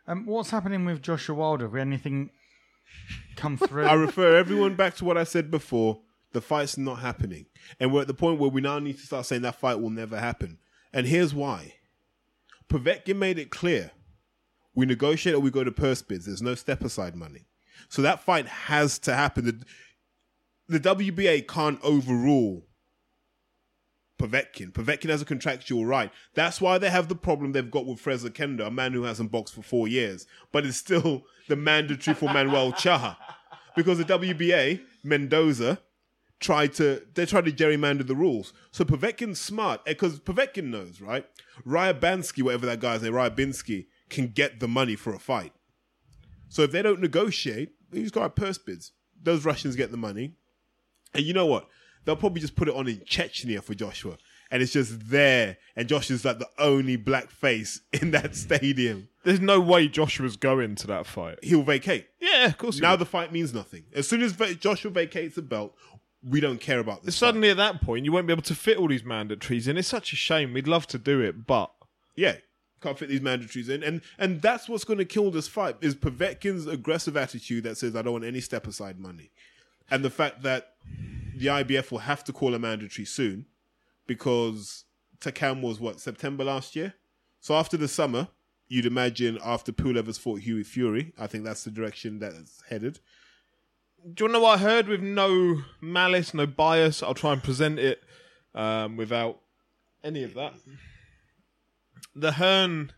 Um, what's happening with Joshua Wilder? Have we anything come (laughs) through? I refer everyone back to what I said before. The fight's not happening. And we're at the point where we now need to start saying that fight will never happen. And here's why. Povetkin made it clear. We negotiate or we go to purse bids. There's no step aside money. So that fight has to happen. The, the WBA can't overrule Povetkin. Povetkin has a contractual right. That's why they have the problem they've got with Fres Oquendo, a man who hasn't boxed for four years, but is still the mandatory for Manuel Charr. because the WBA Mendoza tried to they tried to gerrymander the rules. So Povetkin's smart eh, because Povetkin knows right. Ryabansky, whatever that guy's name, Ryabinsky, can get the money for a fight. So if they don't negotiate, he's got purse bids. Those Russians get the money, and you know what? They'll probably just put it on in Chechnya for Joshua, and it's just there, and Joshua's like the only black face (laughs) in that stadium. There's no way Joshua's going to that fight. He'll vacate. Yeah, of course. Now will. the fight means nothing. As soon as Joshua vacates the belt, we don't care about this. suddenly at that point you won't be able to fit all these mandatories in. It's such a shame. We'd love to do it, but yeah, can't fit these mandatories in, and and that's what's going to kill this fight is Povetkin's aggressive attitude that says I don't want any step aside money, and the fact that the IBF will have to call a mandatory soon because Takam was what September last year, so after the summer. You'd imagine after Pulev has fought Hughie Fury, I think that's the direction that's headed. Do you want to know what I heard with no malice, no bias? I'll try and present it um, without any of that. The Hearn,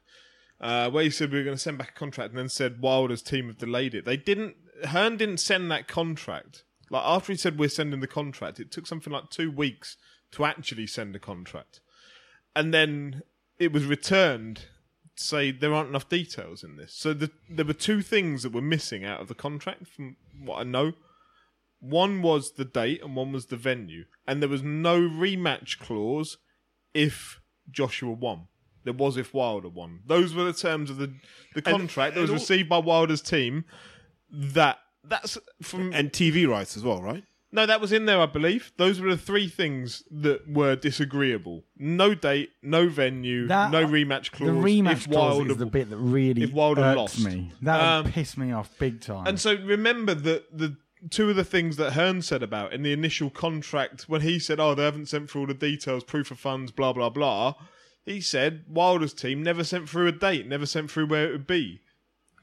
uh, where he said we were going to send back a contract and then said Wilder's team have delayed it. They didn't. Hearn didn't send that contract. Like after he said we're sending the contract, it took something like two weeks to actually send a contract, and then it was returned. Say there aren't enough details in this. So the, there were two things that were missing out of the contract, from what I know. One was the date and one was the venue. And there was no rematch clause if Joshua won. There was if Wilder won. Those were the terms of the, the contract that was and all- received by Wilder's team. That that's from And TV rights as well, right? No, that was in there, I believe. Those were the three things that were disagreeable. No date, no venue, That- no rematch clause. The rematch if clause Wilder is the bit that really if Wilder irks lost. me. That Um, would piss me off big time. And so remember that the two of the things that Hearn said about in the initial contract when he said, "Oh, they haven't sent through all the details, proof of funds, blah blah blah." He said Wilder's team never sent through a date, never sent through where it would be.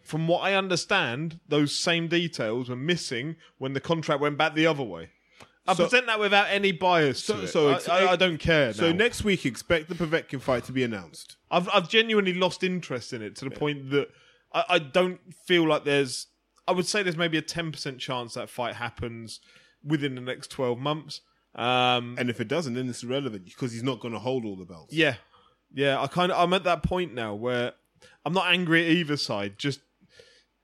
From what I understand, those same details were missing when the contract went back the other way. I So- present that without any bias So- so I- it's- I, I don't care. So next week, expect the Povetkin fight to be announced. I've I've genuinely lost interest in it to the point that I, I don't feel like there's. I would say there's maybe a ten percent chance that fight happens within the next twelve months. Um, And if it doesn't, then it's irrelevant because he's not going to hold all the belts. yeah, yeah. I kind of I'm at that point now where I'm not angry at either side. Just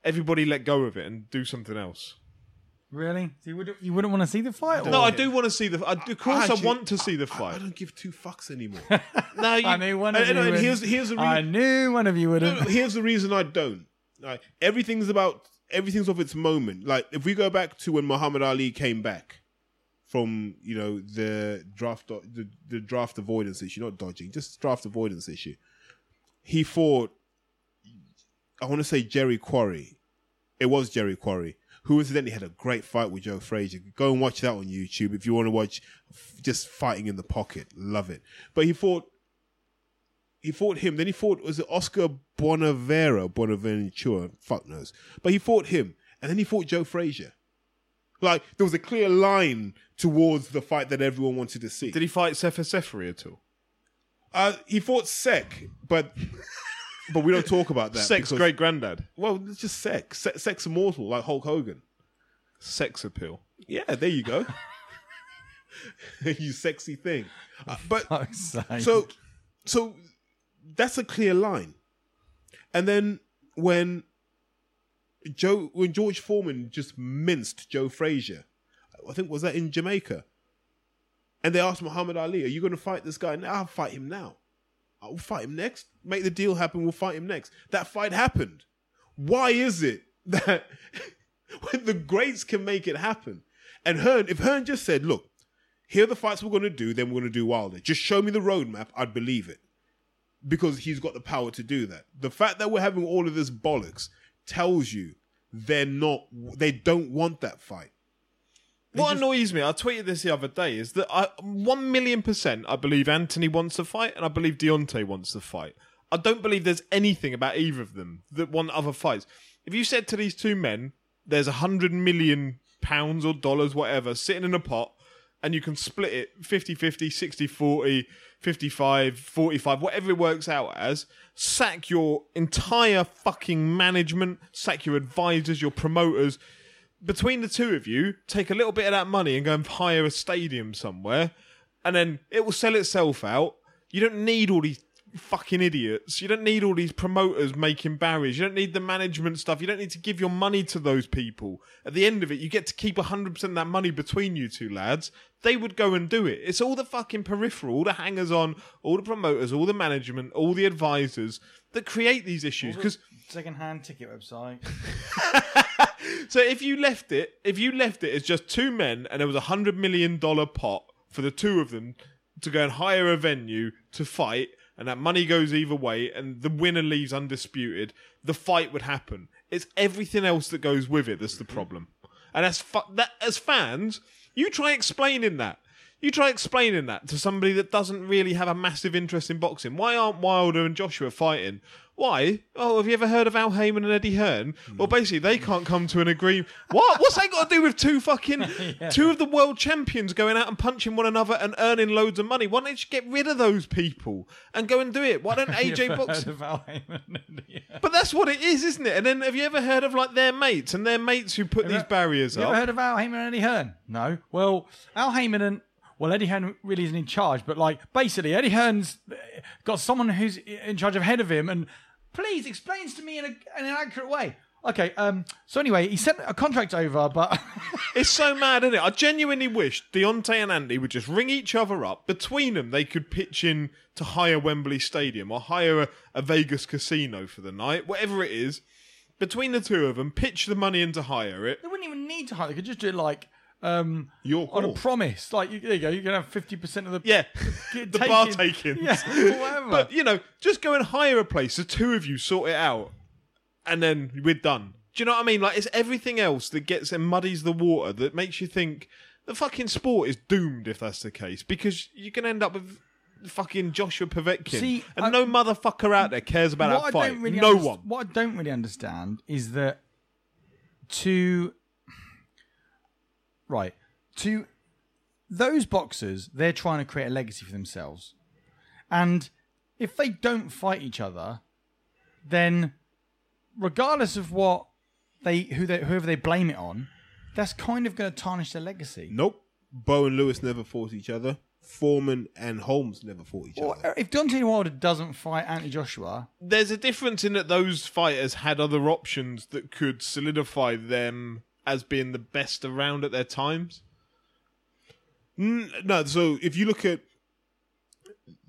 everybody let go of it and do something else. really, you would you wouldn't want to see the fight? No, or- I do want to see the. I, of course, I, Actually, want to see the I, I don't give two fucks anymore. (laughs) No, you, I knew one of and, you. and would. here's here's the I reason. knew one of you would No, (laughs) here's the reason I don't. Like, everything's about everything's of its moment. Like if we go back to when Muhammad Ali came back from you know the draft the, the draft avoidance issue, not dodging, just draft avoidance issue. He fought. I want to say Jerry Quarry. It was Jerry Quarry, who incidentally had a great fight with Joe Frazier. Go and watch that on YouTube if you want to watch just fighting in the pocket. Love it. But he fought he fought him. Then he fought was it Oscar Bonavera, Bonaventura, fuck knows. But he fought him, and then he fought Joe Frazier. Like there was a clear line towards the fight that everyone wanted to see. did he fight Sefer Seferi at all? Uh, he fought Sec, but (laughs) but we don't talk about that. Sex because- great granddad. Well, it's just sex. Se- Sex immortal like Hulk Hogan. Sex appeal. Yeah, there you go. (laughs) you sexy thing. Uh, but (laughs) so so that's a clear line and then when joe when george foreman just minced joe frazier i think was that in jamaica and they asked muhammad ali are you going to fight this guy now i'll fight him now i'll fight him next make the deal happen we'll fight him next that fight happened why is it (laughs) that when the greats can make it happen and hearn if hearn just said look here are the fights we're going to do, then we're going to do Wilder. Just show me the roadmap, I'd believe it. Because he's got the power to do that. The fact that we're having all of this bollocks tells you they're not, they don't want that fight. What annoys me, I tweeted this the other day, is that I one million percent I believe Anthony wants to fight and I believe Deontay wants to fight. I don't believe there's anything about either of them that want other fights. If you said to these two men, there's a hundred million pounds or dollars, whatever, sitting in a pot, and you can split it 50-50, 60-40, 55-45, whatever it works out as, sack your entire fucking management, sack your advisors, your promoters, between the two of you, take a little bit of that money and go and hire a stadium somewhere, and then it will sell itself out. You don't need all these fucking idiots. You don't need all these promoters making barriers. You don't need the management stuff. You don't need to give your money to those people. At the end of it, you get to keep 100% of that money between you two lads. They would go and do it. It's all the fucking peripheral, all the hangers on, all the promoters, all the management, all the advisors that create these issues. Because Second-hand ticket website. (laughs) (laughs) so if you left it, if you left it as just two men and there was a hundred million dollar pot for the two of them to go and hire a venue to fight, and that money goes either way, and the winner leaves undisputed, the fight would happen. It's everything else that goes with it that's the problem. And as fu- that as fans, you try explaining that. You try explaining that to somebody that doesn't really have a massive interest in boxing. Why aren't Wilder and Joshua fighting? Why? Oh, have you ever heard of Al Haymon and Eddie Hearn? Well, hmm. basically, they can't come to an agreement. What? What's that got to do with two fucking (laughs) two of the world champions going out and punching one another and earning loads of money? Why don't you just get rid of those people and go and do it? Why don't (laughs) AJ box? Heard of Al Haymon? Yeah. But that's what it is, isn't it? And then have you ever heard of like their mates and their mates who put these barriers You up? ever heard of Al Haymon and Eddie Hearn? No. Well, Al Haymon and well, Eddie Hearn really isn't in charge, but like basically, Eddie Hearn's got someone who's in charge of head of him, and please explains to me in, a, in an accurate way. Okay. Um. So anyway, he sent a contract over, but (laughs) It's so mad, isn't it? I genuinely wish Deontay and Andy would just ring each other up. Between them, they could pitch in to hire Wembley Stadium or hire a, a Vegas casino for the night, whatever it is. Between the two of them, pitch the money in to hire it. they wouldn't even need to hire. They could just do it like um Your on a call. promise. Like you, there you go. You can have fifty percent of the Yeah, Get (laughs) the bar taken. takings. Yeah, whatever. But you know, just go and hire a place. The two of you sort it out, and then we're done. Do you know what I mean? Like it's everything else that gets and muddies the water that makes you think the fucking sport is doomed if that's the case because you can end up with fucking Joshua Povetkin, See, and I- no motherfucker out there cares about that fight. no underst- one. What I don't really understand is that to right to those boxers, they're trying to create a legacy for themselves, and if they don't fight each other, then regardless of what they who they whoever they blame it on, that's kind of going to tarnish their legacy. Nope. Bowe and Lewis never fought each other. Foreman and Holmes never fought each Or other. Uh, if Deontay Wilder doesn't fight Anthony Joshua, There's a difference in that those fighters had other options that could solidify them as being the best around at their times. No, so if you look at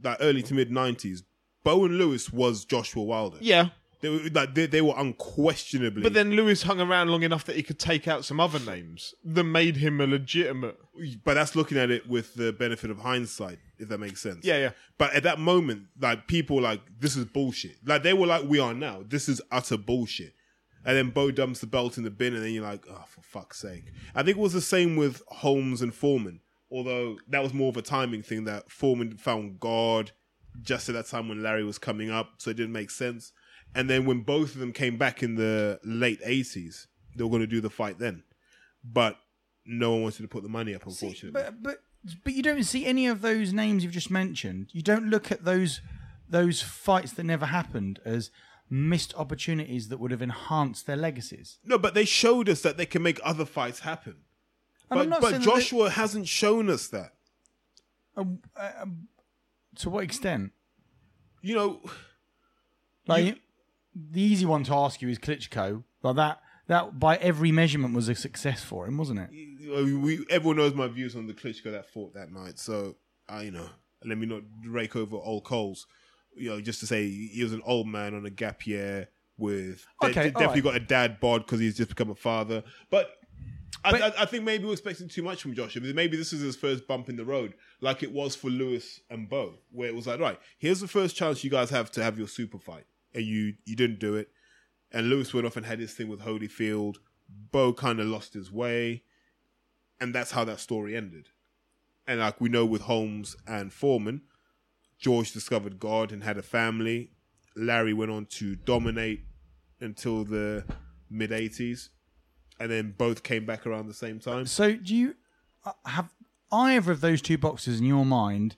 that early to mid nineties, Bowen Lewis was Joshua Wilder. Yeah, They were like they, they were unquestionably. But then Lewis hung around long enough that he could take out some other names that made him a legitimate. but that's looking at it with the benefit of hindsight, if that makes sense. Yeah, yeah. But at that moment, like people were like this is bullshit. Like they were like we are now. This is utter bullshit. And then Bowe dumps the belt in the bin, and then you're like, oh, for fuck's sake. I think it was the same with Holmes and Foreman, although that was more of a timing thing that Foreman found God just at that time when Larry was coming up, so it didn't make sense. And then when both of them came back in the late 80s, they were going to do the fight then. But no one wanted to put the money up, See, unfortunately. but but but you don't see any of those names you've just mentioned. You don't look at those those fights that never happened as missed opportunities that would have enhanced their legacies. No, but they showed us that they can make other fights happen. And But, but Joshua hasn't shown us that. um, uh, um, to what extent? You know, Like the easy one to ask you is Klitschko. Like that that by every measurement was a success for him, wasn't it? we everyone knows my views on the Klitschko that fought that night. So I, you know, let me not rake over old coals. You know, just to say he was an old man on a gap year with Okay, de- definitely all got a dad bod because he's just become a father. But. I, But- I, I think maybe we're expecting too much from Joshua. Maybe this is his first bump in the road, like it was for Lewis and Bowe, where it was like, right, here's the first chance you guys have to have your super fight, and you you didn't do it. And Lewis went off and had his thing with Holyfield. Bowe kind of lost his way, and that's how that story ended. And like we know with Holmes and Foreman, George discovered God and had a family. Larry went on to dominate until the mid '80s, and then both came back around the same time. So do you uh, have either of those two boxes in your mind?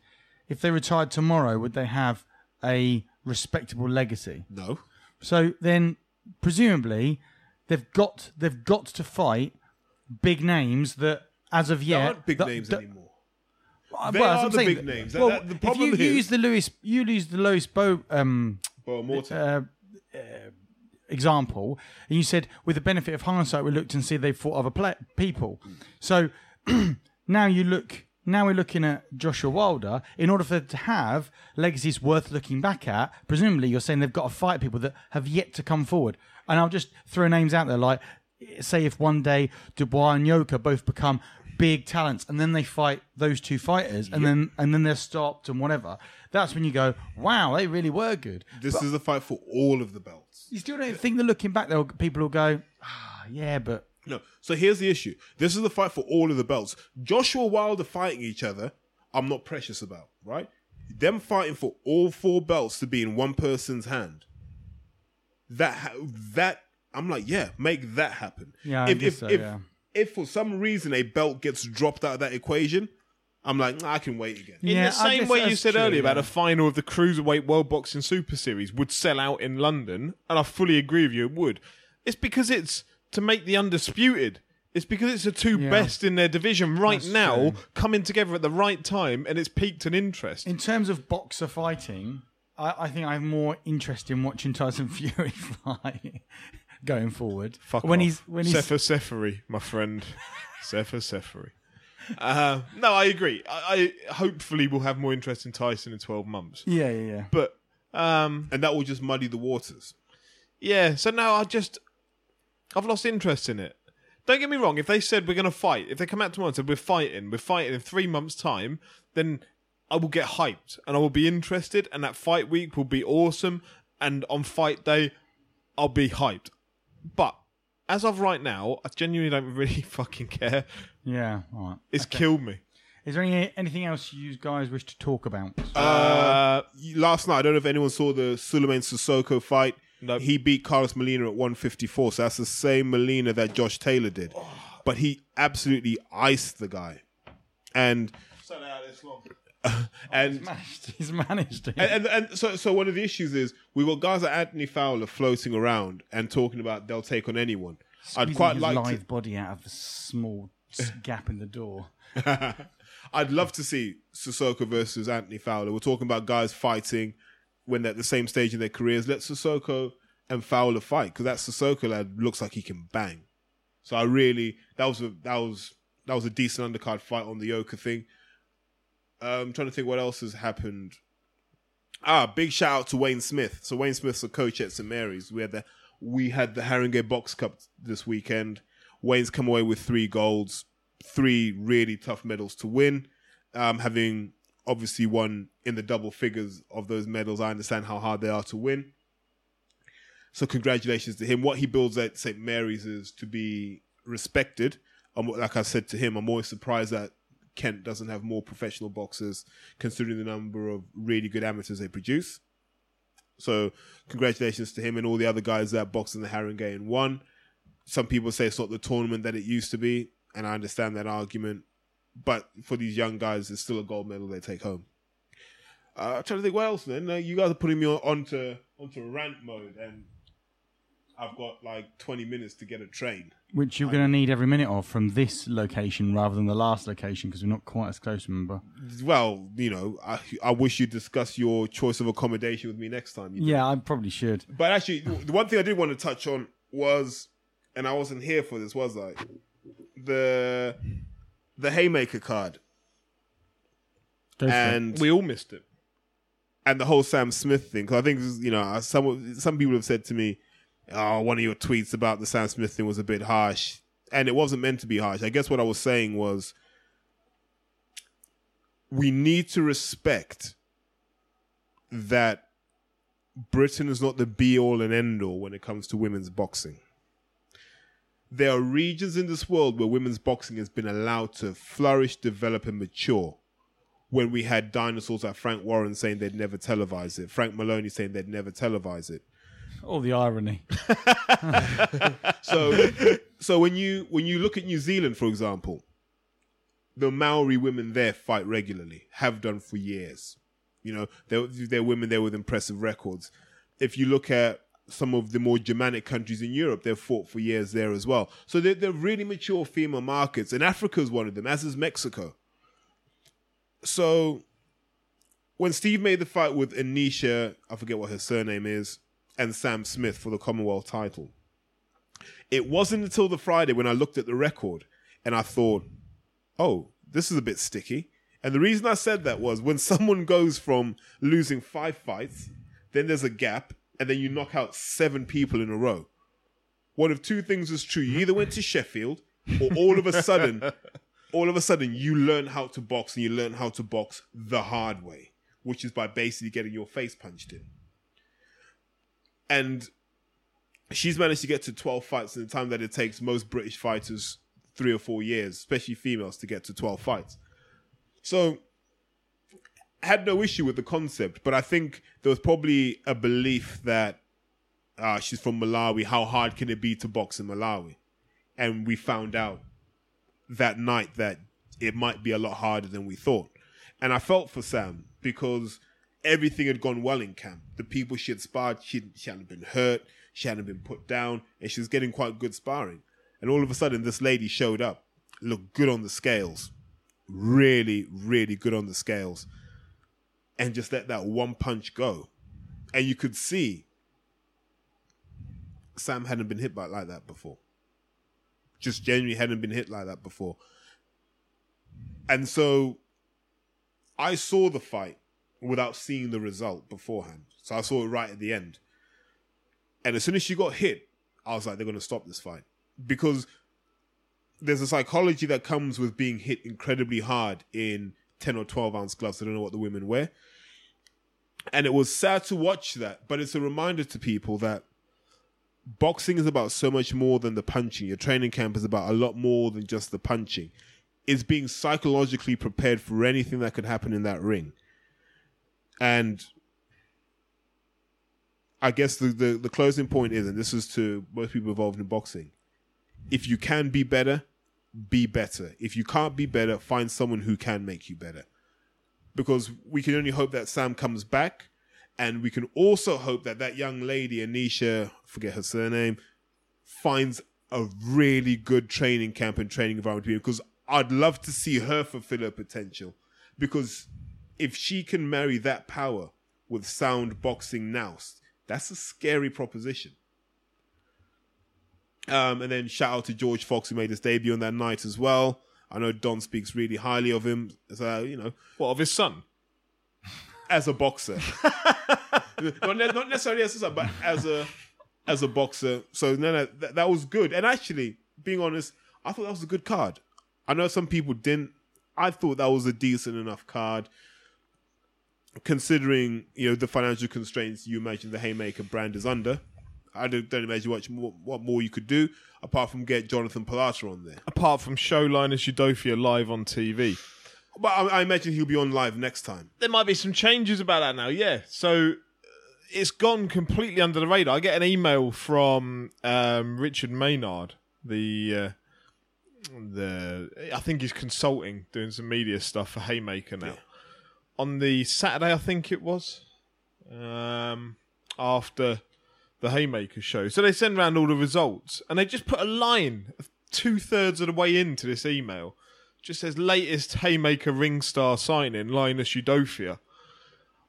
If they retired tomorrow, would they have a respectable legacy? No, So then, presumably, they've got they've got to fight big names that, as of yet, aren't big that- names that- anymore. Well, They that's are I'm the saying. big names. Well, that- the if problem you, you is- use the Lewis, you use the Lewis Bowe um, Morton. uh, uh, example, and you said with the benefit of hindsight, we looked and see they fought other pla people. So (clears throat) now you look. Now we're looking at Joshua Wilder. In order for them to have legacies worth looking back at, presumably you're saying they've got to fight people that have yet to come forward. And I'll just throw names out there, like say if one day Dubois and Yoka both become big talents, and then they fight those two fighters, and then and then they're stopped and whatever. That's when you go, wow, they really were good. this is a fight for all of the belts. You still don't think that looking back, there people will go, ah, yeah, but No. So here's the issue. This is the fight for all of the belts. Joshua Wilder fighting each other, I'm not precious about, right? Them fighting for all four belts to be in one person's hand. That ha- that I'm like, yeah, make that happen. Yeah, I guess so, yeah. If for some reason a belt gets dropped out of that equation, I'm like, nah, I can wait again. In Yeah, the I same guess way you that's said true, earlier about yeah. a final of the Cruiserweight World Boxing Super Series would sell out in London, and I fully agree with you, it would. It's because it's to make the undisputed. It's because it's the two Yeah. best in their division right That's now true. coming together at the right time, and it's peaked an interest. in terms of boxer fighting, I, I think I have more interest in watching Tyson Fury (laughs) fight going forward. Fuck when off. he's when he's Sefer Seferi, my friend. (laughs) Sefer Seferi. Uh, no, I agree. I, I hopefully will have more interest in Tyson in twelve months. yeah yeah yeah. But um, And that will just muddy the waters. Yeah, so now I just I've lost interest in it. Don't get me wrong, if they said we're gonna fight, if they come out tomorrow and said we're fighting, we're fighting in three months' time, then I will get hyped and I will be interested and that fight week will be awesome and on fight day I'll be hyped. But as of right now, I genuinely don't really (laughs) fucking care. Yeah, all right. It's killed me. Is there any, anything else you guys wish to talk about? Uh, last night, I don't know if anyone saw the Souleymane Cissokho fight. Nope. He beat Carlos Molina at 154, so that's the same Molina that Josh Taylor did. But he absolutely iced the guy. And Oh, and managed, (laughs) he's managed it. and, and, and so so one of the issues is we've got guys like Anthony Fowler floating around and talking about they'll take on anyone. I'd quite his like live to, body out of the small (laughs) gap in the door. (laughs) I'd love to see Cissokho versus Anthony Fowler. We're talking about guys fighting when they're at the same stage in their careers. Let Cissokho and Fowler fight because that Cissokho lad looks like he can bang. So I really that was a that was that was a decent undercard fight on the Yoka thing. Um, I'm trying to think what else has happened. Ah, big shout out to Wayne Smith. So Wayne Smith's a coach at St Mary's. We had the we had the Haringey Box Cup this weekend. Wayne's come away with three golds, three really tough medals to win. Um, having obviously won in the double figures of those medals, I understand how hard they are to win. So congratulations to him. What he builds at St Mary's is to be respected. Um, like I said to him, I'm always surprised that Kent doesn't have more professional boxers, considering the number of really good amateurs they produce. So congratulations to him and all the other guys that boxed in the and won. Some people say it's not the tournament that it used to be, and I understand that argument. But for these young guys, it's still a gold medal they take home. Uh, I'm trying to think what else. Then uh, you guys are putting me on, onto onto rant mode, and I've got like 20 minutes to get a train. Which you're going to need every minute of from this location rather than the last location because we're not quite as close, remember? Well, you know, I, I wish you'd discuss your choice of accommodation with me next time. You Yeah, I probably should. But actually, the one thing I did want to touch on was, and I wasn't here for this, was I? The the haymaker card Go and we all missed it. and the whole Sam Smith thing. Because I think you know some some people have said to me, "Oh, one of your tweets about the Sam Smith thing was a bit harsh," and it wasn't meant to be harsh. I guess what I was saying was, we need to respect that Britain is not the be all and end all when it comes to women's boxing. There are regions in this world where women's boxing has been allowed to flourish, develop, and mature when we had dinosaurs like Frank Warren saying they'd never televise it, Frank Maloney saying they'd never televise it. All the irony. (laughs) So, so when you when you look at New Zealand, for example, the Maori women there fight regularly, have done for years. You know, they're, they're women there with impressive records. If you look at some of the more Germanic countries in Europe. They've fought for years there as well. So they're, they're really mature female markets, and Africa is one of them, as is Mexico. So when Steve made the fight with Anisha, I forget what her surname is, and Sam Smith for the Commonwealth title, it wasn't until the Friday when I looked at the record and I thought, oh, this is a bit sticky. And the reason I said that was when (laughs) someone goes from losing five fights, then there's a gap, and then you knock out seven people in a row. One of two things is true. You either went to Sheffield, or all of a sudden, (laughs) all of a sudden, you learn how to box, and you learn how to box the hard way, which is by basically getting your face punched in. And she's managed to get to 12 fights in the time that it takes most British fighters three or four years, especially females, to get to 12 fights. So had no issue with the concept, but I think there was probably a belief that uh, she's from Malawi. How hard can it be to box in Malawi? And we found out that night that it might be a lot harder than we thought. And I felt for Sam because everything had gone well in camp. The people she had sparred, she, she hadn't been hurt, she hadn't been put down, and she was getting quite good sparring. And all of a sudden, this lady showed up, looked good on the scales, really, really good on the scales, and just let that one punch go. And you could see Sam hadn't been hit by like that before. Just genuinely hadn't been hit like that before. And so I saw the fight without seeing the result beforehand. So I saw it right at the end. And as soon as she got hit, I was like, they're going to stop this fight. Because there's a psychology that comes with being hit incredibly hard in 10 or 12 ounce gloves. I don't know what the women wear. And it was sad to watch that, but it's a reminder to people that boxing is about so much more than the punching. Your training camp is about a lot more than just the punching. It's being psychologically prepared for anything that could happen in that ring. And I guess the, the, the closing point is, and this is to most people involved in boxing, if you can be better, be better. If you can't be better, find someone who can make you better. Because we can only hope that Sam comes back, and we can also hope that that young lady, Anisha, forget her surname, finds a really good training camp and training environment. Because I'd love to see her fulfill her potential. Because if she can marry that power with sound boxing nous, that's a scary proposition. Um, and then shout out to George Fox who made his debut on that night as well. I know Don speaks really highly of him, so you know, What of his son? as a boxer, (laughs) not, not necessarily as a son, but as a as a boxer. So no, no, that, that was good. And actually, being honest, I thought that was a good card. I know some people didn't. I thought that was a decent enough card, considering you know the financial constraints you imagine the Haymaker brand is under. I don't, don't imagine what more, what more you could do apart from get Jonathan Palata on there. Apart from show Linus Udofia live on TV. But I, I imagine he'll be on live next time. There might be some changes about that now, yeah. So uh, it's gone completely under the radar. I get an email from um, Richard Maynard, the uh, the I think he's consulting, doing some media stuff for Haymaker now. Yeah. On the Saturday, I think it was, um, after the Haymaker show. So they send around all the results, and they just put a line two thirds of the way into this email. Just says latest Haymaker Ringstar signing, Linus Udofia.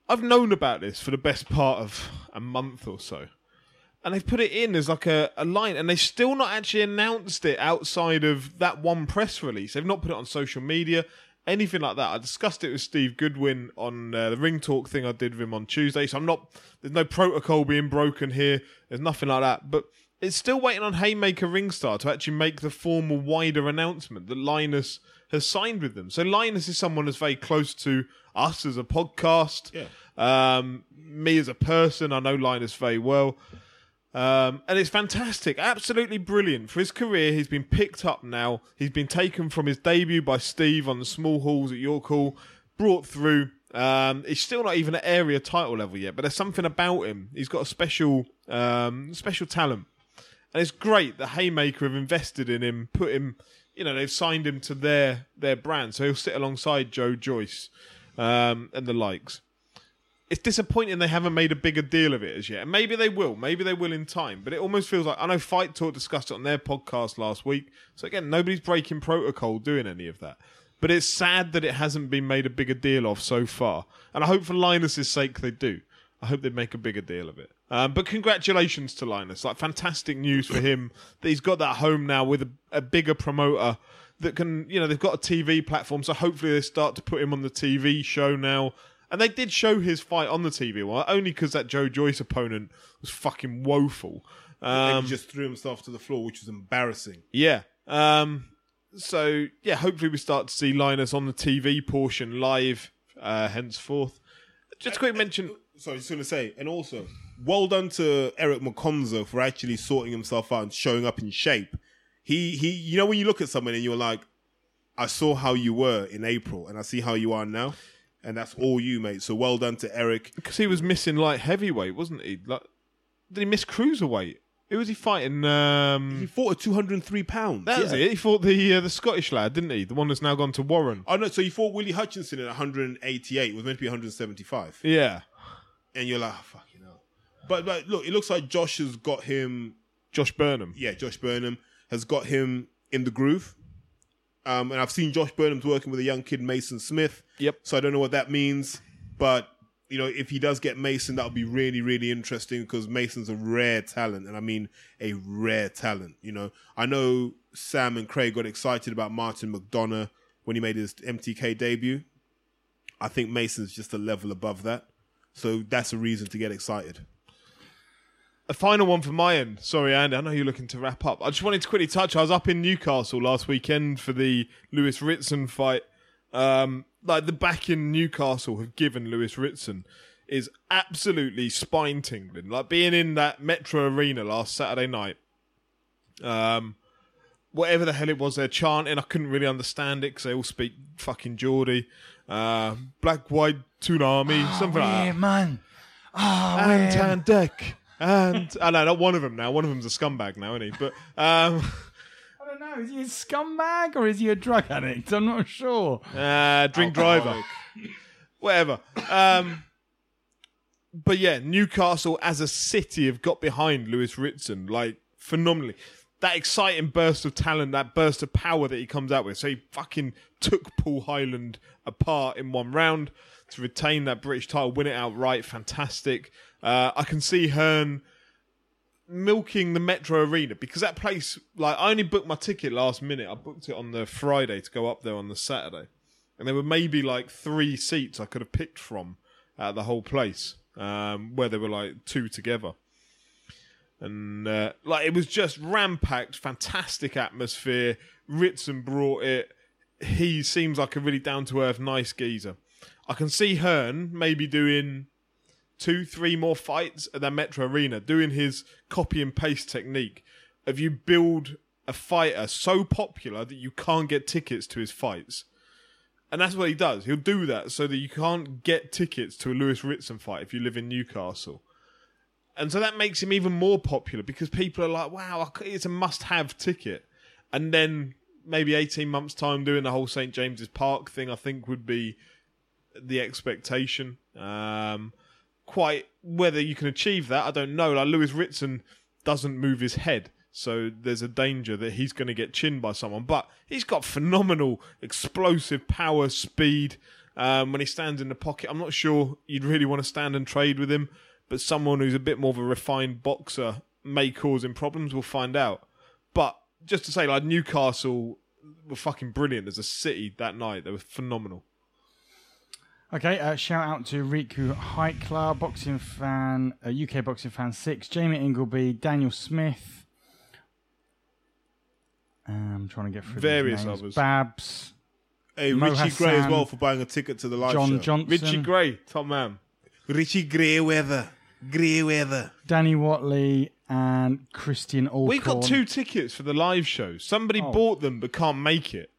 I've known about this for the best part of a month or so. And they've put it in as like a, a line, and they've still not actually announced it outside of that one press release. They've not put it on social media, anything like that. I discussed it with Steve Goodwin on uh, the Ring Talk thing I did with him on Tuesday, so I'm not, there's no protocol being broken here. There's nothing like that. But it's still waiting on Haymaker Ringstar to actually make the formal wider announcement that Linus has signed with them. So Linus is someone that's very close to us as a podcast. Yeah. Um, me as a person, I know Linus very well. Um, and it's fantastic, absolutely brilliant. For his career, he's been picked up now. He's been taken from his debut by Steve on the small halls at York Hall, brought through. Um, he's still not even at area title level yet, but there's something about him. He's got a special, um, special talent, and it's great that Haymaker have invested in him, put him. You know, they've signed him to their their brand, so he'll sit alongside Joe Joyce um, and the likes. It's disappointing they haven't made a bigger deal of it as yet. And maybe they will. Maybe they will in time. But it almost feels like I know Fight Talk discussed it on their podcast last week. So again, nobody's breaking protocol doing any of that. But it's sad that it hasn't been made a bigger deal of so far. And I hope for Linus's sake they do. I hope they make a bigger deal of it. Um, but congratulations to Linus. Like fantastic news for him (laughs) that he's got that home now with a, a bigger promoter that can, you know, they've got a TV platform. So hopefully they start to put him on the TV show now. And they did show his fight on the TV, well, only because that Joe Joyce opponent was fucking woeful. And Um, he just threw himself to the floor, which was embarrassing. yeah. Um, so yeah, hopefully we start to see Linus on the TV portion live uh, henceforth. Just a quick mention. Sorry, just going to say, and also, well done to Eric Mokonzo for actually sorting himself out and showing up in shape. He, he, you know, when you look at someone and you're like, I saw how you were in April, and I see how you are now, and that's all you, mate. So well done to Eric. because he was missing light heavyweight, wasn't he? Like, did he miss cruiserweight? Who was he fighting? Um, He fought at 203 pounds. that was Yeah. it. He fought the uh, the Scottish lad, didn't he? The one that's now gone to Warren. Oh no! So you fought Willy Hutchinson at 188. It was meant to be 175, Yeah, and you're like, oh, fucking hell. But but look, it looks like Josh has got him Josh Burnham. yeah, Josh Burnham has got him in the groove. Um, and I've seen Josh Burnham's working with a young kid, Mason Smith. Yep. So I don't know what that means, but you know, if he does get Mason, that would be really, really interesting because Mason's a rare talent, and I mean a rare talent. You know, I know Sam and Craig got excited about Martin McDonough when he made his MTK debut. I think Mason's just a level above that, so that's a reason to get excited. A final one from my end. Sorry, Andy. I know you're looking to wrap up. I just wanted to quickly touch. I was up in Newcastle last weekend for the Lewis Ritson fight. Um, like the back in Newcastle have given Lewis Ritson is absolutely spine tingling. Like being in that Metro Arena last Saturday night. Um, whatever the hell it was they're chanting, I couldn't really understand it because they all speak fucking Geordie. Uh, black, white, tsunami, something like that Yeah, man. Oh, and man. on deck. And I know not one of them now. One of them's a scumbag now, isn't he? But um, (laughs) I don't know. Is he a scumbag or is he a drug addict? I'm not sure. uh, drink driver, whatever. Um, but yeah, Newcastle as a city have got behind Lewis Ritson like phenomenally. That exciting burst of talent, that burst of power that he comes out with. So he fucking took Paul Hyland apart in one round to retain that British title, win it outright. Fantastic. Uh, I can see Hearn milking the Metro Arena because that place, like, I only booked my ticket last minute. I booked it on the Friday to go up there on the Saturday. And there were maybe like three seats I could have picked from at the whole place, um, where there were like two together. And uh, like it was just rampacked, fantastic atmosphere. Ritson brought it. He seems like a really down to earth, nice geezer. I can see Hearn maybe doing two, three more fights at that Metro Arena, doing his copy and paste technique of you build a fighter so popular that you can't get tickets to his fights. And that's what he does. He'll do that so that you can't get tickets to a Lewis Ritson fight if you live in Newcastle. And so that makes him even more popular because people are like, wow, it's a must have ticket. And then maybe 18 months' time doing the whole St. James's Park thing, I think would be the expectation. Um, quite whether you can achieve that, I don't know. Like Lewis Ritson doesn't move his head, so there's a danger that he's going to get chinned by someone. But he's got phenomenal explosive power, speed. Um, when he stands in the pocket, I'm not sure you'd really want to stand and trade with him. But someone who's a bit more of a refined boxer may cause him problems. We'll find out. But just to say, like Newcastle were fucking brilliant as a city that night. They were phenomenal. Okay, uh, shout out to Riku Heikler, boxing fan, uh, UK boxing fan six, Jamie Ingleby, Daniel Smith. Um, I'm trying to get through these Various names. others. Babs, Hey, Mo Richie Gray as well for buying a ticket to the live show. John show. Johnson, Richie Gray, top man. Richie Grey weather, grey weather. Danny Watley, and Christian Alcorn. We've got two tickets for the live show. Somebody Oh. bought them but can't make it.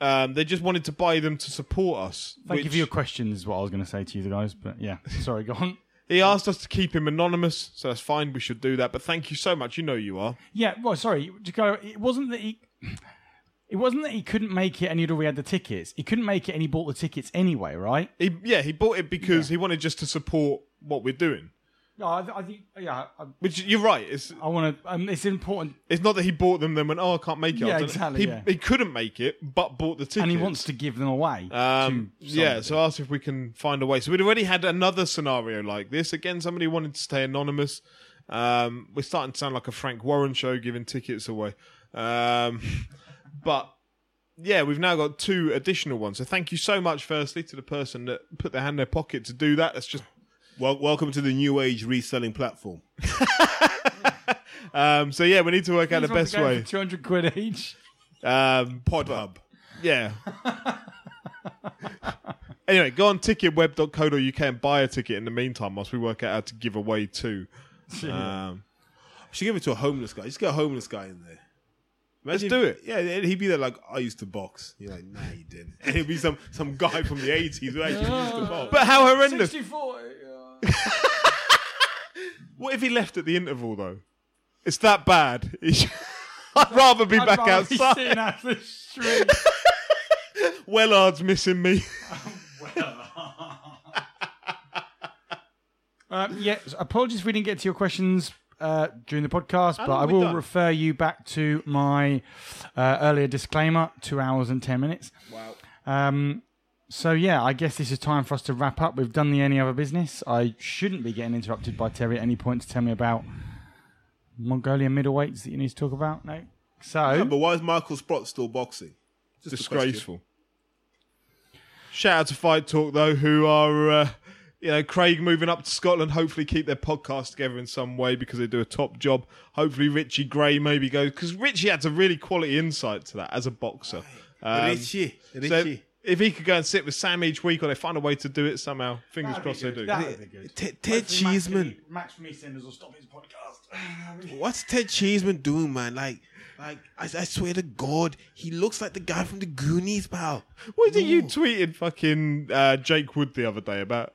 Um, they just wanted to buy them to support us. Thank you which- for your questions, is what I was going to say to you the guys. But yeah, (laughs) sorry, go on. He asked us to keep him anonymous, so that's fine. We should do that. But thank you so much. You know you are. Yeah, well, sorry. To go, it wasn't that he. (sighs) it wasn't that he couldn't make it and he'd already had the tickets. He couldn't make it and he bought the tickets anyway, right? He, yeah, he bought it because he wanted just to support what we're doing. No, I, I think yeah. I, Which you're right. It's I want to. Um, it's important, it's not that he bought them then went oh I can't make it. Yeah, exactly, He, yeah. he couldn't make it but bought the tickets. and he wants to give them away. Um, to yeah, somebody. so ask if we can find a way. So we'd already had another scenario like this. Again, somebody wanted to stay anonymous. Um, we're starting to sound like a Frank Warren show giving tickets away. Um, (laughs) but yeah, we've now got two additional ones. So thank you so much, firstly, to the person that put their hand in their pocket to do that. That's just Well, welcome to the new age reselling platform. (laughs) um, so yeah, we need to work out the best are going way. two hundred quid each. Um, Pod Hub. Yeah. (laughs) anyway, go on ticketweb.co.uk and buy a ticket in the meantime whilst we work out how to give away two. Um, Should give it to a homeless guy. Just get a homeless guy in there. Imagine do it. Yeah, and he'd be there like, I used to box. You're like, nah, you didn't. (laughs) And he'd be some some guy from the 80s who actually used to box. but how horrendous. 64. (laughs) What if he left at the interval, though? It's that bad. (laughs) I'd rather be I'd back rather be outside. sitting out the street. (laughs) Wellard's missing me. Um, yeah, so apologies if we didn't get to your questions uh, during the podcast, but I will done? refer you back to my uh, earlier disclaimer two hours and 10 minutes. Wow. Um, so, yeah, I guess this is time for us to wrap up. We've done the any other business. I shouldn't be getting interrupted by Terry at any point to tell me about Mongolian middleweights that you need to talk about. No. So, Yeah, but why is Michael Sprott still boxing? Just. Disgraceful. Shout out to Fight Talk, though, who are, uh, you know, Craig moving up to Scotland, hopefully keep their podcast together in some way because they do a top job. Hopefully, Richie Gray maybe goes, because Richie had a really quality insight to that as a boxer. Um, Richie. So Richie. If he could go and sit with Sam each week, or they find a way to do it somehow, fingers crossed they do. That would be good. Ted, Ted Cheeseman. Max from EastEnders will stop his podcast. (sighs) What's Ted Cheeseman doing, man? Like, like I, I swear to God, he looks like the guy from the Goonies, pal. What did you tweeted fucking uh, Jake Wood the other day about?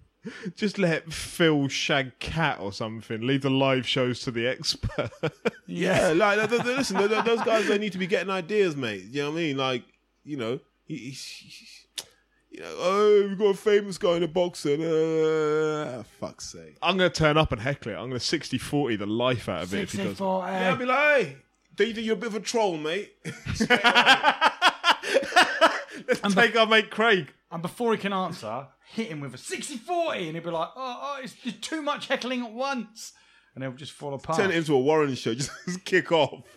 (laughs) Just let Phil shag cat or something. Leave the live shows to the expert. Yeah, (laughs) like th- th- th- listen, th- th- those guys they need to be getting ideas, mate. You know what I mean? Like, you know, he, he's, he's- you know, oh, we've got a famous guy in the boxing. Uh, fuck's sake. I'm going to turn up and heckle it. I'm going to 60-40 the life out of it if he does. Yeah, I'll be like, hey, DJ, you're a bit of a troll, mate. (laughs) Let's Take our mate Craig. And before he can answer, hit him with a 60 40, and he'll be like, oh, oh it's just too much heckling at once. And they'll just fall apart. Turn it into a Warren show. Just, (laughs) just kick off. (laughs)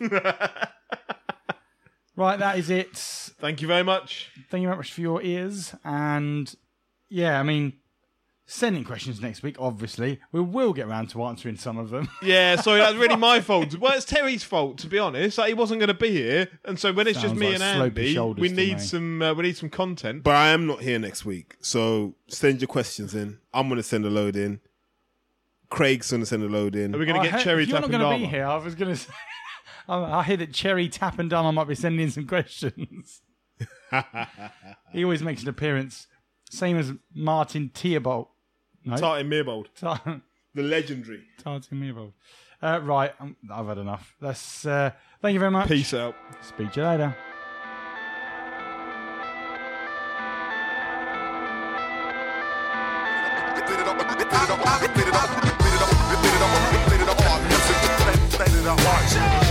Right, that is it. Thank you very much. Thank you very much for your ears. And yeah, I mean, sending questions next week, obviously. We will get around to answering some of them. Yeah, (laughs) sorry, that's really my fault. Well, it's Terry's fault, to be honest. Like, he wasn't going to be here, and so when it's just me like and slopey Andy, shoulders we to need some. Uh, we need some content. but I am not here next week. So send your questions in. I'm going to send a load in. Craig's going to send a load in. Are we going I to get heard- Cherry if you're not Tap going to be here, I was going (laughs) to say. I, hear that Cherry Tap and Dama might be sending in some questions. he always makes an appearance, same as Martin Theobald. No? Tartan Meerbold. The legendary. Tartan Meerbold. Uh, right, i have had enough. That's. Uh, thank you very much. Peace out. Speak to you later. Watch out!